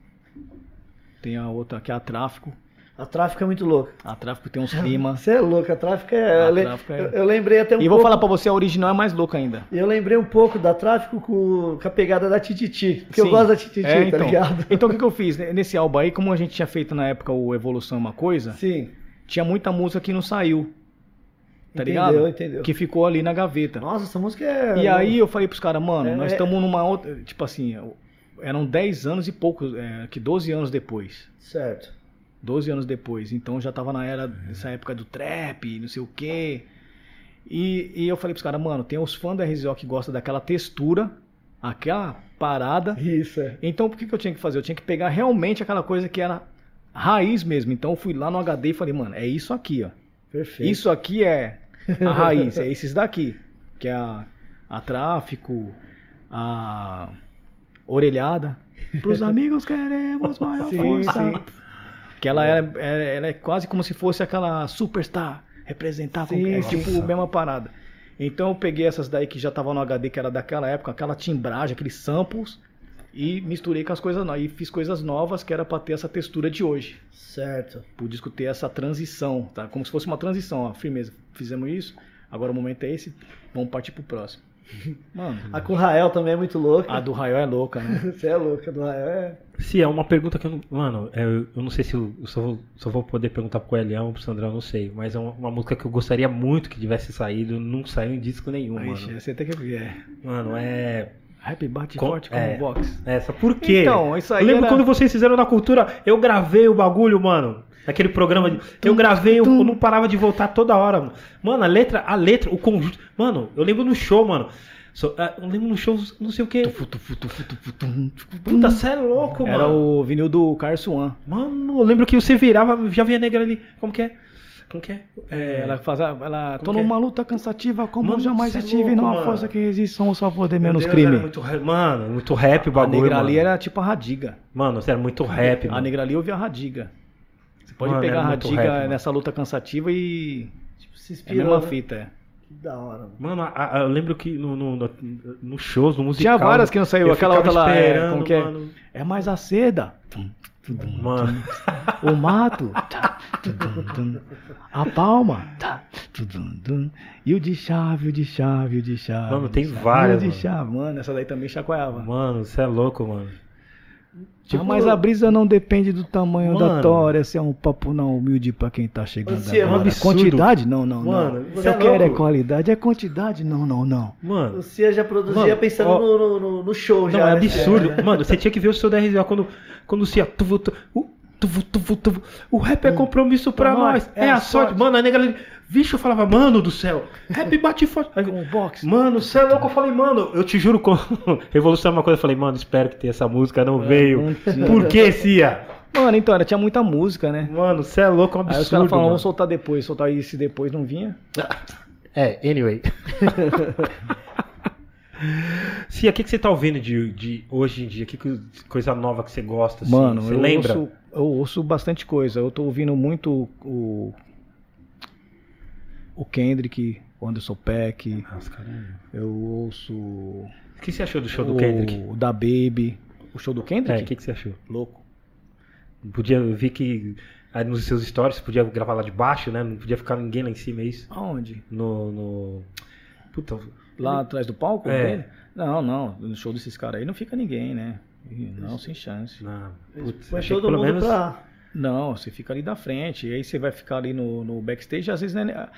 Tem a outra que é a Tráfico.
A Tráfico é muito louca.
A Tráfico tem uns climas.
Você é louco, a Tráfico é...
A
eu,
Tráfico é-
eu- eu lembrei até um
E vou
pouco...
falar pra você, a original é mais louca ainda.
Eu lembrei um pouco da Tráfico com, com a pegada da Tititi. Porque eu
Sim.
gosto da Tititi,
É,
tá
então.
ligado?
Então o que, que eu fiz? Nesse álbum aí, como a gente tinha feito na época o Evolução é uma coisa,
Sim.
tinha muita música que não saiu. Tá
Entendeu,
ligado?
entendeu.
Que ficou ali na gaveta.
Nossa, essa música é...
E aí eu falei pros caras, mano,
É,
nós
é-
estamos numa outra. Tipo assim, eram 10 anos e poucos, é, que 12 anos depois.
Certo.
12 anos depois. Então já tava na era, nessa época do trap, não sei o quê. E, e eu falei pros caras, mano, tem os fãs da RZO que gostam daquela textura, aquela parada.
Isso, é.
Então o que, que eu tinha que fazer? Eu tinha que pegar realmente aquela coisa que era raiz mesmo. Então eu fui lá no HD e falei, mano, é isso aqui, ó.
Perfeito.
Isso aqui é a raiz, é esses daqui. Que é a, a tráfico, a orelhada. Pros amigos queremos maior
Sim,
força.
sim.
Que ela é, é- ela é quase como se fosse aquela superstar representar com-
Sim,
é tipo a mesma parada. Então eu peguei essas daí que já estavam no HD, que era daquela época, aquela timbragem, aqueles samples, e misturei com as coisas novas. E fiz coisas novas que era pra ter essa textura de hoje.
Certo.
Pro disco ter essa transição, tá? Como se fosse uma transição, ó. Firmeza, fizemos isso, agora o momento é esse, vamos partir pro próximo. Mano,
A com o Rael também é muito louca.
a do Raio é louca, né?
Você é louca, a do Rael é...
Se é uma pergunta que eu não. Mano, é, eu, não sei se eu, eu só, vou, só vou poder perguntar pro Elião ou pro Sandrão, eu não sei. Mas é uma, uma música que eu gostaria muito que tivesse saído. Não saiu em disco nenhum,
Ixi,
mano.
você tem que ver. é.
Mano, é.
Rap bate
Com-
forte como
é.
box.
Essa, por quê?
Então, isso aí
Eu lembro
era-
quando vocês fizeram na cultura, eu gravei o bagulho, mano. Aquele programa. de- Eu gravei, eu, eu não parava de voltar toda hora, mano. Mano, a letra, a letra, o conjunto. Mano, eu lembro no show, mano. So- ah, eu lembro no show, não sei o que. Puta, você é louco,
Era
mano.
o vinil do Carson One.
Mano, eu lembro que você virava, já via negra ali. Como que é? Como que é?
É, ela fazia. Ela, tô
Como que é?
numa luta cansativa como
Mano,
jamais
é
estive,
mano.
força que resiste, somos a favor de menos
Deus,
crime.
era muito mano, muito rap o
A
bagulho.
negra
mano.
ali era tipo a Radiga.
Mano, você era muito rap,
A
mano.
negra ali ouvia a Radiga. Você pode
Mano,
pegar
era
a Radiga
rap,
nessa luta cansativa e.
Tipo, se
É a mesma
né?
fita, é.
Que da hora, mano.
Mano, a- a- eu lembro que no, no, no, no shows, no
Tinha
musical.
várias que não saiu, aquela outra lá, é,
esperando,
como que é?
mano.
É mais a seda.
Mano,
O mato. Tá. A palma. Tá. E o de chave, o de chave, o de chave.
Mano, tem várias,
o de chave. Mano, essa daí também chacoalhava.
mano, você é louco, mano.
Ah, mas a brisa não depende do tamanho da
Mano.
tora. Esse é um papo não humilde pra quem tá chegando
Você é um
agora.
absurdo.
Quantidade? Não, não,
Mano,
não.
você
Se eu
é
quero é qualidade, é quantidade? Não, não, não.
Mano,
O Cia já produzia
Mano,
pensando
ó,
no, no, no show
não,
já.
é
né?
absurdo. Mano, você tinha que ver o seu da RZO quando, quando você. Tu, tu, o- rap é compromisso pra
Pra
nós.
nós,
É, a sorte. Mano, a nega ali. Vixe, eu falava, mano do céu. Rap bate forte. Aí,
Com o box.
Mano, você é louco? Eu falei, mano, eu te juro, com Revolução é uma coisa. Eu falei, mano, espero que tenha essa música, não veio.
não.
Por que, Cia?
Mano, então, era, tinha muita música, né?
Mano, você é louco, é um
Aí os
absurdo.
caras falavam, vamos soltar depois, soltar isso e depois não vinha.
É, anyway. Cia, o que, que você tá ouvindo de, de hoje em dia? Que co- coisa nova que você gosta? assim?
Mano,
você
eu
lembra?
ouço, eu ouço bastante coisa. Eu tô ouvindo muito o. O Kendrick, o Anderson Peck.
Nossa.
Eu ouço.
O que você achou do show do
o,
Kendrick?
O da Baby. O show do
É,
Kendrick?
o que, que você achou?
Louco.
Podia, eu vi que aí nos seus stories você podia gravar lá de baixo, né? Não podia ficar ninguém lá em cima, é isso?
Aonde?
No. no... Puta,
Lá atrás do palco?
É.
Não, não. No show desses caras aí não fica ninguém, né? Não, sem chance.
não. Putz, que
todo mundo
menos.
pra.
Não, você fica ali da frente. E aí você vai ficar ali no, no backstage, às vezes, né?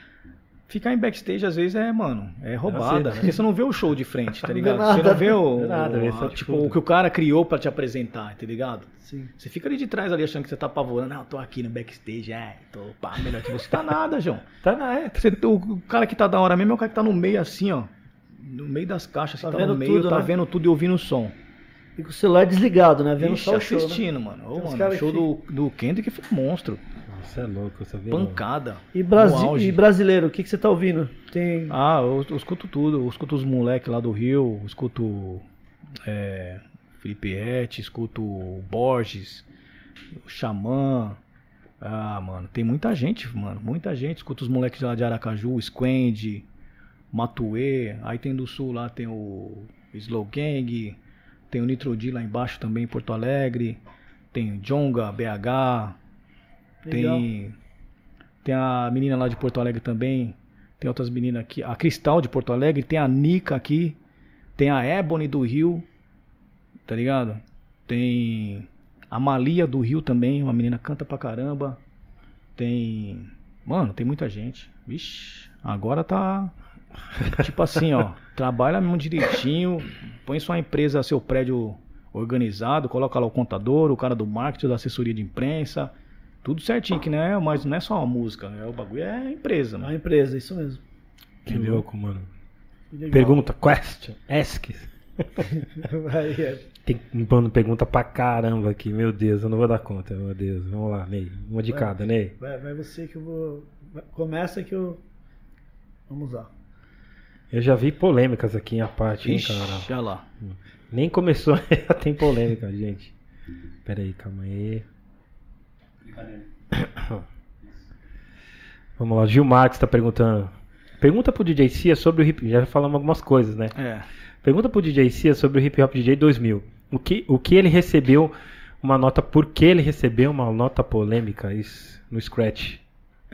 Ficar em backstage, às vezes, é, mano, é roubada.
sei.
Porque você não vê o show de frente, tá
Não
ligado?
nada.
Você não vê o.
Nada, vê
a-
só,
tipo, o que o cara criou pra te apresentar, tá ligado?
Sim.
Você fica ali de trás ali achando que você tá apavorando. Não, eu tô aqui no backstage, é, tô pá, melhor que você. Tá nada, João.
Tá na é.
Você- o, o cara que tá da hora mesmo é o cara que tá no meio assim, ó. No meio das caixas,
Tá
você tá,
vendo
no meio,
tudo,
tá
né?
vendo tudo e ouvindo o som.
E com o celular desligado, né? Vendo
Ixi,
só o show. Né?
assistindo, mano. Ô, mano, o show
que-
do, do Kendrick foi um monstro.
Você é louco, você viu?
Pancada.
E, Brasi e brasileiro, o que, que você tá ouvindo? Tem.
Ah, eu, eu escuto tudo. Eu escuto os moleques lá do Rio, eu escuto é, Felipe Rett, escuto o Borges, o Xamã. Ah, mano, tem muita gente, mano, muita gente. Escuto os moleques lá de Aracaju, o Squend, Matuê. Aí tem do sul lá, tem o Slow Gang, tem o Nitro D lá embaixo também em Porto Alegre. Tem o Jonga, BH,
Legal.
tem, tem a menina lá de Porto Alegre também. Tem outras meninas aqui. A Cristal de Porto Alegre. Tem a Nica aqui. Tem a Ebony do Rio. Tá ligado? Tem a Malia do Rio também. Uma menina canta pra caramba. Tem. Mano, tem muita gente. Vixe, agora tá. Tipo assim, ó. Trabalha mesmo direitinho. Põe sua empresa, seu prédio organizado. Coloca lá o contador, o cara do marketing, da assessoria de imprensa. Tudo certinho, que não é, mas não é só uma música, né? O bagulho é a empresa,
É uma
mano.
empresa, isso mesmo.
Que louco, mano.
Legal.
Pergunta, question, ask.
É.
Tem mano, pergunta pra caramba aqui, meu Deus, eu não vou dar conta, meu Deus. Vamos lá, Ney. Uma de
Vai.
cada, Ney.
Vai, vai você que eu vou. Começa que eu. Vamos lá.
Eu já vi polêmicas aqui em a parte, hein, cara.
já lá.
Nem começou, já tem polêmica, gente. Pera aí, calma aí. Vamos lá, Gil Marques tá perguntando. Pergunta pro DJ Cia sobre o hip Já falamos algumas coisas, né?
É.
Pergunta pro DJ Cia sobre o Hip Hop DJ 2000. O que, o que ele recebeu uma nota, por que ele recebeu uma nota polêmica isso, no Scratch?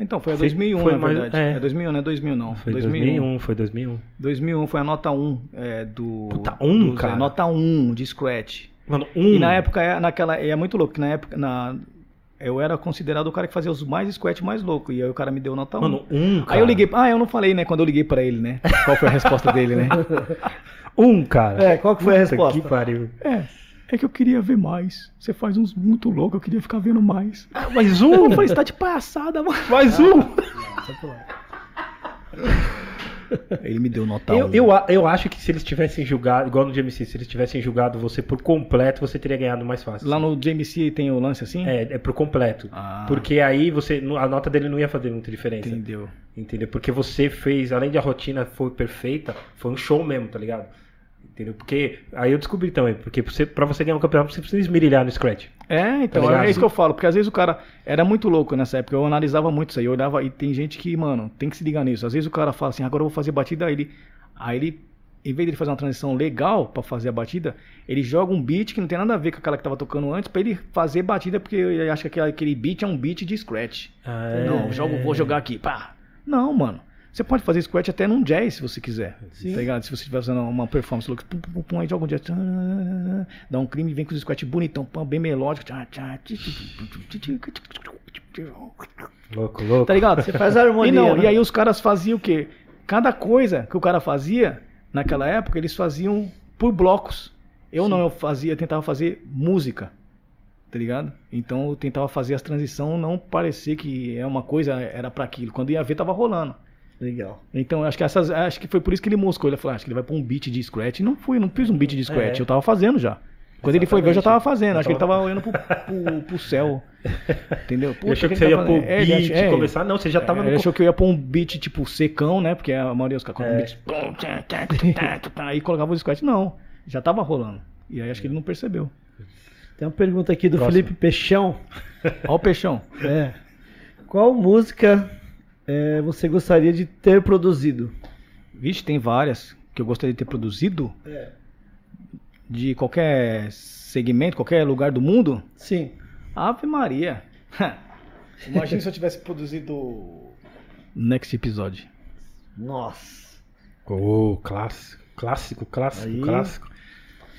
Então, foi a
Foi-
2001,
foi
na verdade.
é.
É. 2001, não é 2000 não.
Foi 2001, foi 2001.
2001 foi a nota 1 é, do...
Puta, um,
do-
cara?
Nota 1 de Scratch.
Mano, um.
E na época, é- naquela, é muito louco, que na época, na, eu era considerado o cara que fazia os mais Scratch mais louco. E aí o cara me deu nota 1.
Mano, um, cara.
Aí eu liguei, ah, eu não falei, né, quando eu liguei pra ele, né? Qual foi a resposta dele, né?
Um, cara.
É, qual que foi a
Puta
resposta?
Que pariu.
É, é que eu queria ver mais. Você faz uns muito loucos, eu queria ficar vendo mais.
Ah, mais
Eu
um!
falei, você tá de palhaçada, mano.
Mais um!
Ele me deu nota
Eu,
1.
eu, eu acho que se eles tivessem julgado, igual no GMC, se eles tivessem julgado você por completo, você teria ganhado mais fácil.
Lá no JMC tem o lance assim?
É, é por completo.
Ah.
Porque aí você. A nota dele não ia fazer muita diferença.
Entendeu.
Entendeu? Porque você fez, além de a rotina foi perfeita, foi um show mesmo, tá ligado? Entendeu? Porque aí eu descobri também, porque você, pra você ganhar um campeonato, você precisa esmerilhar no Scratch.
É, então,
Tá
é isso que eu falo, porque às vezes o cara era muito louco nessa época, eu analisava muito isso aí, eu olhava e tem gente que, mano, tem que se ligar nisso. Às vezes o cara fala assim, agora eu vou fazer batida, aí ele, aí ele em vez de ele fazer uma transição legal pra fazer a batida, ele joga um beat que não tem nada a ver com aquela que tava tocando antes pra ele fazer batida, porque ele acha que aquele- beat é um beat de scratch.
Ah,
Não, jogo, vou jogar aqui, pá. Não, mano. Você pode fazer scratch até num jazz, se você quiser.
Sim.
Tá ligado? Se você estiver fazendo uma performance louca, pum, pum, pum, pum, aí joga um jazz. Dá um crime, vem com os scratch bonitão, pam, bem melódico.
Louco, louco.
Tá ligado?
Você faz a harmonia.
E, não,
né?
e aí os caras faziam o quê? Cada coisa que o cara fazia, naquela época, eles faziam por blocos. Eu não, eu fazia, tentava fazer música. tá ligado? Então eu tentava fazer as transições não parecer que é uma coisa, era pra aquilo. Quando ia ver, tava rolando.
Legal.
Então, acho que essas, acho que foi por isso que ele moscou. Ele falou, "Ah, acho que ele vai pôr um beat de scratch. E não fui, não fiz um beat de scratch.
É.
Eu tava fazendo já. Quando ele foi ver, eu já tava
Exatamente.
fazendo. Acho que ele
tava-
olhando pro, pro, pro céu. Entendeu?
Ele achou que
ele
você ia pôr
fazendo? É,
beat,
ach- é,
começar. Não, você já tava
é,
no.
Ele achou que eu ia pôr um beat tipo secão, né? Porque a maioria dos caras colocam
É.
um beat. tchá, tchá, Aí colocava o scratch. Não, já tava rolando. E aí acho que ele não percebeu.
Tem uma pergunta aqui do
Próximo.
Felipe Peixão.
Ó o peixão.
É. Qual música é, você gostaria de ter produzido?
Vixe, tem várias que eu gostaria de ter produzido.
É.
De qualquer segmento, qualquer lugar do mundo.
Sim.
Ave Maria. Imagina se eu tivesse produzido. Next episódio.
Nossa.
Ô, clássico, clássico, clássico,
Aí.
clássico.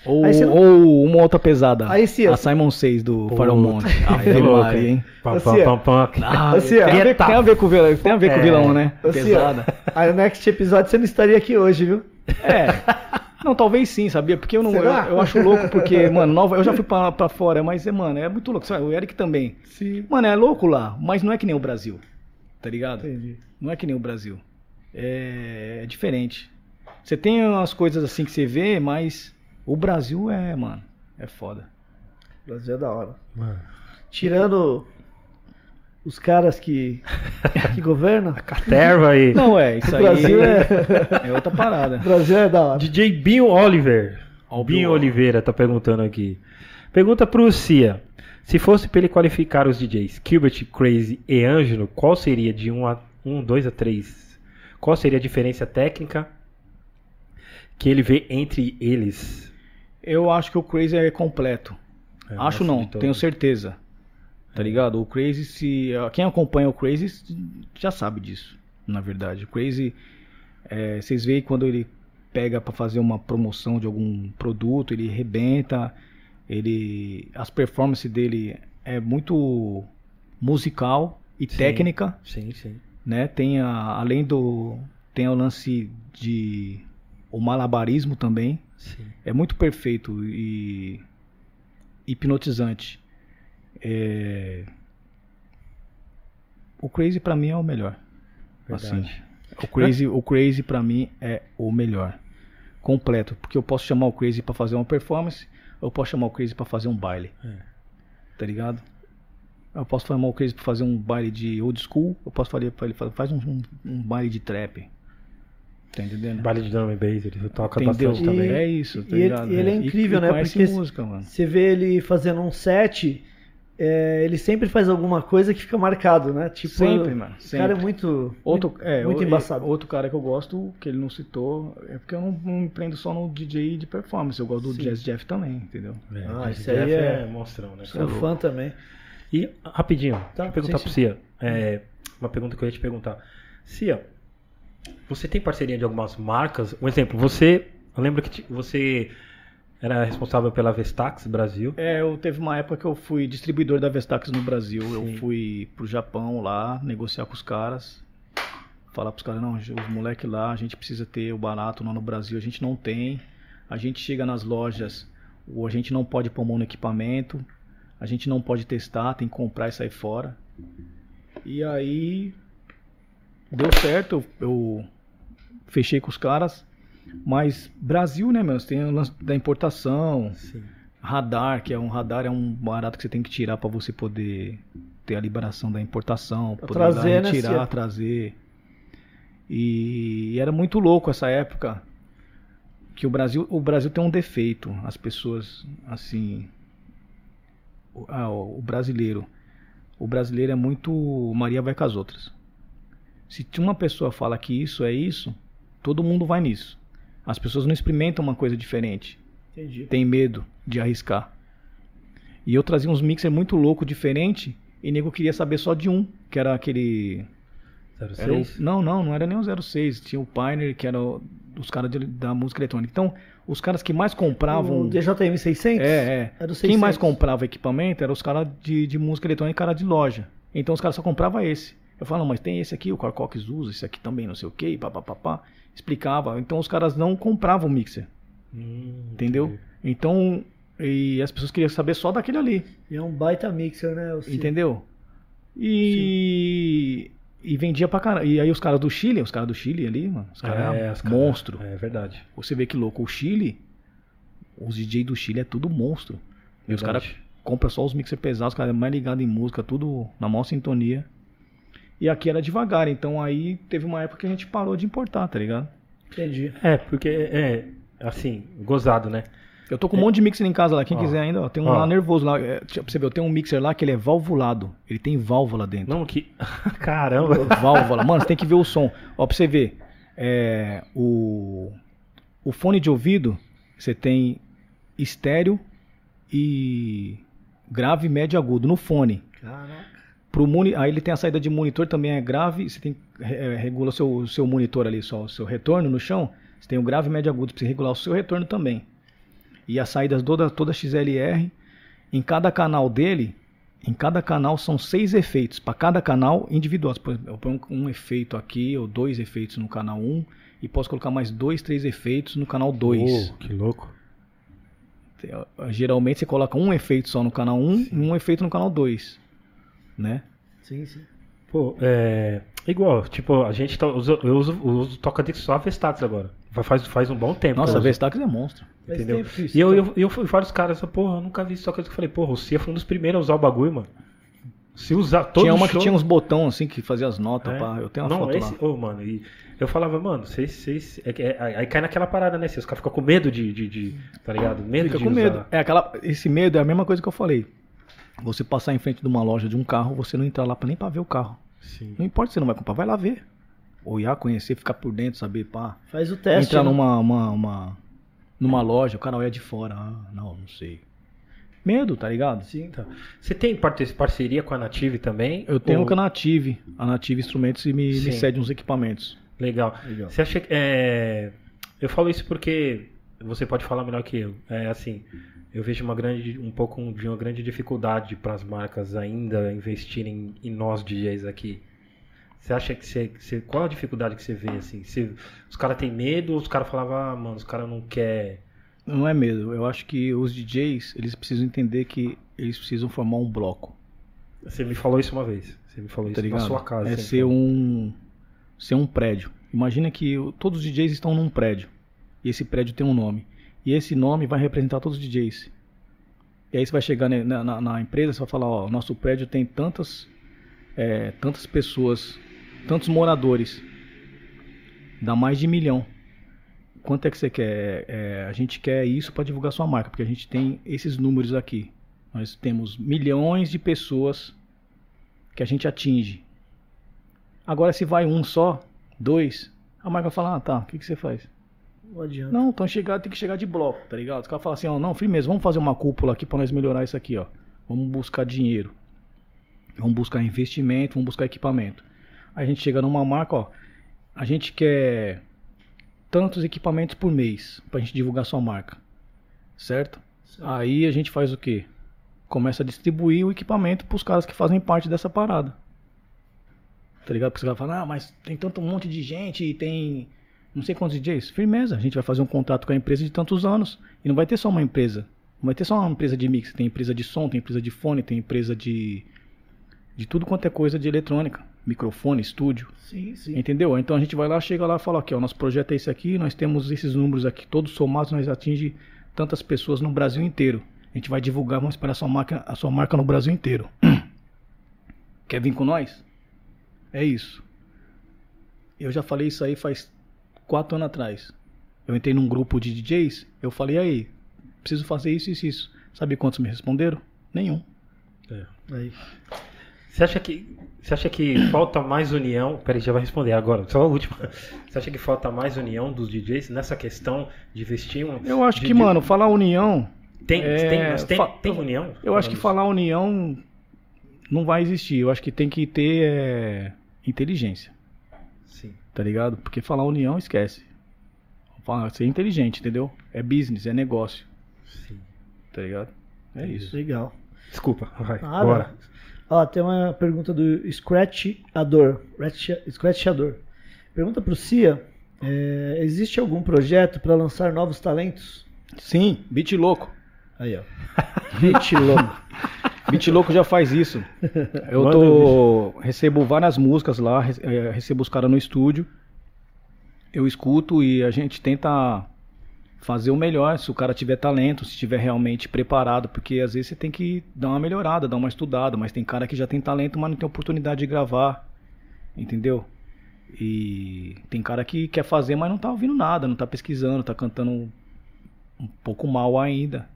Ou,
não-
ou uma outra pesada.
Aí
a. Simon 6 do
Puta,
Faromont.
aí é
Ave
louco,
Maria, hein?
Pam, pam, pam, pam.
Ah,
Assim, ó.
tem, a ver, tem a ver com o vilão, tem a ver com o
É.
vilão, né?
Assim, ó,
Pesada.
Aí no next episódio você não estaria aqui hoje, viu?
É. Não, talvez sim, sabia? Porque eu não. Eu, eu acho louco, porque, mano, nova, eu já fui pra, pra fora, mas, é, mano, é muito louco. Sabe, O Eric também.
Sim.
Mano, é louco lá, mas não é que nem o Brasil. Tá ligado?
Entendi.
Não é que nem o Brasil. É, é diferente. Você tem umas coisas assim que você vê, mas o Brasil é, mano, é foda.
O Brasil é da hora.
Mano.
Tirando os caras que, que governam,
Caterva aí.
Não, é, isso
o
aí
Brasil é,
é outra parada.
o Brasil é da hora.
DJ Binho Oliver.
O
Binho
Binho.
Oliveira tá perguntando aqui. Pergunta pro Cia. Se fosse pra ele qualificar os DJs Gilbert, Crazy e Ângelo, qual seria de 1 a 1, 2 a 3? Qual seria a diferença técnica que ele vê entre eles?
Eu acho que o Crazy é completo.
É,
acho não,
todos.
tenho certeza. Tá ligado? O Crazy, se. Quem acompanha o Crazy já sabe disso, na verdade. O Crazy, é, vocês veem quando ele pega pra fazer uma promoção de algum produto, ele rebenta, ele. As performances dele é muito musical e
Sim.
técnica,
Sim, sim.
né? Tem a, além do. Tem o lance de. O malabarismo também.
Sim.
É muito perfeito e hipnotizante. É, O Crazy pra mim é o melhor.
Verdade.
Assim, o Crazy, o Crazy para mim é o melhor. Completo, porque eu posso chamar o Crazy pra fazer uma performance, ou eu posso chamar o Crazy pra fazer um baile.
É.
Tá ligado? Eu posso chamar o Crazy pra fazer um baile de old school, eu posso fazer pra ele fazer faz um, um, um baile de trap. Tá entendendo?
Baile de drum and bass, ele toca
Entendeu?
bastante também.
É isso, tá
E ele-
ligado?
e ele é incrível,
e
né? Porque
música, mano.
Você vê ele fazendo um set, é, ele sempre faz alguma coisa que fica marcado, né? Tipo,
Sempre, mano,
O cara é
sempre.
muito,
Outro, é,
muito embaçado.
Outro cara que eu gosto, que ele não citou, é porque eu não, não me prendo só no DJ de performance, eu gosto do
Sim.
Jazz Jeff também, entendeu?
É,
Ah,
o
esse
Jeff
aí é-
monstrão, né?
Sou fã também.
E, rapidinho,
Tá,
deixa eu perguntar
sim,
pro Cia. É, uma pergunta que eu ia te perguntar. Cia, você tem parceria de algumas marcas? Um exemplo, você. Eu lembro que você era responsável pela Vestax Brasil.
É, eu teve uma época que eu fui distribuidor da Vestax no Brasil.
Sim.
Eu fui pro Japão lá, negociar com os caras. Falar pros caras, não, os moleques lá, a gente precisa ter o barato lá no Brasil, a gente não tem. A gente chega nas lojas, ou a gente não pode pôr mão no equipamento, a gente não pode testar, tem que comprar e sair fora. E aí deu certo, eu, fechei com os caras. Mas Brasil, né, meu? Você tem o lance da importação,
Sim.
radar, que é um radar, é um barato que você tem que tirar para você poder ter a liberação da importação,
Pra
poder
trazer,
lá
né,
retirar,
Cia?
trazer. E era muito louco essa época que o Brasil, o Brasil tem um defeito, as pessoas assim, o, ah, o brasileiro, o brasileiro é muito Maria vai com as outras. Se uma pessoa fala que isso é isso, todo mundo vai nisso. As pessoas não experimentam uma coisa diferente
Entendi.
tem medo de arriscar. E eu trazia uns mixer muito louco, diferente, e nego queria saber só de um, que era aquele. Era o-
06?
não, não, não era nem o 06, tinha o Pioneer, que era o- os caras de- da música eletrônica. Então, os caras que mais compravam.
O DJM 600?
É, é.
Era
Quem mais
600.
comprava equipamento eram os caras de, de música eletrônica, cara de loja. Então os caras só compravam esse. Eu falo, mas tem esse aqui, o Carcox usa, esse aqui também, não sei o que, papapá. Explicava. Então os caras não compravam mixer.
Hum,
Entendeu?
entendi.
Então, E as pessoas queriam saber só daquele ali.
E é um baita mixer, né?
Entendeu? E. E vendia pra caramba. E aí os caras do Chile, os caras do Chile ali, mano, os caras
É,
é,
os
monstro.
É verdade.
Você vê que louco, o Chile, os DJ do Chile é tudo monstro. E os
Verdade.
caras compram só os mixer pesados, os caras mais ligados em música, tudo na maior sintonia. E aqui era devagar, então aí teve uma época que a gente parou de importar, tá ligado?
Entendi.
É, porque é assim, gozado, né?
Eu tô com um monte de mixer em casa lá, quem
Ó.
quiser ainda, ó, tem um
Ó.
lá nervoso lá. É, deixa pra você ver, eu tenho um mixer lá que ele é valvulado. Ele tem válvula dentro.
Não que. Caramba!
válvula. Mano, você tem que ver o som. Ó, pra você ver. É, o, o fone de ouvido, você tem estéreo e grave, médio e agudo no fone.
Caraca.
Pro moni, aí ele tem a saída de monitor, também é grave. Você tem é, regula o seu, seu monitor ali, só o seu retorno no chão. Você tem o grave, médio e agudo pra você regular o seu retorno também. E as saídas toda, toda XLR. Em cada canal dele, em cada canal são seis efeitos. Para cada canal individual. Por exemplo, Eu ponho um, um efeito aqui, ou dois efeitos no canal 1. E posso colocar mais dois, três efeitos no canal 2.
Oh, que louco.
Geralmente você coloca um efeito só no canal 1 e um efeito no canal 2. Né?
Sim, sim.
Pô, é. Igual, tipo, a gente tá. usa- Eu uso, eu uso toca-disco só a Vestax agora. Faz, faz um bom tempo.
Nossa,
que
a. Vestax é monstro.
Entendeu?
tempo isso,
E eu,
então.
eu, eu fui vários caras, porra, eu nunca vi isso toca-disco. Eu falei, porra, o Cia foi um dos primeiros a usar o bagulho, mano. Se usar todo
tinha uma
show...
que tinha uns botões assim que fazia as notas,
É.
pá. Eu tenho uma
não,
foto
esse,
lá.
ô, mano, e eu falava, mano, vocês. vocês é, que- é- aí cai naquela parada, né? Os caras ficam com medo de, de, de- Tá ligado? Medo
Fica
de
com
usar.
medo. É aquela, esse medo é a mesma coisa que eu falei. Você passar em frente de uma loja de um carro, você não entrar lá pra- nem pra ver o carro.
Sim.
Não importa se você não vai comprar, vai lá ver. Olhar, conhecer, ficar por dentro, saber, pá.
Faz o teste.
Entrar
né?
numa, uma, uma- numa loja, o cara olha de fora. Ah, não, não sei. Medo, tá ligado?
Sim.
Tá. Você tem parceria com a Native também?
Eu tenho
Ou-
com a Native. A Native Instrumentos e me, me cede uns equipamentos.
Legal.
Legal.
Você acha que. É... Eu falo isso porque você pode falar melhor que eu. É assim, eu vejo uma grande, um pouco de uma grande dificuldade para as marcas ainda investirem em nós DJs aqui. Você acha que você, você- qual a dificuldade que você vê assim? Os caras têm medo, ou os caras falavam, ah, mano, os caras não quer.
Não é medo. Eu acho que os DJs, eles precisam entender que eles precisam formar um bloco.
Você me falou isso uma vez. Você me falou
tá
isso na sua casa.
é
assim,
ser um ser um prédio. Imagina que todos os DJs estão num prédio. E esse prédio tem um nome. E esse nome vai representar todos os DJs. E aí você vai chegar ne- na, na- na empresa, você vai falar, ó, nosso prédio tem tantas é, tantas pessoas, tantos moradores. Dá mais de milhão. Quanto é que você quer? É, a gente quer isso para divulgar sua marca, porque a gente tem esses números aqui. Nós temos milhões de pessoas que a gente atinge. Agora, se vai um só, dois, a marca vai falar: ah, tá, o que, que você faz?
Não adianta.
Não, então chegar, tem que chegar de bloco, tá ligado? Os caras falam assim: ó, não, firmeza, vamos fazer uma cúpula aqui para nós melhorar isso aqui, ó. Vamos buscar dinheiro. Vamos buscar investimento, vamos buscar equipamento. Aí a gente chega numa marca, ó. A gente quer tantos equipamentos por mês pra gente divulgar sua marca. Certo?
Certo.
Aí a gente faz o quê? Começa a distribuir o equipamento pros caras que fazem parte dessa parada. Tá ligado? Porque você vai falar, ah, mas tem tanto um monte de gente e tem não sei quantos DJs. Firmeza, a gente vai fazer um contrato com a empresa de tantos anos. E não vai ter só uma empresa. Não vai ter só uma empresa de mix. Tem empresa de som, tem empresa de fone, tem empresa de. De tudo quanto é coisa de eletrônica. Microfone, estúdio.
Sim, sim.
Entendeu? Então a gente vai lá, chega lá e fala aqui, ó, nosso projeto é esse aqui, nós temos esses números aqui, todos somados, nós atinge tantas pessoas no Brasil inteiro. A gente vai divulgar, vamos esperar a sua marca, a sua marca no Brasil inteiro. Quer vir com nós? É isso. Eu já falei isso aí faz quatro anos atrás. Eu entrei num grupo de DJs, eu falei, aí, preciso fazer isso, isso, isso. Sabe quantos me responderam? Nenhum.
É.
Aí.
Você acha que você acha que falta mais união? Peraí, já vai responder agora, só a última. Você acha que falta mais união dos DJs nessa questão de investir um?
Eu acho
de-
que, mano, falar união
tem
é,
tem, mas tem,
fa-
tem união?
Eu acho que
Falando
falar união não vai existir. Eu acho que tem que ter é, inteligência,
isso. Sim.
Tá ligado? Porque falar união, esquece. Fala- Ser inteligente, entendeu? É business, é negócio,
Sim.
tá ligado? É isso.
Legal.
Desculpa, vai.
Nada.
Bora.
Ó, tem uma pergunta do Scratchador. Scratch- Scratchador. Pergunta pro Cia: é, existe algum projeto para lançar novos talentos?
Sim, beat louco.
Aí, ó. Beat Louco
já faz isso. Eu
Manda,
tô. Recebo várias músicas lá, eh, recebo os caras no estúdio. Eu escuto e a gente tenta fazer o melhor. Se o cara tiver talento, se estiver realmente preparado, porque às vezes você tem que dar uma melhorada, dar uma estudada. Mas tem cara que já tem talento, mas não tem oportunidade de gravar. Entendeu? E tem cara que quer fazer, mas não tá ouvindo nada, não tá pesquisando, tá cantando um pouco mal ainda.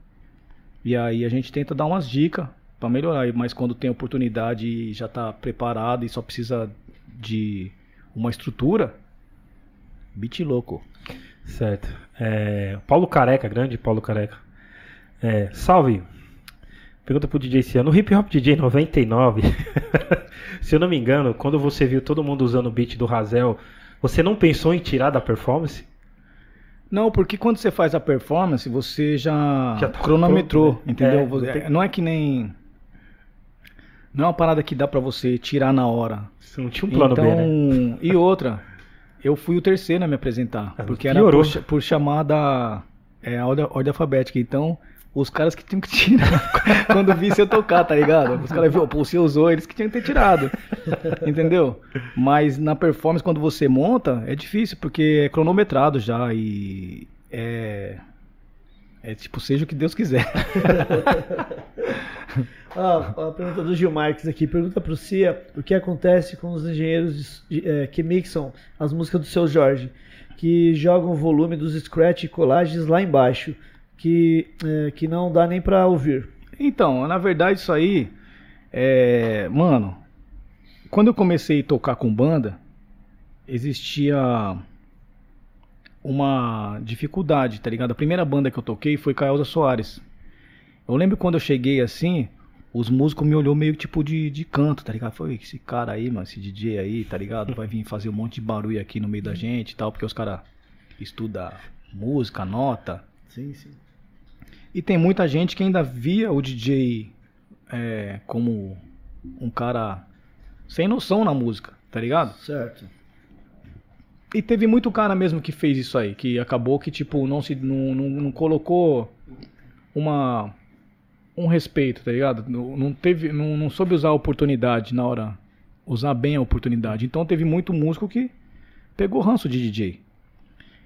E aí a gente tenta dar umas dicas pra melhorar, mas quando tem oportunidade e já tá preparado e só precisa de uma estrutura, beat louco.
Certo. É, Paulo Careca, grande Paulo Careca. É, salve. Pergunta pro DJ Ciano. No Hip Hop DJ 99, se eu não me engano, quando você viu todo mundo usando o beat do Razel, você não pensou em tirar da performance?
Não, porque quando você faz a performance, você já,
Já tá
cronometrou,
pronto, né?
entendeu?
É,
Você-
não
é que nem. Não é uma parada que dá pra você tirar na hora.
Você não tinha um plano
então,
B, né?
E outra, eu fui o terceiro a me apresentar.
Ah,
Porque era por, por chamada é, ordem, ordem alfabética. Então, os caras que tinham que tirar quando visse eu tocar, tá ligado? Os caras viram, pô, você usou, eles que tinham que ter tirado. Entendeu? Mas na performance, quando você monta, é difícil, porque é cronometrado já e é. É tipo, seja o que Deus quiser.
Ah, a pergunta do Gil Marques aqui. Pergunta pro Cia o que acontece com os engenheiros de- eh, que mixam as músicas do seu Jorge, que jogam o volume dos scratch e collagens lá embaixo, que, eh, que não dá nem pra ouvir.
Então, na verdade, isso aí. É. Mano, quando eu comecei a tocar com banda, existia uma dificuldade, tá ligado? A primeira banda que eu toquei foi com a Elza Soares. Eu lembro quando eu cheguei assim, os músicos me olhou meio tipo de, de canto, tá ligado? Foi esse cara aí, mano, esse DJ aí, tá ligado? Vai vir fazer um monte de barulho aqui no meio da gente e tal, porque os caras estudam música, nota.
Sim, sim.
E tem muita gente que ainda via o DJ é, como um cara sem noção na música, tá ligado?
Certo.
E teve muito cara mesmo que fez isso aí, que acabou que tipo não se não, não, não colocou uma um respeito, tá ligado? Não, não teve não, não soube usar a oportunidade na hora usar bem a oportunidade. Então teve muito músico que pegou ranço de DJ.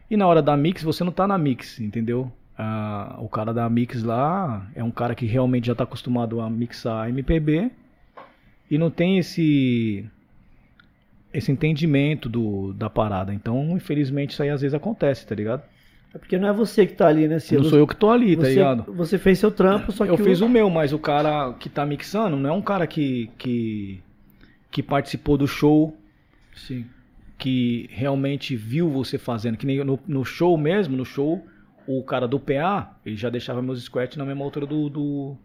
E na hora da mix, você não tá na mix, entendeu? Ah, o cara da mix lá é um cara que realmente já tá acostumado a mixar MPB e não tem esse esse entendimento do, da parada. Então, infelizmente, isso aí às vezes acontece, tá ligado?
É porque não é você que tá ali, né, Cia?
Não sou eu que tô ali, tá
você,
ligado?
Você fez seu trampo, só que
Eu fiz o meu, mas o cara que tá mixando não é um cara que, que, que participou do show,
Sim.
que realmente viu você fazendo. Que nem no, no show mesmo, no show, o cara do PA, ele já deixava meus scratch na mesma altura do, do,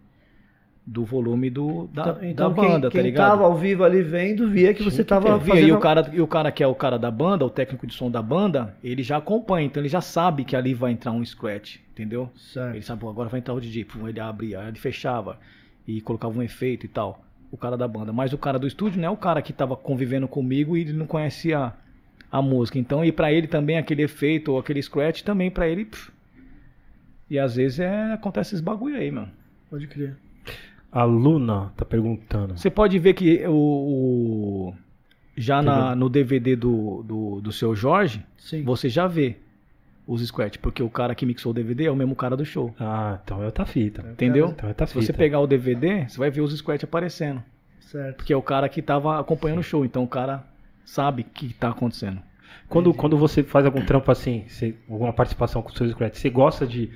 do volume do, da,
Então, então
da banda,
quem,
tá
quem
ligado?
tava ao vivo ali vendo, via que você tava
É, via,
fazendo...
e, o cara, e o cara que é o cara da banda, o técnico de som da banda, ele já acompanha, então ele já sabe que ali vai entrar um scratch, entendeu?
Certo.
Ele sabe, pô, agora vai entrar o DJ, pum, ele abria, ele fechava e colocava um efeito e tal. O cara da banda. Mas o cara do estúdio não é o cara que tava convivendo comigo e ele não conhecia a música. Então, e pra ele também aquele efeito ou aquele scratch também pra ele. pff. E às vezes é, acontece esses bagulho aí, mano.
Pode crer.
A Luna tá perguntando.
Você pode ver que o, o- já na, no DVD do, do, do seu Jorge,
Sim.
você já vê os scratch, porque o cara que mixou o DVD é o mesmo cara do show.
Ah, então é outra fita.
Entendeu?
Então é outra
Se você
fita.
pegar o DVD, você vai ver os scratch aparecendo.
Certo.
Porque é o cara que tava acompanhando o show, então o cara sabe o que tá acontecendo.
Quando, quando você faz algum trampo assim, você- alguma participação com os seus scratch, você gosta de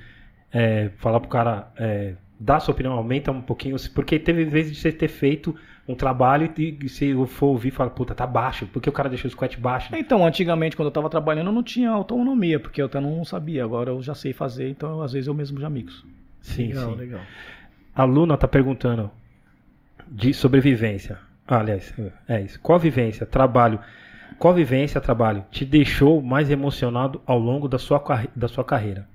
é, falar pro cara, é, dar sua opinião, aumenta um pouquinho, porque teve vezes de você ter feito um trabalho e, se eu for ouvir, fala, puta, tá baixo, porque o cara deixou o scratch baixo.
Então, antigamente, quando eu tava trabalhando, eu não tinha autonomia, porque eu até não sabia. Agora eu já sei fazer, então eu, às vezes eu mesmo já mixo.
Sim,
legal,
sim.
legal.
A Luna tá perguntando de sobrevivência. Ah, aliás, é isso. Qual vivência, trabalho, qual vivência, trabalho te deixou mais emocionado ao longo da sua, da sua carreira?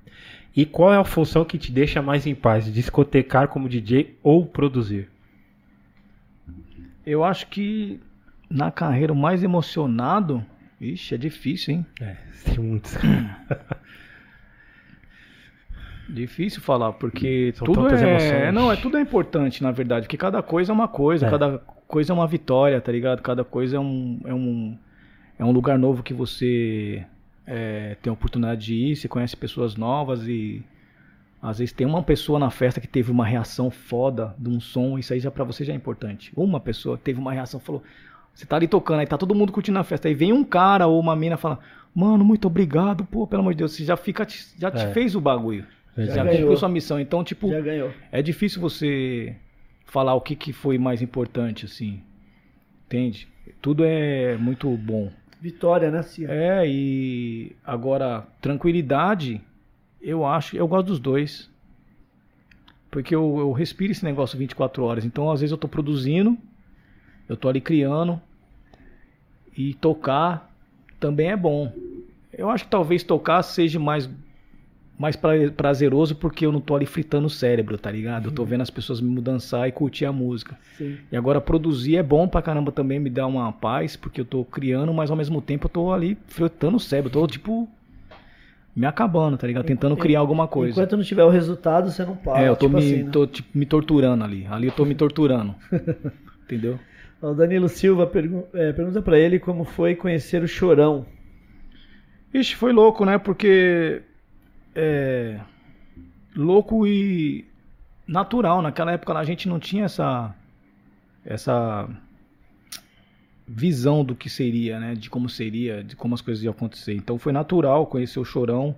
E qual é a função que te deixa mais em paz, discotecar como DJ ou produzir?
Eu acho que na carreira o mais emocionado. Ixi, é difícil, hein?
É, tem muitos.
Difícil falar, porque
São
tudo é.
emoções.
Não, é tudo é importante, na verdade, porque cada coisa é uma coisa,
É.
cada coisa é uma vitória, tá ligado? Cada coisa é um. É um, é um lugar novo que você é, tem a oportunidade de ir, você conhece pessoas novas e. Às vezes tem uma pessoa na festa que teve uma reação foda de um som, isso aí já pra você já é importante. Uma pessoa teve uma reação, falou. Você tá ali tocando, aí tá todo mundo curtindo a festa. Aí vem um cara ou uma mina fala, mano, muito obrigado, pô, pelo amor de Deus, você já fica, já te
É.
fez o bagulho. Já
ganhou.
cumpriu sua missão. Então, tipo,
Já
é difícil você falar o que, que foi mais importante, assim. Entende? Tudo é muito bom.
Vitória, né, Cia?
É, e agora, tranquilidade, eu acho, eu gosto dos dois. Porque eu, eu respiro esse negócio 24 horas. Então, às vezes, eu tô produzindo, eu tô ali criando. E tocar também é bom. Eu acho que talvez tocar seja mais, mais pra- prazeroso porque eu não tô ali fritando o cérebro, tá ligado? Eu tô vendo as pessoas me dançar e curtir a música.
Sim.
E agora produzir é bom pra caramba também, me dá uma paz, porque eu tô criando, mas ao mesmo tempo eu tô ali fritando o cérebro, eu tô tipo me acabando, tá ligado? Tentando criar alguma coisa.
Enquanto não tiver o resultado, você não para.
É, eu tô,
tipo
me,
assim, né?
tô tipo, me torturando ali. Ali eu tô me torturando. Entendeu?
O Danilo Silva pergu- é, pergunta pra ele como foi conhecer o Chorão.
Ixi, foi louco, né? Porque. É. Louco e. Natural. Naquela época a gente não tinha essa. Essa. Visão do que seria, né? De como seria, de como as coisas iam acontecer. Então foi natural conhecer o Chorão.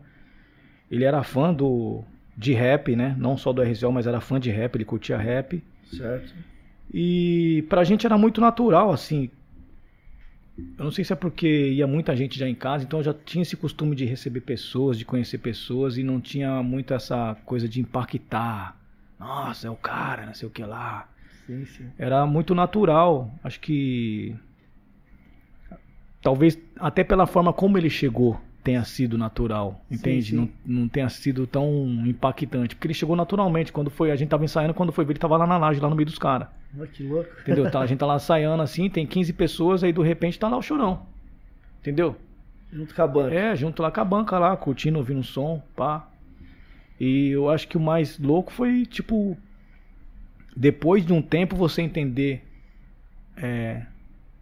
Ele era fã do. De rap, né? Não só do RZO, mas era fã de rap, ele curtia rap.
Certo.
E pra gente era muito natural, assim. Eu não sei se é porque ia muita gente já em casa, então eu já tinha esse costume de receber pessoas, de conhecer pessoas e não tinha muito essa coisa de impactar. Nossa, é o cara, não sei o que lá.
Sim, sim.
Era muito natural. Acho que. Talvez até pela forma como ele chegou tenha sido natural, entende?
sim.
Não, não tenha sido tão impactante. Porque ele chegou naturalmente. Quando foi, a gente tava ensaiando, quando foi ver, ele tava lá na laje, lá no meio dos caras.
Olha que louco.
Entendeu? Tá, a gente tá lá ensaiando assim, tem 15 pessoas, aí do repente tá lá o chorão. Entendeu?
Junto com a banca.
É, junto lá com a banca lá, curtindo, ouvindo um som, pá. E eu acho que o mais louco foi, tipo, depois de um tempo você entender é,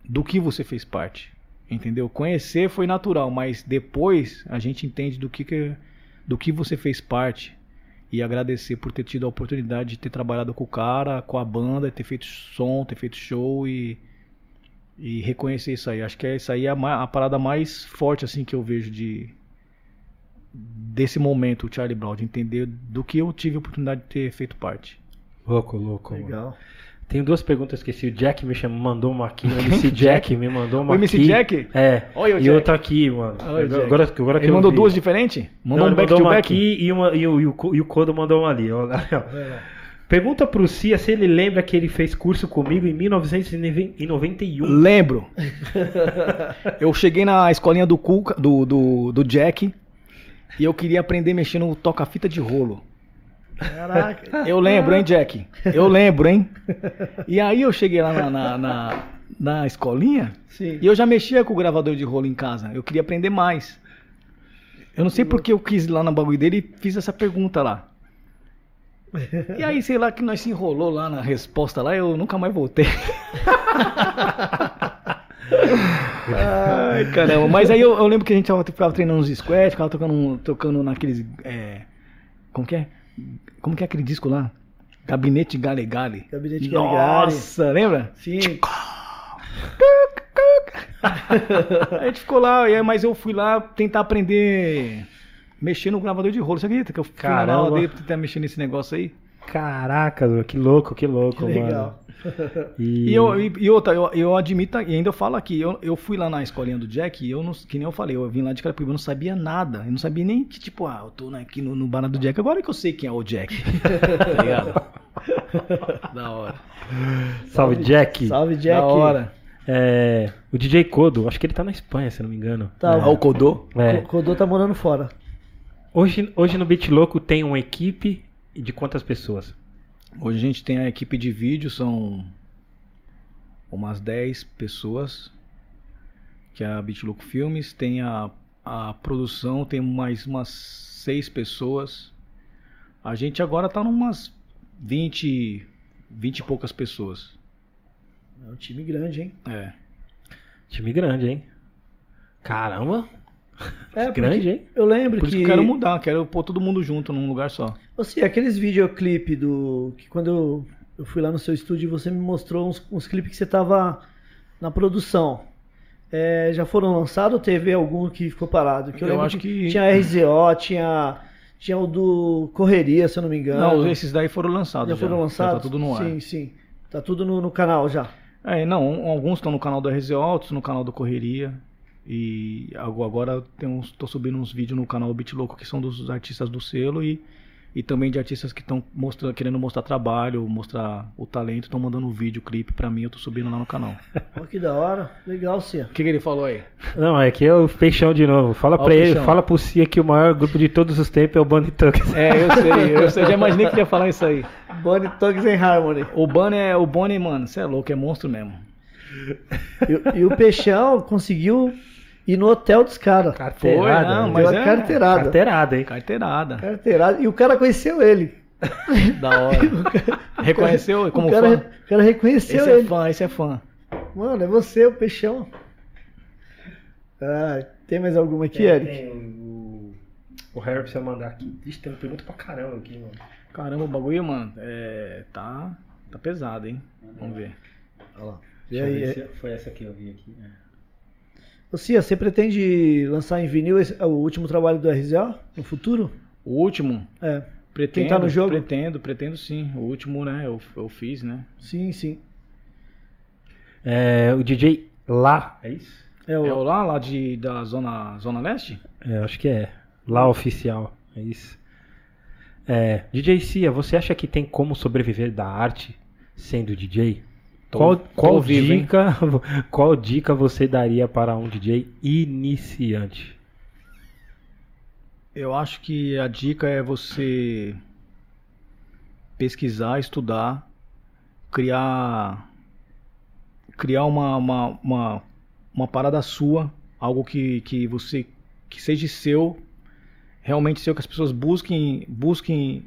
do que você fez parte. Entendeu? Conhecer foi natural, mas depois a gente entende do que, que do que você fez parte. E agradecer por ter tido a oportunidade de ter trabalhado com o cara, com a banda, ter feito som, ter feito show e, e reconhecer isso aí. Acho que é isso aí é a, a parada mais forte assim que eu vejo de desse momento, o Charlie Brown, de entender do que eu tive a oportunidade de ter feito parte.
Louco, louco. mano. Tenho duas perguntas que esse o Jack me chamou, mandou uma aqui. O MC Jack me mandou uma
O MC
aqui.
Jack?
É.
Olha o
e
Jack.
outra aqui, mano.
Olha o Jack.
agora, agora que
Ele
eu
mandou
vi.
duas diferentes? Mandou
Não,
um back
mandou
to
uma
back?
aqui e, uma, e, o, e, o, e o Kodo mandou uma ali. Pergunta pro Cia se ele lembra que ele fez curso comigo em 1991.
Lembro. eu cheguei na escolinha do Cuca, do, do, do Jack, e eu queria aprender mexer no toca-fita de rolo.
Caraca.
Eu lembro, hein, Jack? Eu lembro, hein? E aí eu cheguei lá na, na, na, na escolinha
Sim.
e eu já mexia com o gravador de rolo em casa. Eu queria aprender mais. Eu não sei porque eu quis ir lá no bagulho dele e fiz essa pergunta lá. E aí, sei lá, que nós se enrolou lá na resposta lá, eu nunca mais voltei. Ai, caramba. Mas aí eu, eu lembro que a gente tava, ficava treinando uns squats, ficava tocando, tocando naqueles. é, como que é? Como que é aquele disco lá? Gabinete Gale Gale.
Gabinete Gale Gale.
Nossa, lembra?
Sim.
a gente ficou lá, e mas eu fui lá tentar aprender mexer no gravador de rolo. Você acredita que eu fui na
Caramba.
aula dele tentar mexer nesse negócio aí?
Caraca, que louco, que louco,
Que
mano. E,
E, eu, e, e outra, eu, eu admito, e ainda eu falo aqui, eu, eu fui lá na escolinha do Jack e eu não, que nem eu falei, eu vim lá de Carapicuíba, eu não sabia nada. Eu não sabia nem que, tipo, ah, eu tô né, aqui no, no bar do Jack, agora que eu sei quem é o Jack. tá ligado? da hora.
Salve, Jack.
Salve, Jack.
Da hora.
É, o DJ Kodo, acho que ele tá na Espanha, se não me engano.
Tá,
Ah, o Kodô?
É.
O Codô tá morando fora.
Hoje, hoje no Beat Louco tem uma equipe de quantas pessoas?
Hoje a gente tem a equipe de vídeo, são umas 10 pessoas, que é a Bitlook Filmes, tem a, a produção, tem mais umas 6 pessoas, A gente agora tá numas 20, 20 e poucas pessoas.
É um time grande, hein?
É.
Time grande, hein? Caramba.
É,
Grande, hein?
Eu lembro
Por isso
que.
que eu quero mudar, quero pôr todo mundo junto num lugar só.
Assim, aqueles videoclipe do. Que quando eu, eu fui lá no seu estúdio, você me mostrou uns, uns clipes que você tava na produção. É, já foram lançados ou teve algum que ficou parado? Que eu,
Eu acho que-
Tinha RZO, tinha. Tinha o do Correria, se eu não me engano.
Não, esses daí foram lançados.
já foram lançados?
Tá tudo no ar.
Sim, sim. Tá tudo no, no canal já.
É, não, alguns estão no canal do RZO, outros no canal do Correria. E ago- agora tem uns, tô subindo uns vídeos no canal Beat Louco que são dos artistas do selo e, e também de artistas que estão mostrando, querendo mostrar trabalho, mostrar o talento, estão mandando um vídeo, clipe pra mim, eu tô subindo lá no canal.
Olha que da hora. Legal, Cia.
O que, que ele falou aí?
Não, é que é o Peixão de novo. Fala pra
o
ele, fala pro Cia que o maior grupo de todos os tempos é o Bunny Tugs.
É, eu sei, eu sei, eu já imaginei que ele ia falar isso aí.
Bonnie Tugs and Harmony.
O Bunny é o Bunny, mano, você é louco, é monstro mesmo.
E, e o Peixão conseguiu ir no hotel dos caras.
Carteirada.
Foi, não,
né?
mas
Deu a
é-
carteirada.
Carteirada, hein?
Carteirada.
Carteirada. E o cara conheceu ele.
Da hora. Reconheceu como
o cara,
fã?
O cara reconheceu
Esse é
ele.
fã, esse é fã.
Mano, é você, o Peixão. Ah, tem mais alguma aqui, Eric?
Tem o, o Harry precisa mandar aqui. Ixi, tem uma pergunta pra caramba aqui, mano.
Caramba, o bagulho, mano, é, tá, tá pesado, hein? Vamos ver.
Olha lá. E aí,
ver
é-
foi essa que eu vi aqui. É.
Ô, Cia, você pretende lançar em vinil esse- o último trabalho do RZO no futuro?
O último,
É,
pretendo,
tá no jogo?
pretendo, pretendo sim. O último, né, eu, eu fiz, né?
sim, sim.
É, o DJ Lá, é isso?
É o,
É o lá, lá de, da zona, zona leste?
É, acho que é. Lá oficial, é isso. É, DJ Cia, você acha que tem como sobreviver da arte sendo DJ?
Tô-
qual qual
vivo, hein?
dica, qual dica você daria para um DJ iniciante?
Eu acho que a dica é você pesquisar, estudar, criar criar uma, uma, uma, uma parada sua, algo que, que você que seja seu, realmente seu, que as pessoas busquem busquem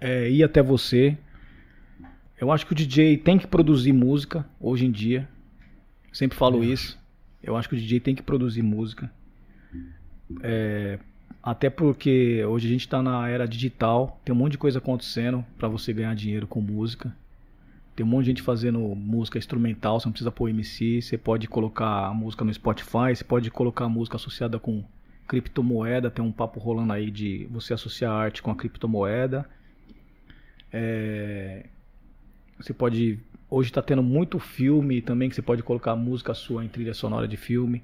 é, ir até você. Eu acho que o DJ tem que produzir música hoje em dia. Sempre falo isso. Eu acho que o DJ tem que produzir música. É, até porque hoje a gente está na era digital, tem um monte de coisa acontecendo para você ganhar dinheiro com música. Tem um monte de gente fazendo música instrumental, você não precisa pôr MC, você pode colocar a música no Spotify, você pode colocar a música associada com criptomoeda, tem um papo rolando aí de você associar a arte com a criptomoeda. É, você pode. Hoje está tendo muito filme também que você pode colocar música sua em trilha sonora de filme.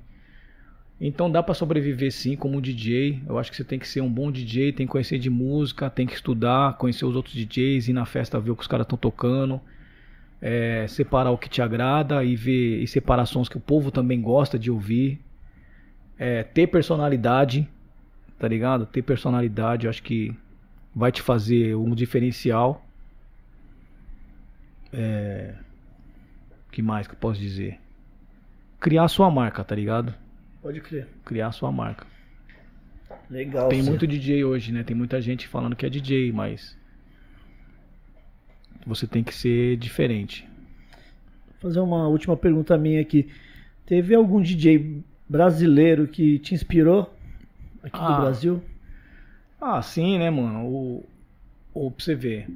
Então dá para sobreviver sim como DJ. Eu acho que você tem que ser um bom DJ, tem que conhecer de música, tem que estudar, conhecer os outros DJs, ir na festa ver o que os caras estão tocando, é, separar o que te agrada e ver e separar sons que o povo também gosta de ouvir. É, ter personalidade, tá ligado? Ter personalidade, eu acho que vai te fazer um diferencial. É, que mais que eu posso dizer? Criar sua marca, tá ligado?
Pode crer.
Criar sua marca.
Legal.
Tem muito DJ hoje, né? Tem muita gente falando que é DJ, mas você tem que ser diferente.
Vou fazer uma última pergunta minha aqui. Teve algum DJ brasileiro que te inspirou aqui
Ah.
do Brasil?
Ah, sim, né, mano? O, o, pra você ver.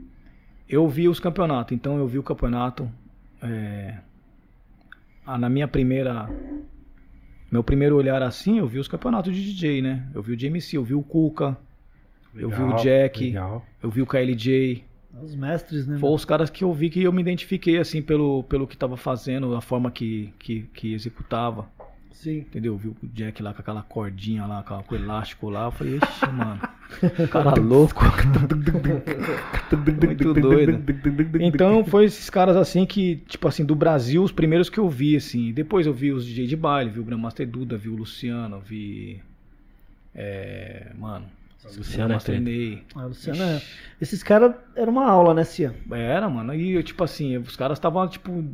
Eu vi os campeonatos, então eu vi o campeonato. é, na minha primeira. Meu primeiro olhar assim, eu vi os campeonatos de DJ, né? Eu vi o JMC, eu vi o Cuca, eu vi o Jack,
Legal.
eu vi o KLJ.
Os mestres, né?
Foi os caras que eu vi que eu me identifiquei, assim, pelo, pelo que tava fazendo, a forma que, que, que executava.
Sim.
Entendeu? Viu o Jack lá com aquela cordinha lá, com, o elástico lá. Eu falei, ixi, mano. Cara louco. Muito doido. Então foi esses caras assim que, tipo assim, do Brasil, os primeiros que eu vi, assim. Depois eu vi os DJ de baile, vi o Grandmaster Duda, vi o Luciano, vi. É. Mano.
Luciano é.
Ney.
Ah, Luciano, é- Esses caras eram uma aula, né, Cia?
Era, mano. E, tipo assim, os caras estavam, tipo,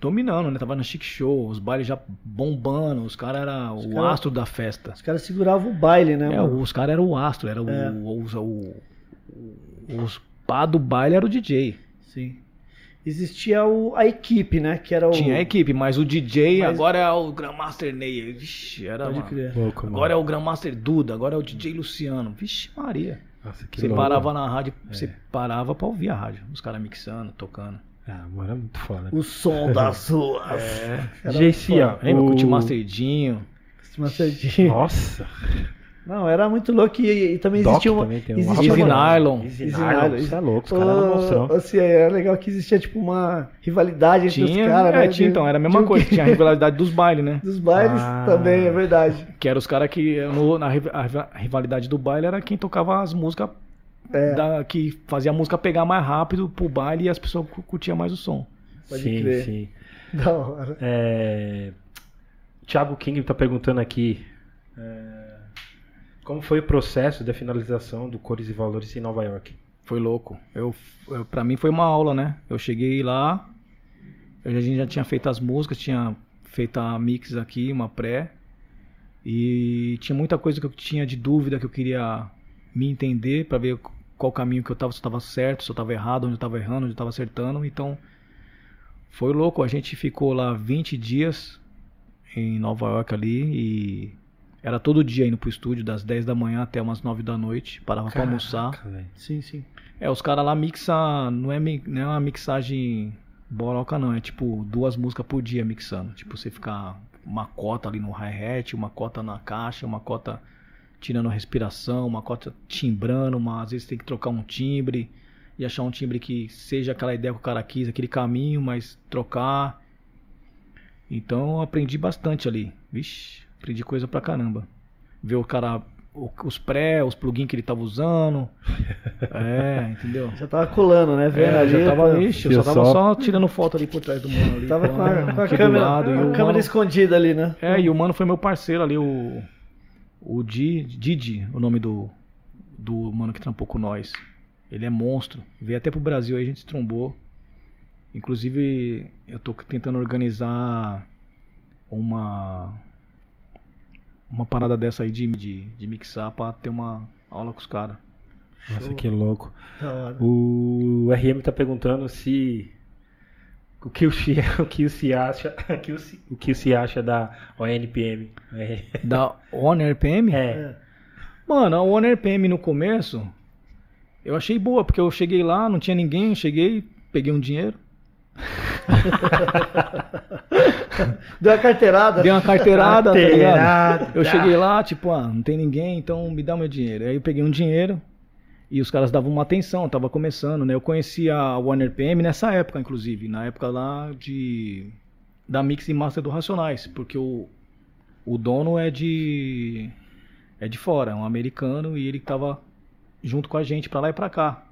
dominando, né? Tava na chic show, os bailes já bombando, os caras eram o
cara-
astro da festa.
Os caras seguravam o baile, né?
É, os caras eram o astro, era o,
É.
o, o, o- os pá do baile era o DJ.
Sim. Existia o, a equipe, né? Que era o.
Tinha a equipe, mas o DJ
Mas-
agora é o Grandmaster Ney. Vixe, era.
Pode crer.
Agora é o Grandmaster Duda, agora é o DJ Luciano. Vixe, Maria.
Nossa, que
Você
louco.
parava na rádio, você
É.
parava pra ouvir a rádio. Os caras mixando, tocando.
Ah, mano, é muito foda.
O som das ruas.
É.
Era
JC, ó.
Lembra com o
o-
Tio Masterdinho?
Masterdinho.
Nossa.
Não, era muito louco e, e também
Doc
existia uma.
também tem um
existia
Easy
uma-
Nylon.
Easy Nylon. Isso é louco, os caras monstrão.
Ô, assim, era legal que existia tipo uma rivalidade entre
Tinha,
os caras,
é,
né?
tinha, então, era a mesma coisa. Tinha a rivalidade dos bailes, né?
Dos bailes
Ah.
também, é verdade.
Que eram os caras que, no- na a rivalidade do baile, era quem tocava as músicas,
É.
da- que fazia a música pegar mais rápido pro baile e as pessoas cu- curtiam mais o som.
Pode
sim,
crer.
sim.
Da hora.
É... Thiago King tá perguntando aqui. é, Como foi o processo da finalização do Cores e Valores em Nova York?
Foi louco. Eu, eu, pra mim foi uma aula, né? Eu cheguei lá, eu, a gente já tinha feito as músicas, tinha feito a mix aqui, uma pré. E tinha muita coisa que eu tinha de dúvida que eu queria me entender pra ver qual caminho que eu tava, se eu tava certo, se eu tava errado, onde eu tava errando, onde eu tava acertando. Então foi louco. A gente ficou lá 20 dias em Nova York ali e era todo dia indo pro estúdio, das 10 da manhã até umas 9 da noite. Parava pra almoçar.
Caraca, velho.
Sim, sim.
É, os caras lá mixam, não é, não é uma mixagem boroca não, é tipo duas músicas por dia mixando. Tipo, você ficar uma cota ali no hi-hat, uma cota na caixa, uma cota tirando respiração, uma cota timbrando, uma, às vezes tem que trocar um timbre e achar um timbre que seja aquela ideia que o cara quis, aquele caminho, mas trocar. Então eu aprendi bastante ali. Vixe, aprendi coisa pra caramba. Ver o cara, o- os pré, os plugins que ele tava usando. É, entendeu?
Já tava colando, né? Vendo
É,
ali.
já tava,
tá-
ixi, eu só tava
só.
só tirando foto ali por trás do mano ali.
Tava com a, com a câmera,
lado,
a câmera
mano-
escondida ali, né?
É, e o mano foi meu parceiro ali, o. O Di, Didi, o nome do. Do mano que trampou com nós. Ele é monstro. Veio até pro Brasil aí, a gente se trombou. Inclusive, eu tô tentando organizar uma. Uma parada dessa aí de, de, de mixar pra ter uma aula com os caras.
Nossa, que louco. O RM tá perguntando se. O que o, o que o se acha, o que o, o que se acha da ONPM? É.
Da Honor RPM?
É.
Mano, a One RPM no começo, eu achei boa, porque eu cheguei lá, não tinha ninguém, cheguei, peguei um dinheiro,
Deu a carteirada.
dei uma carteirada, tá ligado?
Carteirada.
Eu cheguei lá, tipo, ah, não tem ninguém, então me dá meu dinheiro. Aí eu peguei um dinheiro e os caras davam uma atenção, tava começando, né? Eu conheci a One RPM nessa época, inclusive, na época lá de da Mix e Master do Racionais, porque o, o dono é de é de fora, é um americano e ele tava junto com a gente pra lá e pra cá.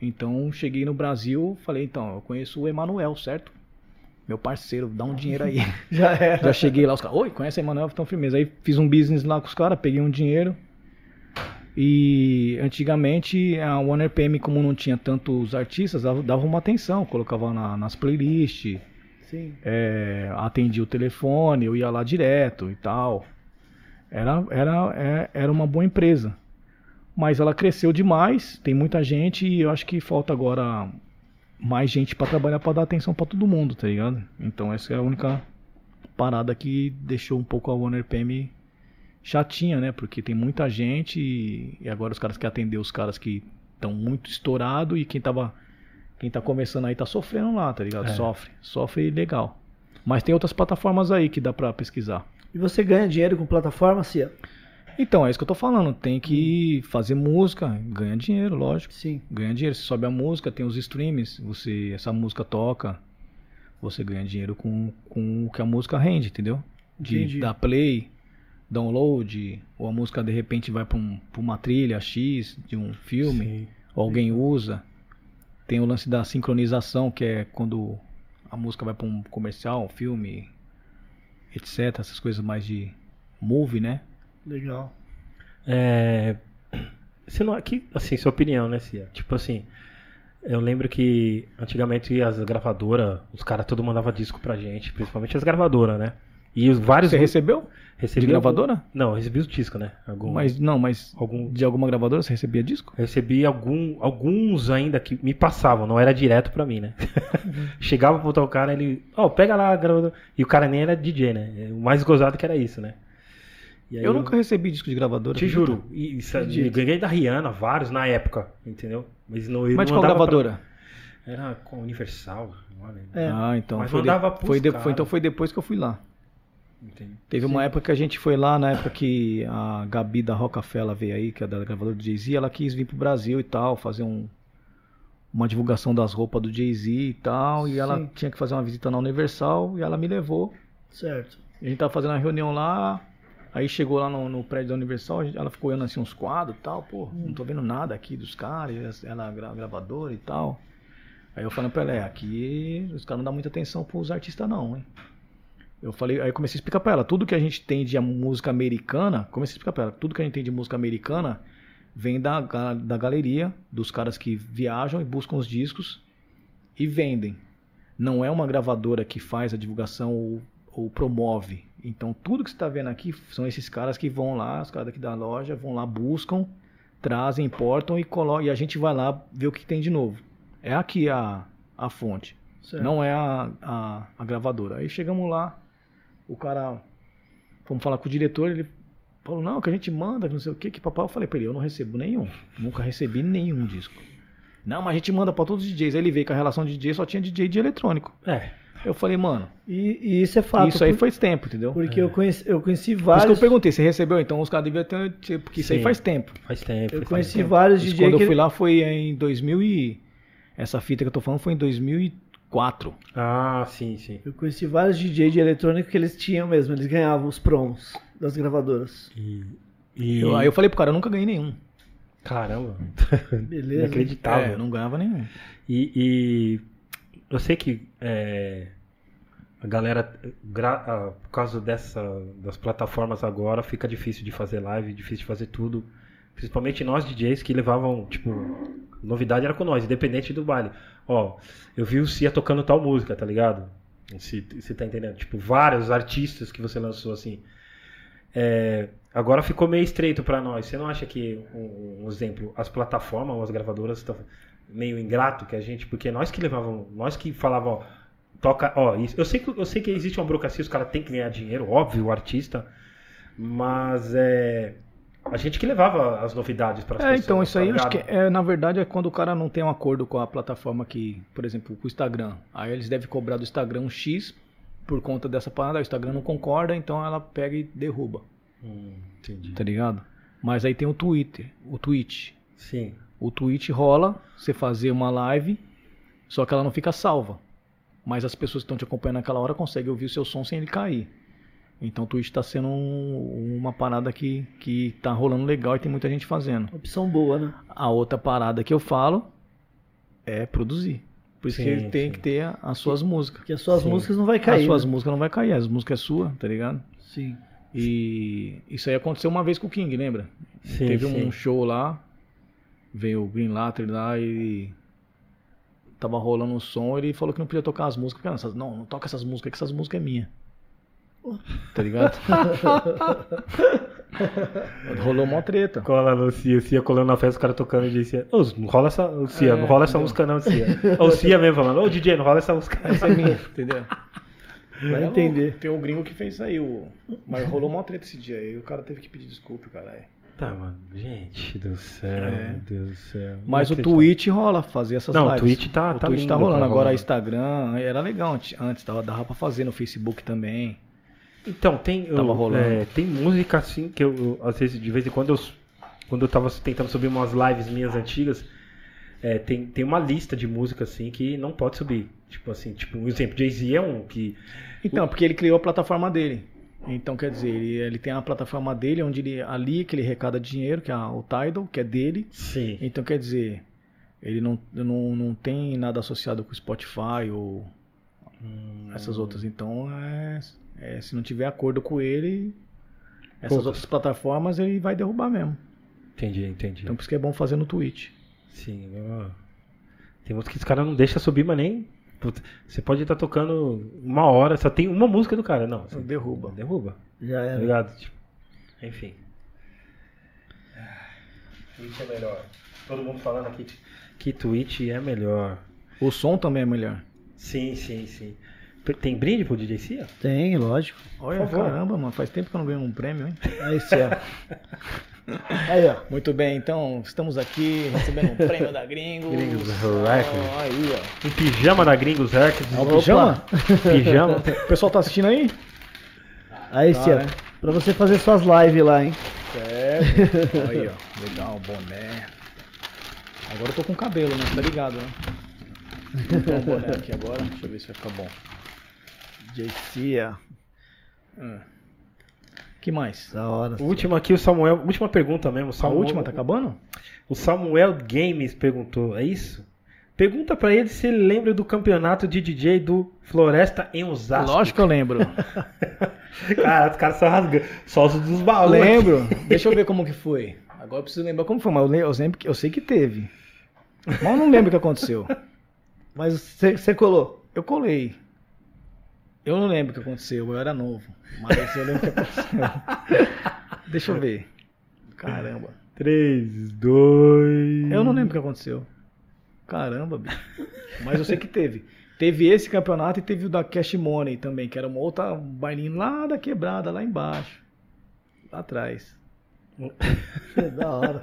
Então cheguei no Brasil, falei, então, eu conheço o Emanuel, certo? Meu parceiro, dá um dinheiro aí.
Já era.
Já cheguei lá, os caras, oi, conhece a Emanuel? Então, firmeza. Aí fiz um business lá com os caras, peguei um dinheiro. E antigamente a One RPM, como não tinha tantos artistas, dava, dava uma atenção, colocava na- nas playlists,
Sim.
é, atendia o telefone, eu ia lá direto e tal. Era, era, é- era uma boa empresa. Mas ela cresceu demais, tem muita gente e eu acho que falta agora mais gente pra trabalhar pra dar atenção pra todo mundo, tá ligado? Então essa é a única parada que deixou um pouco a One RPM chatinha, né? Porque tem muita gente e, e agora os caras querem atender os caras que estão muito estourados e quem tava quem tá começando aí tá sofrendo lá, tá ligado?
É.
Sofre, sofre legal. Mas tem outras plataformas aí que dá pra pesquisar.
E você ganha dinheiro com plataforma, Cia?
Então, é isso que eu tô falando. Tem que fazer música, ganha dinheiro, lógico.
Sim.
Ganha dinheiro. Você sobe a música, tem os streams, você essa música toca, você ganha dinheiro com, com o que a música rende, entendeu? De
Entendi.
dar play, download, ou a música de repente vai pra, um, uma trilha X de um filme,
Sim.
ou alguém usa. Tem o lance da sincronização, que é quando a música vai pra um comercial, um filme, etc. Essas coisas mais de movie, né?
Legal.
É, você não, aqui, assim, sua opinião, né, Cia? Tipo assim, eu lembro que antigamente as gravadoras, os caras tudo mandava disco pra gente, principalmente as gravadoras, né? E os vários.
Você recebeu?
recebi
de
algum-
gravadora?
Não, eu recebi os discos, né? Algum...
Mas não, mas
algum...
de alguma gravadora você recebia disco?
Recebi algum, alguns ainda que me passavam, não era direto pra mim, né? Chegava pra botar o cara, ele. Ó, pega lá a gravadora. E o cara nem era DJ, né? O mais gozado que era isso, né? E aí
Eu nunca recebi disco de gravadora.
Te juro. Isso, eu
Acredito.
ganhei da Rihanna, vários na época, entendeu? Mas não
Mas de
não
qual
mandava pra-
gravadora?
Era com a Universal, lembro.
É.
Ah, então
Mas
foi, de- foi, de- foi- então foi depois que eu fui lá.
Entendi.
Teve uma época que a gente foi lá, na época que a Gabi da Rockefeller veio aí, que é da gravadora do Jay-Z, ela quis vir pro Brasil e tal, fazer um, uma divulgação das roupas do Jay-Z e tal, e ela
Sim.
tinha que fazer uma visita na Universal, e ela me levou.
Certo.
A gente tava fazendo uma reunião lá, aí chegou lá no, no prédio da Universal, ela ficou olhando assim uns quadros e tal, pô, não tô vendo nada aqui dos caras, ela é gra- gravadora e tal. Aí eu falei pra ela, é, aqui os caras não dão muita atenção pros artistas não, hein. Eu falei, aí eu comecei a explicar pra ela, tudo que a gente tem de música americana, comecei a explicar pra ela, tudo que a gente tem de música americana vem da, da galeria, dos caras que viajam e buscam os discos e vendem. Não é uma gravadora que faz a divulgação ou, ou promove. Então tudo que você está vendo aqui são esses caras que vão lá, os caras daqui da loja, vão lá, buscam, trazem, importam e colocam, e a gente vai lá ver o que tem de novo. É aqui a, a fonte.
certo.
Não é a, a, a gravadora. Aí chegamos lá, o cara. Fomos falar com o diretor, ele falou, não, que a gente manda, que não sei o que, que papai. Eu falei pra ele, eu não recebo nenhum. Nunca recebi nenhum disco. Não, mas a gente manda pra todos os DJs. Aí ele veio com a relação de DJ, só tinha DJ de eletrônico.
É.
Eu falei, mano,
E, e isso é fato.
isso aí
por-
faz tempo, entendeu? Por
Porque eu, conheci, eu conheci
isso que
vários.
eu perguntei, você recebeu? Então os caras deviam ter, tipo, porque isso aí faz tempo.
Faz tempo.
Eu
faz
conheci
tempo.
vários
Isso
DJ
quando
que...
eu fui lá foi em 2000 e... Essa fita que eu tô falando foi em 2004.
Ah, sim, sim.
Eu conheci vários DJ de eletrônico que eles tinham mesmo, eles ganhavam os promos das gravadoras.
E. e-
Eu- aí eu falei pro cara, eu nunca ganhei nenhum.
Caramba.
Beleza.
Inacreditável.
É, eu não ganhava nenhum.
E, e eu sei que é, a galera, gra- ah, por causa dessa, das plataformas agora, fica difícil de fazer live, difícil de fazer tudo. Principalmente nós DJs que levavam, tipo, novidade era com nós, independente do baile. Ó, eu vi o Cia tocando tal música, tá ligado? Se você tá entendendo? Tipo, vários artistas que você lançou assim. É, agora ficou meio estreito pra nós. Você não acha que, um, um exemplo, as plataformas, ou as gravadoras estão meio ingrato que a gente, porque nós que levavam, nós que falavam, ó, toca, ó, isso- eu sei que eu sei que existe uma burocracia, os caras têm que ganhar dinheiro, óbvio, o artista, mas é a gente que levava as novidades para as
É,
pessoas.
então isso aí
tá
acho que é, na verdade é quando o cara não tem um acordo com a plataforma que, por exemplo, com o Instagram. Aí eles devem cobrar do Instagram um X por conta dessa parada, o Instagram não concorda, então ela pega e derruba,
Hum, entendi.
tá ligado? Mas aí tem o Twitter, o Twitch.
Sim.
O Twitch rola, você fazer uma live, só que ela não fica salva. Mas as pessoas que estão te acompanhando naquela hora conseguem ouvir o seu som sem ele cair. Então o Twitch está sendo um- uma parada que, que tá rolando legal e tem muita gente fazendo.
Opção boa, né?
A outra parada que eu falo é produzir. Por isso
Sim,
que ele tem
sim.
que ter a- as suas músicas.
Porque as suas
Sim.
músicas não vai cair.
as suas
né?
músicas não vai cair, as músicas é sua, tá ligado?
Sim.
E isso aí aconteceu uma vez com o King, lembra?
Sim,
Teve
sim.
um show lá, veio o Green Latter lá e tava rolando um som, ele falou que não podia tocar as músicas. Não, não toca essas músicas, que essas músicas é minha. Tá ligado? Rolou uma treta.
Cola no Cia, Cia colando na festa, os caras tocando e disse, ô, não rola essa, ô, Cia,
É,
não rola essa
entendeu?
música não, Cia. Ô, Cia mesmo falando, ô, DJ, não rola essa música.
Essa é minha, entendeu?
Vai
É
entender.
Tem um gringo que fez isso aí, o... mas rolou uma treta esse dia aí. O cara teve que pedir desculpa, caralho.
Tá, mano, gente do céu,
É.
meu Deus do céu.
Mas o. Twitch rola fazer essas
Não, o
lives.
Twitch tá-
o
tá
Twitch
lindo,
tá rolando.
tá
Agora
rolando.
Instagram era legal antes, antes dava, dava pra fazer no Facebook também.
Então, tem, eu-
Tava rolando.
é, tem música assim que eu, eu, às vezes, de vez em quando, eu, quando eu tava tentando subir umas lives minhas antigas, é, tem, tem uma lista de música assim que não pode subir. Tipo assim, tipo, um exemplo, Jay-Z é um que.
Então, porque ele criou a plataforma dele. Então, quer dizer, ele, ele tem a plataforma dele, onde ele, ali que ele arrecada dinheiro, que é a- o Tidal, que é dele.
Sim.
Então, quer dizer, ele não, não, não tem nada associado com o Spotify ou essas outras. Então, é, é, se não tiver acordo com ele, essas outras plataformas, ele vai derrubar mesmo.
Entendi, entendi.
Então, por isso que é bom fazer no Twitch.
Sim, ó. tem música que os caras não deixam subir, mas nem. Você pode estar tocando uma hora, só tem uma música do cara. Não, você
Derruba.
derruba.
Já
Tá
era.
ligado? Tipo, enfim. Twitch é melhor. Todo mundo falando aqui que Twitch é melhor.
O som também é melhor.
Sim, sim, sim. Tem brinde pro DJ Cia?
Tem, lógico.
Olha, caramba, mano. Faz tempo que eu não ganho um prêmio, hein?
Aí, Cia. Aí, ó.
Muito bem, então estamos aqui recebendo um prêmio da Gringos.
Gringos
Ó,
Records.
aí, ó.
Um pijama da Gringos Records.
É o pijama?
Pijama.
O pessoal tá assistindo aí?
Aí,
Tá,
Cia.
né?
Pra você fazer suas lives lá, hein?
Certo. Aí, ó. Legal, boné. Agora eu tô com cabelo, né? Tá ligado, né? Vou botar um boné aqui agora. Deixa eu ver se vai ficar bom.
DJ Cia.
Hum. que mais?
Da hora.
O último aqui, o Samuel. Última pergunta mesmo.
A
Samuel,
última tá acabando?
O Samuel Games perguntou, é isso? Pergunta pra ele se ele lembra do campeonato de DJ do Floresta em Osasco.
Lógico que eu lembro.
Cara, os caras só rasgando. Só os dos baús.
lembro. Deixa eu ver como que foi. Agora eu preciso lembrar como foi, mas eu, le- eu, lembro que- eu sei que teve. Mas eu não lembro o que aconteceu.
Mas você colou.
Eu colei. Eu não lembro o que aconteceu, eu era novo. Mas eu lembro o que aconteceu. Deixa eu ver. Caramba.
3, 2.
Eu não lembro o que aconteceu. Caramba, bicho. Mas eu sei que teve. Teve esse campeonato e teve o da Cash Money também, que era uma outra bailinho lá da quebrada, lá embaixo. Lá atrás.
da hora.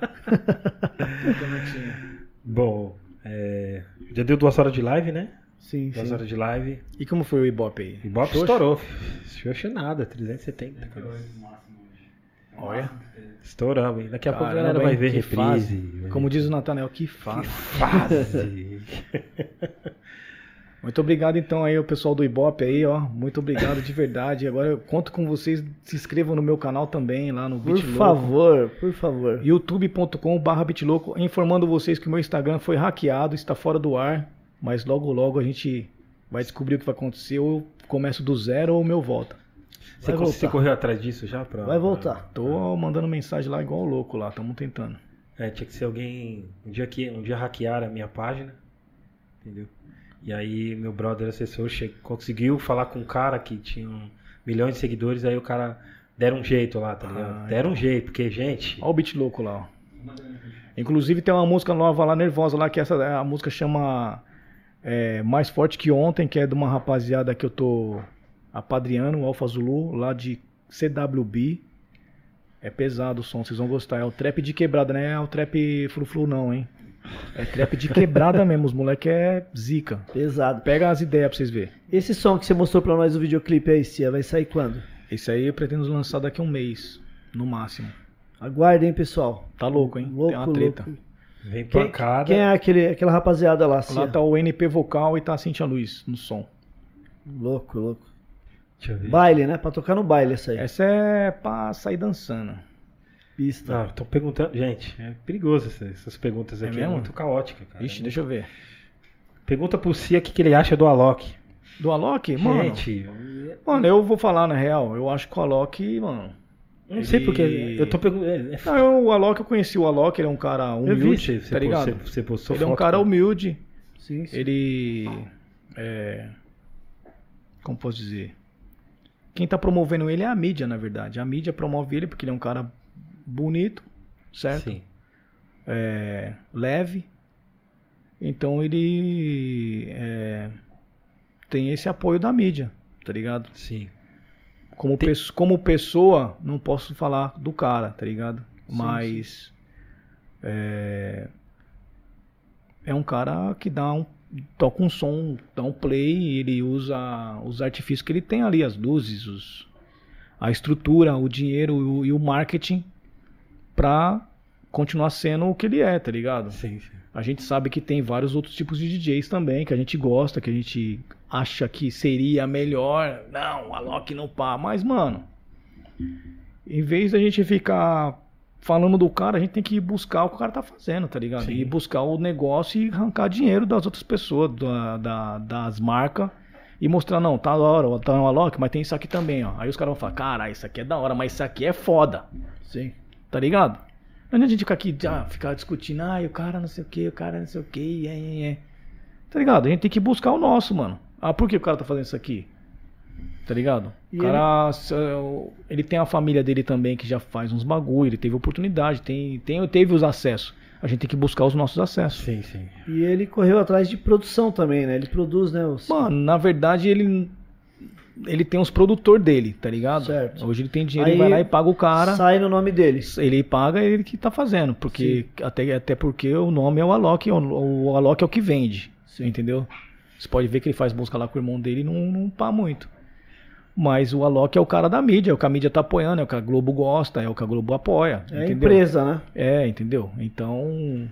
Bom, é, já deu duas horas de live, né?
Sim,
Duas
sim.
horas de live.
E como foi o Ibope aí?
E Bob
Xoxa?
estourou. Xoxa nada, 370. cara.
Olha.
Estouramos, hein? Daqui a pouco a galera vai ver
Que
reprise.
fase. Como diz o Nathanael, que fase.
Fase.
Muito obrigado então aí o pessoal do Ibope aí, ó. Muito obrigado de verdade. Agora eu conto com vocês, se inscrevam no meu canal também, lá no
Por
Bitlouco.
favor, por favor.
youtube.com.br bitlouco, informando vocês que o meu Instagram foi hackeado, está fora do ar, mas logo logo a gente vai descobrir o que vai acontecer, ou eu começo do zero ou o meu volta.
Você, você correu atrás disso já? Pra,
Vai voltar.
Tô mandando mensagem lá igual louco lá, estamos tentando.
É, tinha que ser alguém. Um dia, que, um dia hackearam a minha página. Entendeu? E aí meu brother assessor che- conseguiu falar com um cara que tinha um milhões de seguidores, aí o cara deram um jeito lá, tá ligado?
Ah,
deram um jeito, porque, gente.
Olha o beat louco lá, ó. Inclusive tem uma música nova lá, nervosa lá, que essa a música chama é, Mais Forte Que Ontem, que é de uma rapaziada que eu tô apadriando, o Alfa Zulu, lá de CWB. É pesado o som, vocês vão gostar. É o trap de quebrada, não é o trap frufru não, hein? É trap de quebrada mesmo, os moleque é zica.
Pesado.
Pega as ideias pra vocês verem.
Esse som que você mostrou pra nós no videoclipe aí, Cia, vai sair quando?
Esse aí eu pretendo lançar daqui a um mês, no máximo.
Aguardem, pessoal.
Tá louco, hein?
Louco,
Tem uma treta.
louco.
Vem
Quem,
pancada.
quem é aquele, aquela rapaziada lá?
Lá tá o NP vocal e tá a Cintia Luiz no som.
Louco, louco.
Deixa eu ver.
Baile, né? Pra tocar no baile essa aí.
Essa é pra sair dançando.
Pista.
Ah, tô perguntando. Gente, é perigoso essas, essas perguntas
É
aqui. É,
mesmo?
muito caótica, cara.
Ixi,
É
deixa eu ver.
Pergunta pro Cia o que, que ele acha do Alok.
Do Alok? Mano,
Gente,
mano, eu vou falar na real. Eu acho que o Alok, mano.
Não sei porque. Eu tô perguntando. É, é
Não, eu, o Alok, eu conheci o Alok, ele é um cara
Eu vi,
humilde,
você,
tá ligado?
Você, você postou
ele é um cara
com-
humilde.
Sim, sim.
Ele. É. Como posso dizer? Quem tá promovendo ele é a mídia, na verdade. A mídia promove ele porque ele é um cara bonito, certo?
Sim.
é, leve. Então ele é, tem esse apoio da mídia, tá ligado?
Sim.
Como,
Tem-
como pessoa, não posso falar do cara, tá ligado? Mas É, é um cara que dá um toca um som, dá um play, ele usa os artifícios que ele tem ali, as luzes, os, a estrutura, o dinheiro e o, e o marketing pra continuar sendo o que ele é, tá ligado?
Sim, sim.
A gente sabe que tem vários outros tipos de DJs também, que a gente gosta, que a gente acha que seria melhor. Não, a Loki não pá. Mas, mano, em vez da gente ficar falando do cara, a gente tem que buscar o que o cara tá fazendo, tá ligado?
Sim.
E buscar o negócio e arrancar dinheiro das outras pessoas, da, da- das marcas. E mostrar, não, tá da hora, tá uma Loki, mas tem isso aqui também, ó. Aí os caras vão falar, cara, isso aqui é da hora, mas isso aqui é foda.
Sim.
Tá ligado? Não a gente ficar aqui, ah, ficar discutindo, ah, o cara não sei o que, o cara não sei o que, é, é, é. Tá ligado? A gente tem que buscar o nosso, mano. Ah, por que o cara tá fazendo isso aqui? Tá ligado?
E
o cara, se, uh, ele tem a família dele também que já faz uns bagulho, ele teve oportunidade, tem, tem, teve os acessos. A gente tem que buscar os nossos acessos.
Sim, sim.
E ele correu atrás de produção também, né? Ele produz, né? Os...
Mano, na verdade ele ele tem os produtor dele, tá ligado?
Certo.
Hoje ele tem dinheiro,
Aí
ele vai lá e paga o cara.
Sai no nome deles.
Ele paga ele que tá fazendo, porque até, até porque o nome é o Alok, o, o Alok é o que vende, entendeu? Você pode ver que ele faz música lá com o irmão dele e não, não pá muito. Mas o Alok é o cara da mídia, é o que a mídia tá apoiando, é o que a Globo gosta, é o que a Globo apoia.
É a
entendeu?
empresa, né?
É, entendeu? Então.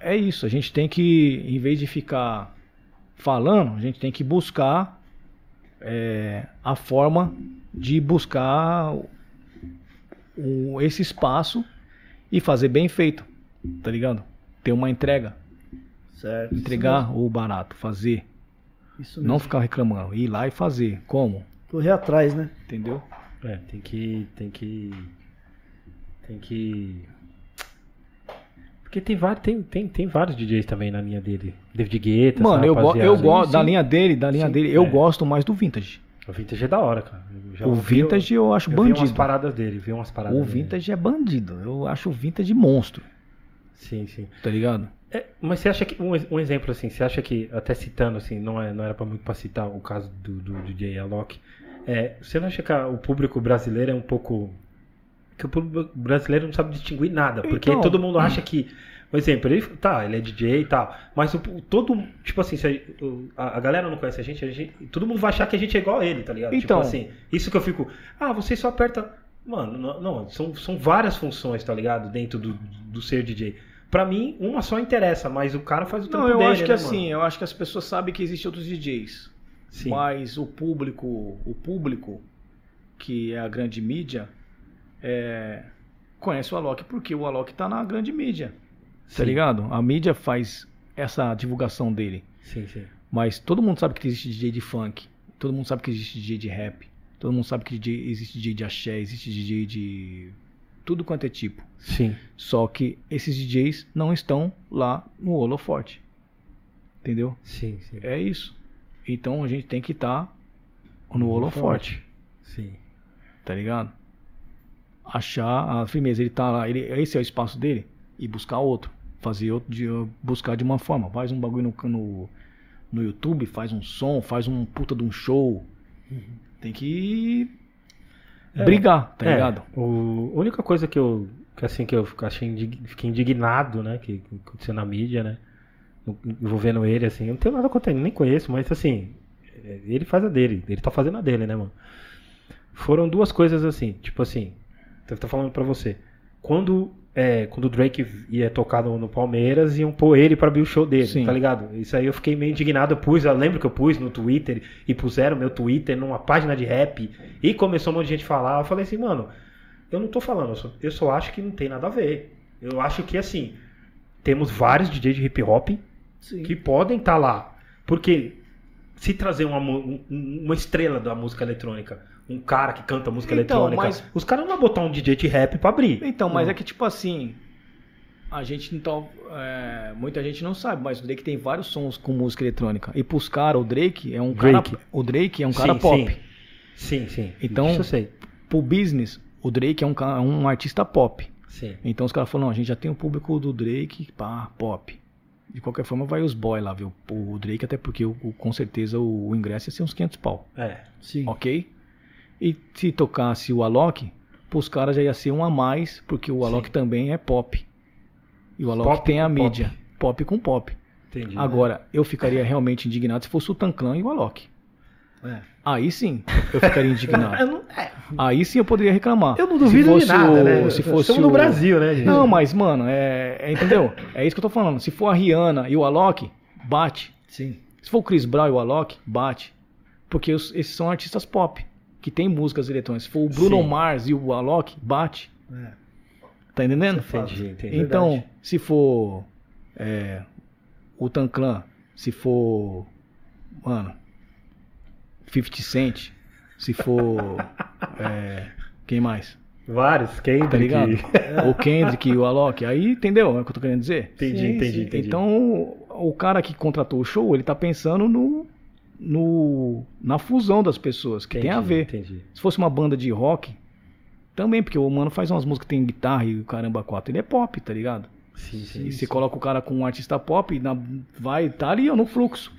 É isso. A gente tem que, em vez de ficar falando, a gente tem que buscar é, a forma de buscar o- esse espaço e fazer bem feito. Tá ligado? Ter uma entrega.
Certo.
Entregar o barato, fazer.
Isso
Não
mesmo.
ficar reclamando. Ir lá e fazer. Como?
Correr atrás, né?
Entendeu?
É, tem que. Tem que. Tem que. Porque tem vários, tem, tem, tem vários DJs também na linha dele. David Guetta,
Mano, eu, go eu gosto da linha dele, da linha
Sim,
dele. Eu
é.
gosto mais do vintage.
O Vintage é da hora, cara. Eu já
O vintage eu acho
eu vi umas
bandido.
paradas dele, vi umas paradas
O
dele.
vintage é bandido. Eu acho o vintage monstro,
Sim, sim.
tá ligado?
É, mas você acha que, um, um exemplo assim, você acha que, até citando assim, não, é, não era pra muito pra citar o caso do, do DJ Alok, é, você não acha que a- o público brasileiro é um pouco. que o público brasileiro não sabe distinguir nada, porque
Então-
todo mundo acha que. Por exemplo, ele, tá, ele é DJ e tal, mas o, todo. Tipo assim, a, a galera não conhece a gente, a gente, todo mundo vai achar que a gente é igual a ele, tá ligado?
Então.
Tipo assim, isso que eu fico. Ah, você só aperta. Mano, não, não, são, são várias funções, tá ligado? Dentro do, do ser DJ. Pra mim, uma só interessa, mas o cara faz o
Não, eu
dele,
acho que
né,
assim,
mano?
eu acho que as pessoas sabem que existem outros DJs.
Sim.
Mas o público, o público que é a grande mídia, é, conhece o Alok porque o Alok tá na grande mídia. Tá
Sim.
ligado? A mídia faz essa divulgação dele.
Sim, sim.
Mas todo mundo sabe que existe DJ de funk. Todo mundo sabe que existe DJ de rap. Todo mundo sabe que existe DJ de axé, existe DJ de tudo quanto é tipo.
Sim.
Só que esses DJs não estão lá no holofote. Entendeu?
Sim, sim.
É isso. Então a gente tem que estar no holofote,
Sim.
tá ligado? Achar a firmeza. Ele tá lá, ele, esse é o espaço dele e buscar outro. Fazer outro, de, buscar de uma forma. Faz um bagulho no, no, no YouTube, faz um som, faz um puta de um show. Tem que
É.
brigar, tá
É,
ligado?
O, a única coisa que eu, que assim, que eu achei fiquei indignado, né, que, que aconteceu na mídia, né, envolvendo ele, assim, eu não tenho nada contra ele, nem conheço, mas assim, ele faz a dele, ele tá fazendo a dele, né, mano. Foram duas coisas assim, tipo assim, eu tô falando pra você, quando, é, quando o Drake ia tocar no, no Palmeiras, iam pôr ele pra abrir o show dele,
Sim.
tá ligado? Isso aí eu fiquei meio indignado, eu pus, eu lembro que eu pus no Twitter, e puseram meu Twitter numa página de rap, e começou um monte de gente falar, eu falei assim, mano, eu não tô falando, eu só, eu só acho que não tem nada a ver. Eu acho que assim, temos vários DJs de hip hop
Sim.
que podem estar lá. Porque se trazer uma, um- uma estrela da música eletrônica, um cara que canta música
Então,
eletrônica,
mas-
os caras não vão botar um DJ de rap pra abrir.
Então, mas
Não.
é que tipo assim, a gente não tá, é, muita gente não sabe, mas o Drake tem vários sons com música eletrônica. E pros caras, o Drake é um
Drake.
cara, o Drake é um cara
Sim,
pop.
Sim, sim.
Então-
Isso eu sei.
Pro business, o Drake é um, um artista pop.
Sim.
Então os caras falam, não, a gente já tem o público do Drake, pá, pop. De qualquer forma vai os boy lá, viu? O Drake, até porque o, o- com certeza o, o ingresso ia ser uns 500 pau,
É.
Sim.
ok? E se tocasse o Alok, pros caras já ia ser um a mais, porque o Alok
Sim.
também é pop. E o Alok
Pop
tem a mídia, pop com pop.
Entendi.
Agora, eu ficaria realmente indignado se fosse o Tanclan e o Alok.
É.
Aí sim, eu ficaria indignado.
Eu não, é,
Aí sim eu poderia reclamar.
eu não
Se
duvido
fosse
de nada,
o-
né?
Se fosse
Estamos no
o-
Brasil, né, gente?
Não, mas, mano, é, é- Entendeu? É isso que eu tô falando. Se for a Rihanna e o Alok, bate.
Sim.
Se for o Chris Brown e o Alok, bate. Porque os- esses são artistas pop, que tem músicas eletrônicas. Se for o Bruno
Sim.
Mars e o Alok, bate.
É.
Tá entendendo?
Entendi, entendi.
Então,
Verdade.
se for é, o Tanclan, se for. Mano. 50 Cent, se for. é, quem mais?
Vários, Kendrick.
Tá ligado? o Kendrick e o Alok. Aí, entendeu? É o que eu tô querendo dizer?
Entendi,
Sim,
entendi,
sim.
entendi.
Então, o cara que contratou o show, ele tá pensando no, no na fusão das pessoas, que tem a
Entendi,
ver.
Entendi.
Se fosse uma banda de rock, também, porque o mano faz umas músicas que tem guitarra e o caramba quatro, ele é pop, tá ligado?
Sim, sim.
E você coloca o cara com um artista pop, e na- vai, tá ali no fluxo.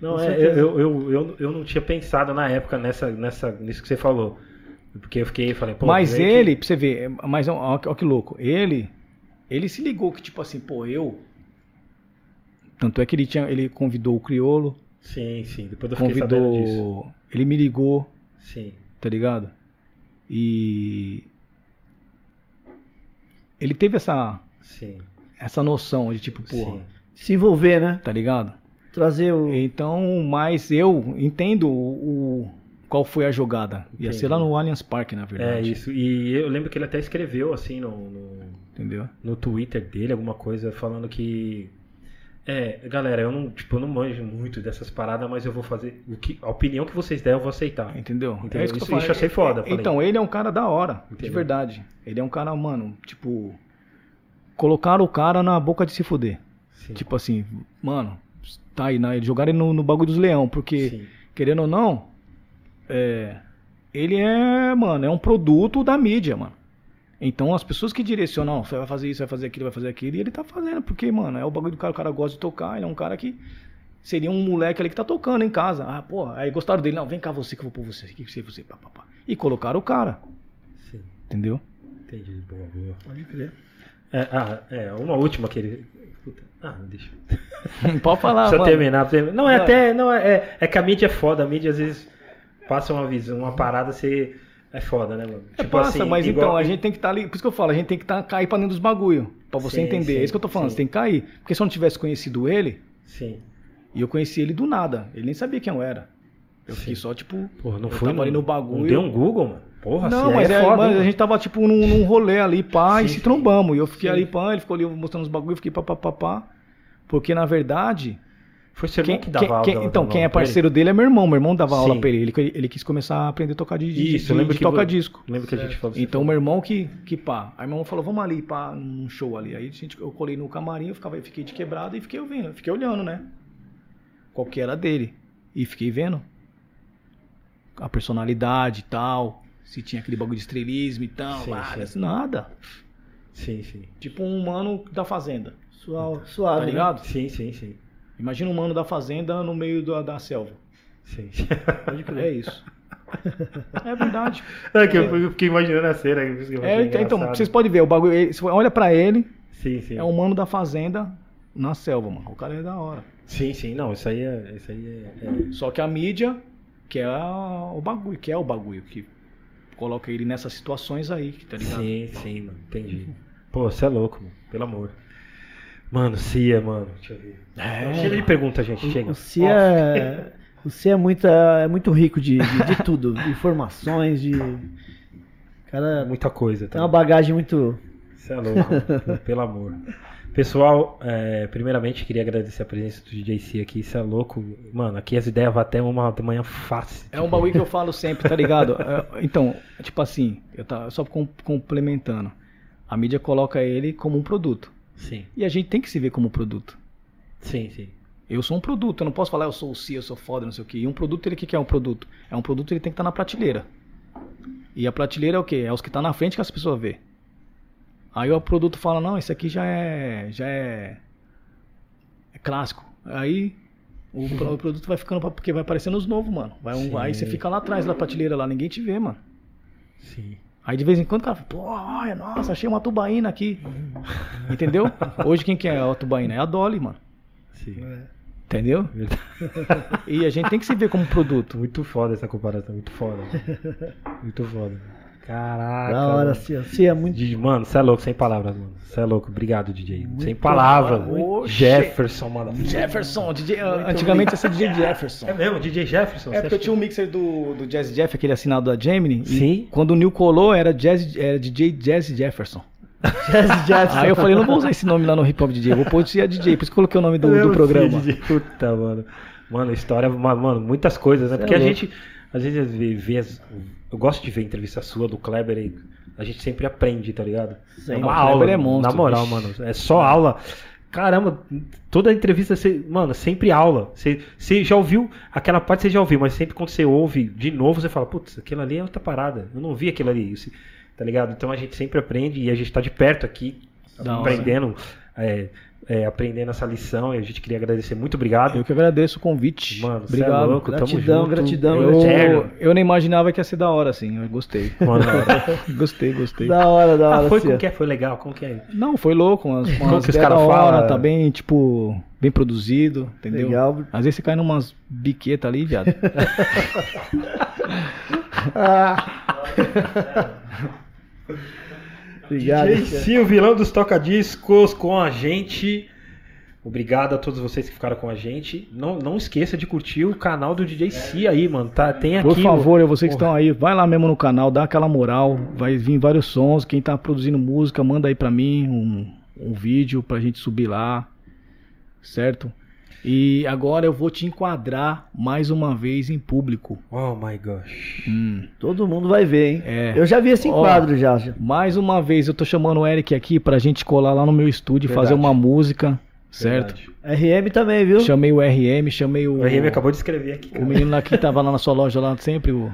Não, é, eu, eu, eu, eu não tinha pensado na época nessa, nessa, nisso que você falou. Porque eu fiquei, falei, pô.
mas
meio que-
ele, pra você ver, é- mas ó, ó que louco, ele, ele se ligou que tipo assim, pô, eu. Tanto é que ele tinha, ele convidou o Criolo,
Sim, sim. Depois eu fiquei sabendo disso.
convidou, ele me ligou,
Sim.
tá ligado? E ele teve essa
Sim.
essa noção de tipo, porra,
sim.
Se envolver, né?
tá ligado?
Trazer o.
Então, mas eu entendo o, qual foi a jogada. Ia ser
Entendi.
lá no Allianz Parque, na
É
verdade.
isso. E eu lembro que ele até escreveu assim no, no,
Entendeu?
no Twitter dele, alguma coisa, falando que. É, galera, eu não, tipo, eu não manjo muito dessas paradas, mas eu vou fazer. O que, a opinião que vocês der, eu vou aceitar.
Entendeu?
Entendeu?
É isso que eu
Isso- achei foda, falei.
Então, ele é um cara da hora, de
Entendeu?
verdade. Ele é um cara, mano, tipo. Colocaram o cara na boca de se fuder.
Sim.
Tipo assim, mano, tá aí, né? jogaram ele no, no bagulho dos leão, porque,
Sim.
querendo ou não, é, ele é, mano, é um produto da mídia, mano. Então as pessoas que direcionam, você vai fazer isso, vai fazer aquilo, vai fazer aquilo, e ele tá fazendo, porque, mano, é o bagulho do cara, o cara gosta de tocar, ele é um cara que seria um moleque ali que tá tocando em casa. Ah, pô, aí gostaram dele, não, vem cá você que eu vou pôr você, que você, você, pá, pá, pá. E colocaram o cara,
Sim.
entendeu?
Entendi. Boa, boa.
Pode crer.
É, ah, é, uma última que ele. Puta. Ah, deixa.
Pode falar,
Deixa eu
mano.
terminar. Não, é até. Não, é, é, é que a mídia é foda. A mídia às vezes passa uma visão, uma parada, você. É foda, né, mano?
É, passa, mas então, a gente tem que estar ali. Por isso que eu falo, a gente tem que tá, cair pra dentro dos bagulho. Pra você
Sim,
entender.
sim,
é isso que eu tô falando,
sim.
você tem que cair. Porque se eu não tivesse conhecido ele,
Sim.
e eu conheci ele do nada, ele nem sabia quem eu era. Eu
Sim.
fiquei só, tipo.
Porra, não foi.
tava ali no
Não
bagulho.
deu um Google, mano. Porra,
não,
se
mas,
é,
é,
foda.
mas a gente tava, tipo, num, num rolê ali, pá, e se trombamos. E eu fiquei
Sim.
ali, pá, ele ficou ali mostrando os bagulho, eu fiquei pá, pá, pá, pá. Porque, na verdade,
Foi seu
quem,
irmão que dava
quem-
aula.
quem-
dava
então,
aula
quem é parceiro dele é meu irmão. Meu irmão dava aula
Sim.
pra ele. ele. Ele quis começar a aprender a tocar de, de,
Isso,
de,
eu lembro
de
que
toca disco.
Lembra que a gente falou
Então, meu irmão que, que pá. Aí meu irmão falou, vamos ali, pá, num show ali. Aí a gente, eu colei no camarim, eu ficava, eu fiquei de quebrada e fiquei ouvindo, fiquei olhando, né? Qual que era dele. E fiquei vendo a personalidade e tal. Se tinha aquele bagulho de estrelismo e tal.
Sim,
várias-
sim.
Nada.
Sim, sim.
Tipo um mano da fazenda.
Suave, suave
Tá
né?
ligado?
Sim, sim, sim.
Imagina um mano da fazenda no meio da, da selva.
Sim.
Pode crer.
É isso. É verdade.
É que eu eu fiquei imaginando a cena. que
É,
achei
então, então, vocês podem ver, o bagulho. ele- olha pra ele,
Sim, sim.
é um mano da fazenda na selva, mano. O cara é da hora.
Sim, sim. Não, isso aí é. Isso aí é. é-
Só que a mídia quer a- o bagulho, quer o bagulho, que coloca ele nessas situações aí, tá ligado?
Sim, sim, mano. Entendi. Pô, você é louco, mano. Pelo amor. Mano, Cia, mano. Deixa eu ver.
É.
Chega de pergunta, gente. Chega.
O Cia é, o Cia é, muita, é muito rico de, de, de tudo. De informações, de. Cara,
Muita coisa,
tem
tá?
uma bagagem muito.
Você é louco, mano. pelo amor. Pessoal, é, primeiramente queria agradecer a presença do DJ C aqui. Você é louco. Mano, aqui as ideias vão até uma da manhã fácil.
É um bagulho que eu falo sempre, tá ligado? É, Então, tipo assim, eu tá só com- complementando. A mídia coloca ele como um produto.
Sim,
E a gente tem que se ver como produto.
sim, sim.
Eu sou um produto, eu não posso falar eu sou o C, eu sou foda, não sei o quê. E um produto, ele o que que é um produto? É um produto, ele tem que estar na prateleira. E a prateleira é o quê? É os que tá na frente que as pessoas vê. Aí o produto fala, não, isso aqui já é. já é. é clássico. Aí o, o produto vai ficando, pra- porque vai aparecendo os novos, mano. Vai um- aí você fica lá atrás da prateleira lá, ninguém te vê, mano.
Sim.
Aí de vez em quando o cara fala, pô, olha, nossa, achei uma tubaína aqui. Entendeu? Hoje quem que é a tubaína? É a Dolly, mano.
Sim.
Entendeu?
Verdade.
E a gente tem que se ver como produto.
Muito foda essa comparação, muito foda. Muito foda. Caraca.
Da hora,
mano.
Cia. Cia é muito.
Mano, você é louco, sem palavras, mano. Você é louco, obrigado, DJ.
Muito
sem palavras. Jefferson, mano.
Jefferson, DJ, antigamente ia ser DJ Jefferson.
É mesmo, DJ Jefferson?
É porque eu tinha um mixer do, do Jazz Jeff, aquele assinado da Gemini. e
Sim.
Quando o Neil colou, era, Jazz, era DJ Jazz Jefferson.
Jazz Jefferson.
Aí eu falei, não vou usar esse nome lá no Hip Hop DJ, vou pôr de DJ. Por isso que eu coloquei o nome do, do programa.
Puta, mano. Mano, história, ma- mano, muitas coisas, né?
Cê é
Porque a gente, às vezes, vê, vê as- eu gosto de ver entrevista sua, do Kleber, e a gente sempre aprende, tá ligado?
Sim.
É uma aula,
é monstro,
na moral,
bicho.
mano. É só aula. caramba, toda entrevista, você, mano, sempre aula. Você, você já ouviu, aquela parte você já ouviu, mas sempre quando você ouve de novo, você fala, putz, aquilo ali é outra parada. Eu não vi aquilo ali, isso, tá ligado? Então a gente sempre aprende e a gente tá de perto aqui,
hora.
aprendendo, é, é, aprendendo essa lição e a gente queria agradecer. Muito obrigado.
Eu que agradeço o convite.
Mano, é
Obrigado.
louco, tamo
Gratidão,
junto.
gratidão,
Eu,
Eterno.
eu nem imaginava que ia ser da hora assim. Eu gostei.
Mano,
gostei, gostei.
Da hora, da hora.
ah, foi como que é? Foi legal? Como que é?
Não, foi louco. Umas, umas
que os
ideias
cara
da hora,
fala?
Tá bem, tipo, bem produzido, entendeu?
Legal.
Às vezes você cai numas biquetas ali, viado.
Obrigado.
DJ.
Cia,
o vilão dos tocadiscos com a gente. Obrigado a todos vocês que ficaram com a gente. Não, não esqueça de curtir o canal do DJ Cia aí, mano. Tá, tem aqui.
Por favor, vocês que estão aí, vai lá mesmo no canal, dá aquela moral. Vai vir vários sons. Quem tá produzindo música, manda aí pra mim um, um vídeo pra gente subir lá. Certo? E agora eu vou te enquadrar mais uma vez em público.
Oh my gosh.
Hum.
Todo mundo vai ver, hein?
É.
Eu já vi esse enquadro já, já.
Mais uma vez eu tô chamando o Eric aqui pra gente colar lá no meu estúdio e fazer uma música, certo?
Verdade.
RM também, viu?
Chamei o RM, chamei o,
O RM acabou de escrever aqui.
o
cara.
menino lá que tava lá na sua loja lá sempre, o,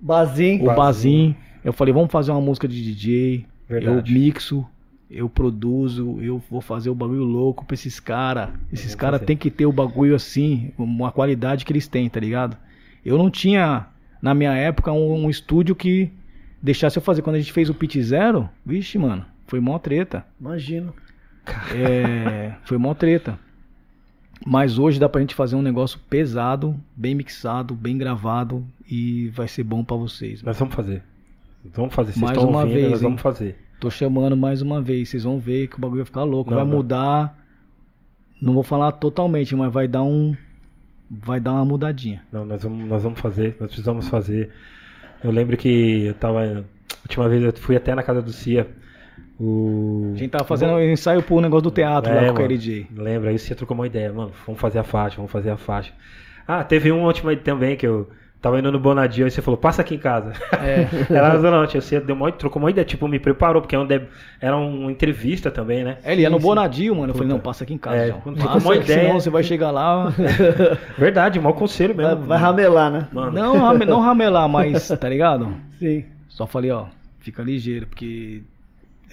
Bazin.
o Bazin. Eu falei, vamos fazer uma música de DJ.
Verdade.
Eu mixo, eu produzo, eu vou fazer o bagulho louco pra esses caras. Esses caras tem que ter o bagulho assim, uma qualidade que eles têm, tá ligado? Eu não tinha, na minha época, um, um estúdio que deixasse eu fazer. Quando a gente fez o Pit Zero, vixe, mano, foi mó treta.
Imagino.
É, foi mó treta. Mas hoje dá pra gente fazer um negócio pesado, bem mixado, bem gravado e vai ser bom pra vocês.
Nós vamos fazer. Vamos fazer. Vocês
Mais
estão
uma
ouvindo,
vez,
nós
hein?
vamos fazer.
Tô chamando mais uma vez, vocês vão ver que o bagulho vai ficar louco.
Não,
vai
não.
mudar. Não vou falar totalmente, mas vai dar um. Vai dar uma mudadinha.
Não, nós vamos, nós vamos fazer, nós precisamos fazer. Eu lembro que eu tava. A última vez eu fui até na casa do Cia. O...
A gente tava fazendo um ensaio pro negócio do teatro
É,
lá com o. KLJ.
Lembra? Aí você trocou uma ideia, mano. Vamos fazer a faixa, vamos fazer a faixa. Ah, teve uma última também que eu tava indo no Bonadio e você falou, passa aqui em casa.
É.
Era na Zona Norte, você deu uma, trocou uma ideia, tipo, me preparou, porque era, um de- era uma entrevista também, né?
É, Ele ia no. Bonadio, mano. Eu falei, não, passa aqui em casa,
É,
João.
quando
Passa,
uma
que senão
ideia-
você vai chegar lá.
Verdade, mau conselho
Vai,
mesmo.
vai ramelar, né?
Mano,
não, rame- não ramelar, mas, tá ligado?
Sim.
Só falei, ó, fica ligeiro, porque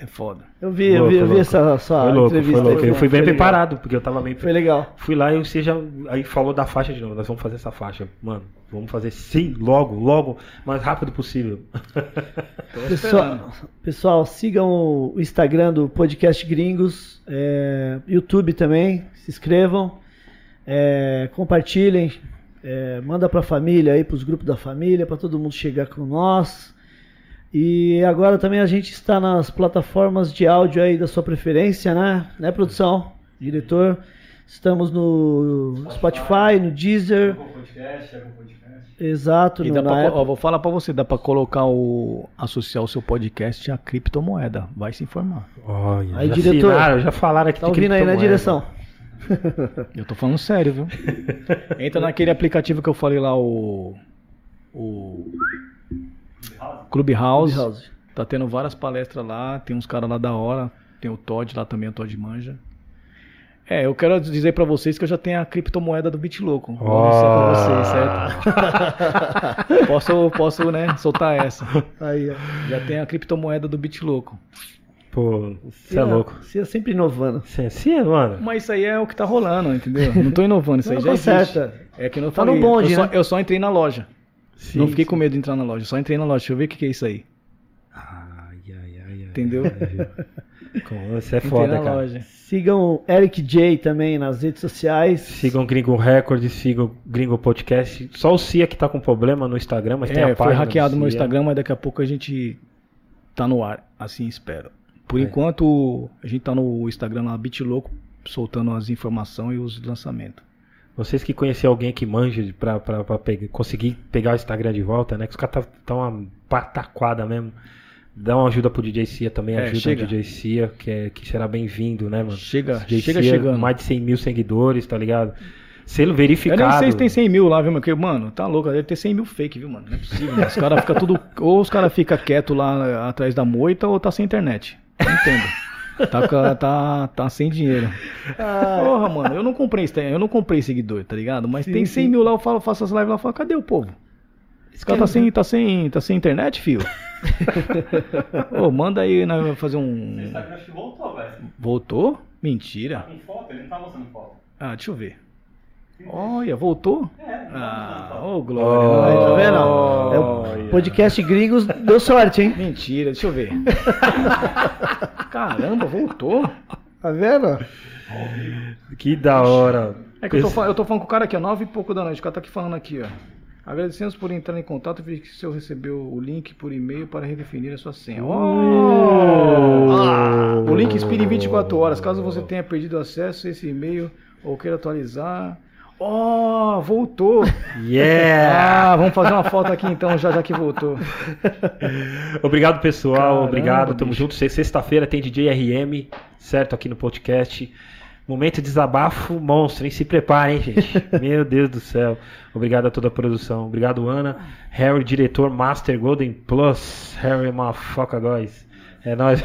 é foda.
Eu vi, eu
Louco,
vi, eu vi essa sua
foi louco,
entrevista.
foi louco.
aí,
Eu fui bem
legal.
preparado, porque eu tava meio
Foi legal.
Fui lá e você já aí falou da faixa de novo. Nós vamos fazer essa faixa. Mano, vamos fazer sim, logo, logo, mais rápido possível.
Pessoal, pessoal, sigam o o Instagram do Podcast Gringos, é, YouTube também, se inscrevam, é, compartilhem, é, manda pra família aí, pros grupos da família, pra todo mundo chegar com nós. E agora também a gente está nas plataformas de áudio aí da sua preferência, né? Né, produção? Diretor? Estamos no Spotify, no Deezer, exato,
E
no,
dá
na
pra, ó, vou falar pra você, dá pra colocar o. associar o seu podcast à criptomoeda. Vai se informar.
Olha,
Aí,
já
diretor,
assinaram, já falaram aqui
Tá ouvindo aí, né, direção?
Eu tô falando sério, viu? Entra naquele aplicativo que eu falei lá, o. O. Clubhouse.
Clubhouse.
Tá tendo várias palestras lá, tem uns caras lá da hora. Tem o Todd lá também, o Todd Manja. É, eu quero dizer pra vocês que eu já tenho a criptomoeda do BitLoco. Vou anunciar pra vocês, certo? posso, posso, né, soltar essa.
Aí, ó.
Já tem a criptomoeda do BitLoco.
Pô, você é louco.
Você é sempre inovando.
Você sim, é, mano.
Mas isso aí é o que tá rolando, entendeu? Não tô inovando, isso aí
Não
já existe.
conserta.
É que não
Tá
falei.
no bonde,
eu, só,
né?
eu só entrei na loja.
Sim,
não fiquei
sim.
com medo de entrar na loja. Só entrei na loja. Deixa eu ver o que, que é isso aí.
Ai, ai, ai, ai.
Entendeu?
Você é foda, cara.
loja.
Sigam o Eric J também nas redes sociais.
Sigam o Gringo Record, sigam o Gringo Podcast. Só o Cia que tá com problema no Instagram, mas tem
É,
a
foi
página. do
hackeado meu
Cia.
Instagram, mas daqui a pouco a gente tá no ar. Assim espero. Por
É.
enquanto, a gente tá no Instagram lá, BitLoco, soltando as informações e os lançamentos.
Vocês que conhecem alguém que manja pra, pra, pra pegar- conseguir pegar o Instagram de volta, né? Que os caras tá, tá uma pataquada mesmo. Dá uma ajuda pro DJ Cia também,
É,
ajuda
chega.
o DJ Cia, que, é, que será bem-vindo, né, mano?
Chega,
DJ
chega
Cia,
chegando.
Mais de 100 mil seguidores, tá ligado? Selo
Eu
verificado.
nem sei se tem 100 mil lá, viu, meu? Porque, mano, tá louco, deve ter 100 mil fake, viu, mano? Não é possível. mano. Os caras ficam tudo. Ou os caras ficam quietos lá atrás da moita ou tá sem internet. Não entendo. Tá, tá, tá sem dinheiro.
Ah,
Porra, mano, eu não comprei, Instagram, eu não comprei seguidor, tá ligado? Mas
Sim,
tem 100
sim.
mil lá, eu falo, faço as lives lá, eu falo, cadê o povo? Esse cara tá sem, tá sem, tá sem internet, filho? Ô, manda aí, né, vai fazer um...
Instagram acho que voltou, velho.
Voltou? Mentira.
Com foto? Ele não tá mostrando foto.
Ah, deixa eu ver. Olha, voltou?
É, tá
Ah, ô glória.
aí, tá vendo?
Oh,
É o
yeah.
podcast Gringos deu sorte, hein?
Mentira, deixa eu ver. Caramba, voltou?
Tá vendo?
Que da hora.
É que eu tô, falando, eu tô falando com o cara aqui, ó, nove e pouco da noite. O cara tá aqui falando aqui, ó. Agradecemos por entrar em contato. Vi que o senhor recebeu o link por e-mail para redefinir a sua senha. Oh! Ah, o link expira em 24 horas. Caso você tenha perdido acesso a esse e-mail ou queira atualizar. Oh, voltou.
Yeah!
Ah, vamos fazer uma foto aqui então, já já que voltou.
Obrigado, pessoal.
Caramba,
Obrigado. Tamo
bicho.
junto. Se- Sexta-feira tem DJ RM, certo? Aqui no podcast. Momento de desabafo monstro, hein? Se preparem, hein, gente? Meu Deus do céu. Obrigado a toda a produção. Obrigado, Ana. Harry, diretor Master Golden Plus. Harry, motherfucker, guys. É nóis.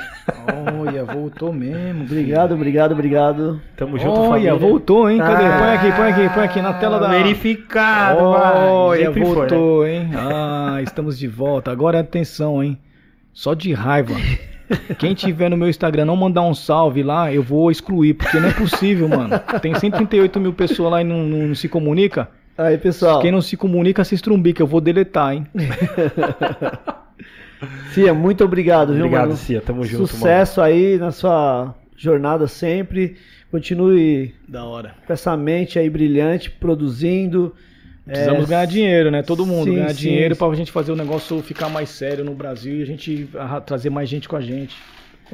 Olha, voltou mesmo.
Obrigado, obrigado, obrigado.
Tamo junto,
Olha,
família.
voltou, hein? Cadê?
Ah,
Põe aqui, põe aqui, põe aqui na tela da.
Verificado.
Olha,
Sempre foi, né?
voltou, hein? Ah, estamos de volta. Agora atenção, hein? Só de raiva. Quem tiver no meu Instagram não mandar um salve lá, eu vou excluir, porque não é possível, mano. Tem 138 mil pessoas lá e não, não- não se comunica.
Aí, pessoal.
Quem não se comunica se estrumbica, eu vou deletar, hein?
Cia, muito obrigado, viu,
Obrigado,
mano?
Cia. Tamo junto,
Sucesso aí na sua jornada sempre. Continue
Da hora.
com essa mente aí brilhante, produzindo.
Precisamos
É,
ganhar dinheiro, né? Todo mundo
sim,
ganhar
sim,
dinheiro
sim.
pra gente fazer o negócio ficar mais sério no Brasil e a gente trazer mais gente com a gente.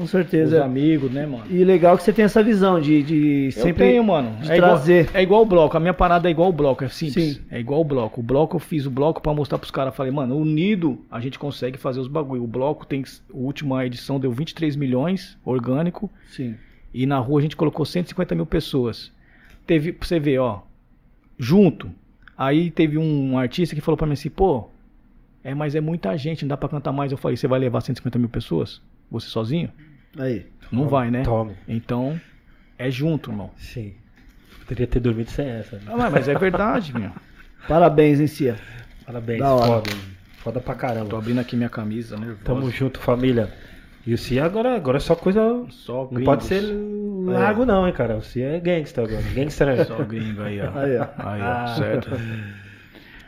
Com
Os
certeza.
amigos, né, mano?
E legal que você tem essa visão de, de
Eu
sempre.
tenho, mano.
de
é, igual,
trazer.
é igual o bloco. A minha parada é igual o bloco. É simples.
Sim.
É igual o bloco. O bloco eu fiz o bloco pra mostrar pros caras. Falei, mano, unido a gente consegue fazer os bagulho. O bloco tem. A última edição deu 23 milhões orgânico.
Sim.
E na rua a gente colocou 150 mil pessoas. Teve, pra você ver, ó. Junto. Aí teve um artista que falou pra mim assim, pô. É, mas é muita gente, não dá pra cantar mais. Eu falei, você vai levar 150 mil pessoas? Você sozinho?
Aí.
Não vai, né?
Tome.
Então, é junto, irmão.
Sim. Poderia ter dormido sem essa. né?
Ah, mas- é verdade, meu.
Parabéns, hein, Cia.
Parabéns,
Da hora.
foda. Foda pra
Tô
caramba.
abrindo aqui minha camisa, né?
Tamo junto, família. E o Cia agora, agora é só coisa.
Só
Não
gringos.
pode ser largo, não, hein, cara. O Cia é gangsta agora. Gangster é.
Só gringo aí, ó.
Aí, ó.
Aí, ó.
Ah.
Certo.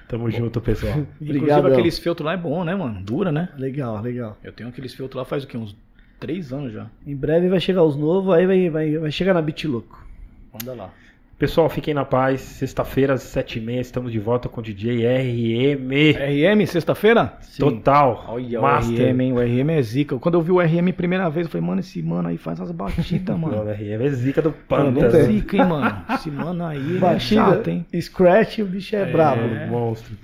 Tamo junto, pessoal.
Inclusive
Obrigado.
aqueles feltros lá é bom, né, mano? Dura, né?
Legal, legal.
Eu tenho aqueles feltros lá faz o quê? Uns três anos já.
Em breve vai chegar os novos, aí vai, vai, vai chegar na Beat Louco.
Manda lá.
Pessoal, fiquem na paz. Sexta-feira, às 7h30, estamos de volta com o DJ RM.
RM, sexta-feira?
Total.
Olha
Master.
o RM, hein? O RM é zica. Quando eu vi o RM primeira vez, eu falei, mano, esse mano aí faz as batidas, mano.
o RM é zica do pântano.
é zica, hein, mano? Esse mano aí ele é
Batida,
chato, hein?
Scratch, o bicho é, brabo.
É, monstro.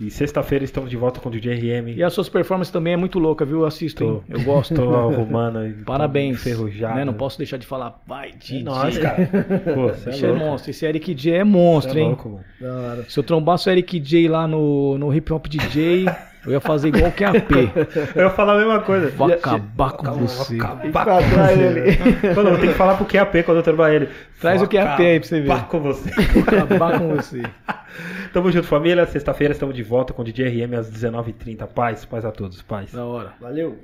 E sexta-feira estamos de volta com o DJ RM.
E as suas performances também é muito louca, viu? Eu assisto?
Tô-
Eu gosto.
Tô arrumando.
Parabéns.
Enferrujado.
Né? Não posso deixar de falar. Vai, DJ.
É nóis, cara. Pô, você
Esse
é
é, monstro. Esse Eric J é monstro,
é
hein?
louco, mano.
Da hora.
Se eu trombasse o Eric J lá no, no Hip Hop DJ, eu ia fazer igual que a P.
Eu ia falar a mesma coisa.
Vou acabar com você.
E pra trás ele.
Quando eu tenho que falar pro QAP quando eu trabalho ele.
Traz o QAP aí pra você ver.
Acabar com você.
Vou acabar com você.
Tamo junto, família. Sexta-feira estamos de volta com o DJ RM às 19h30. Paz, paz a todos. Paz.
Da hora.
Valeu.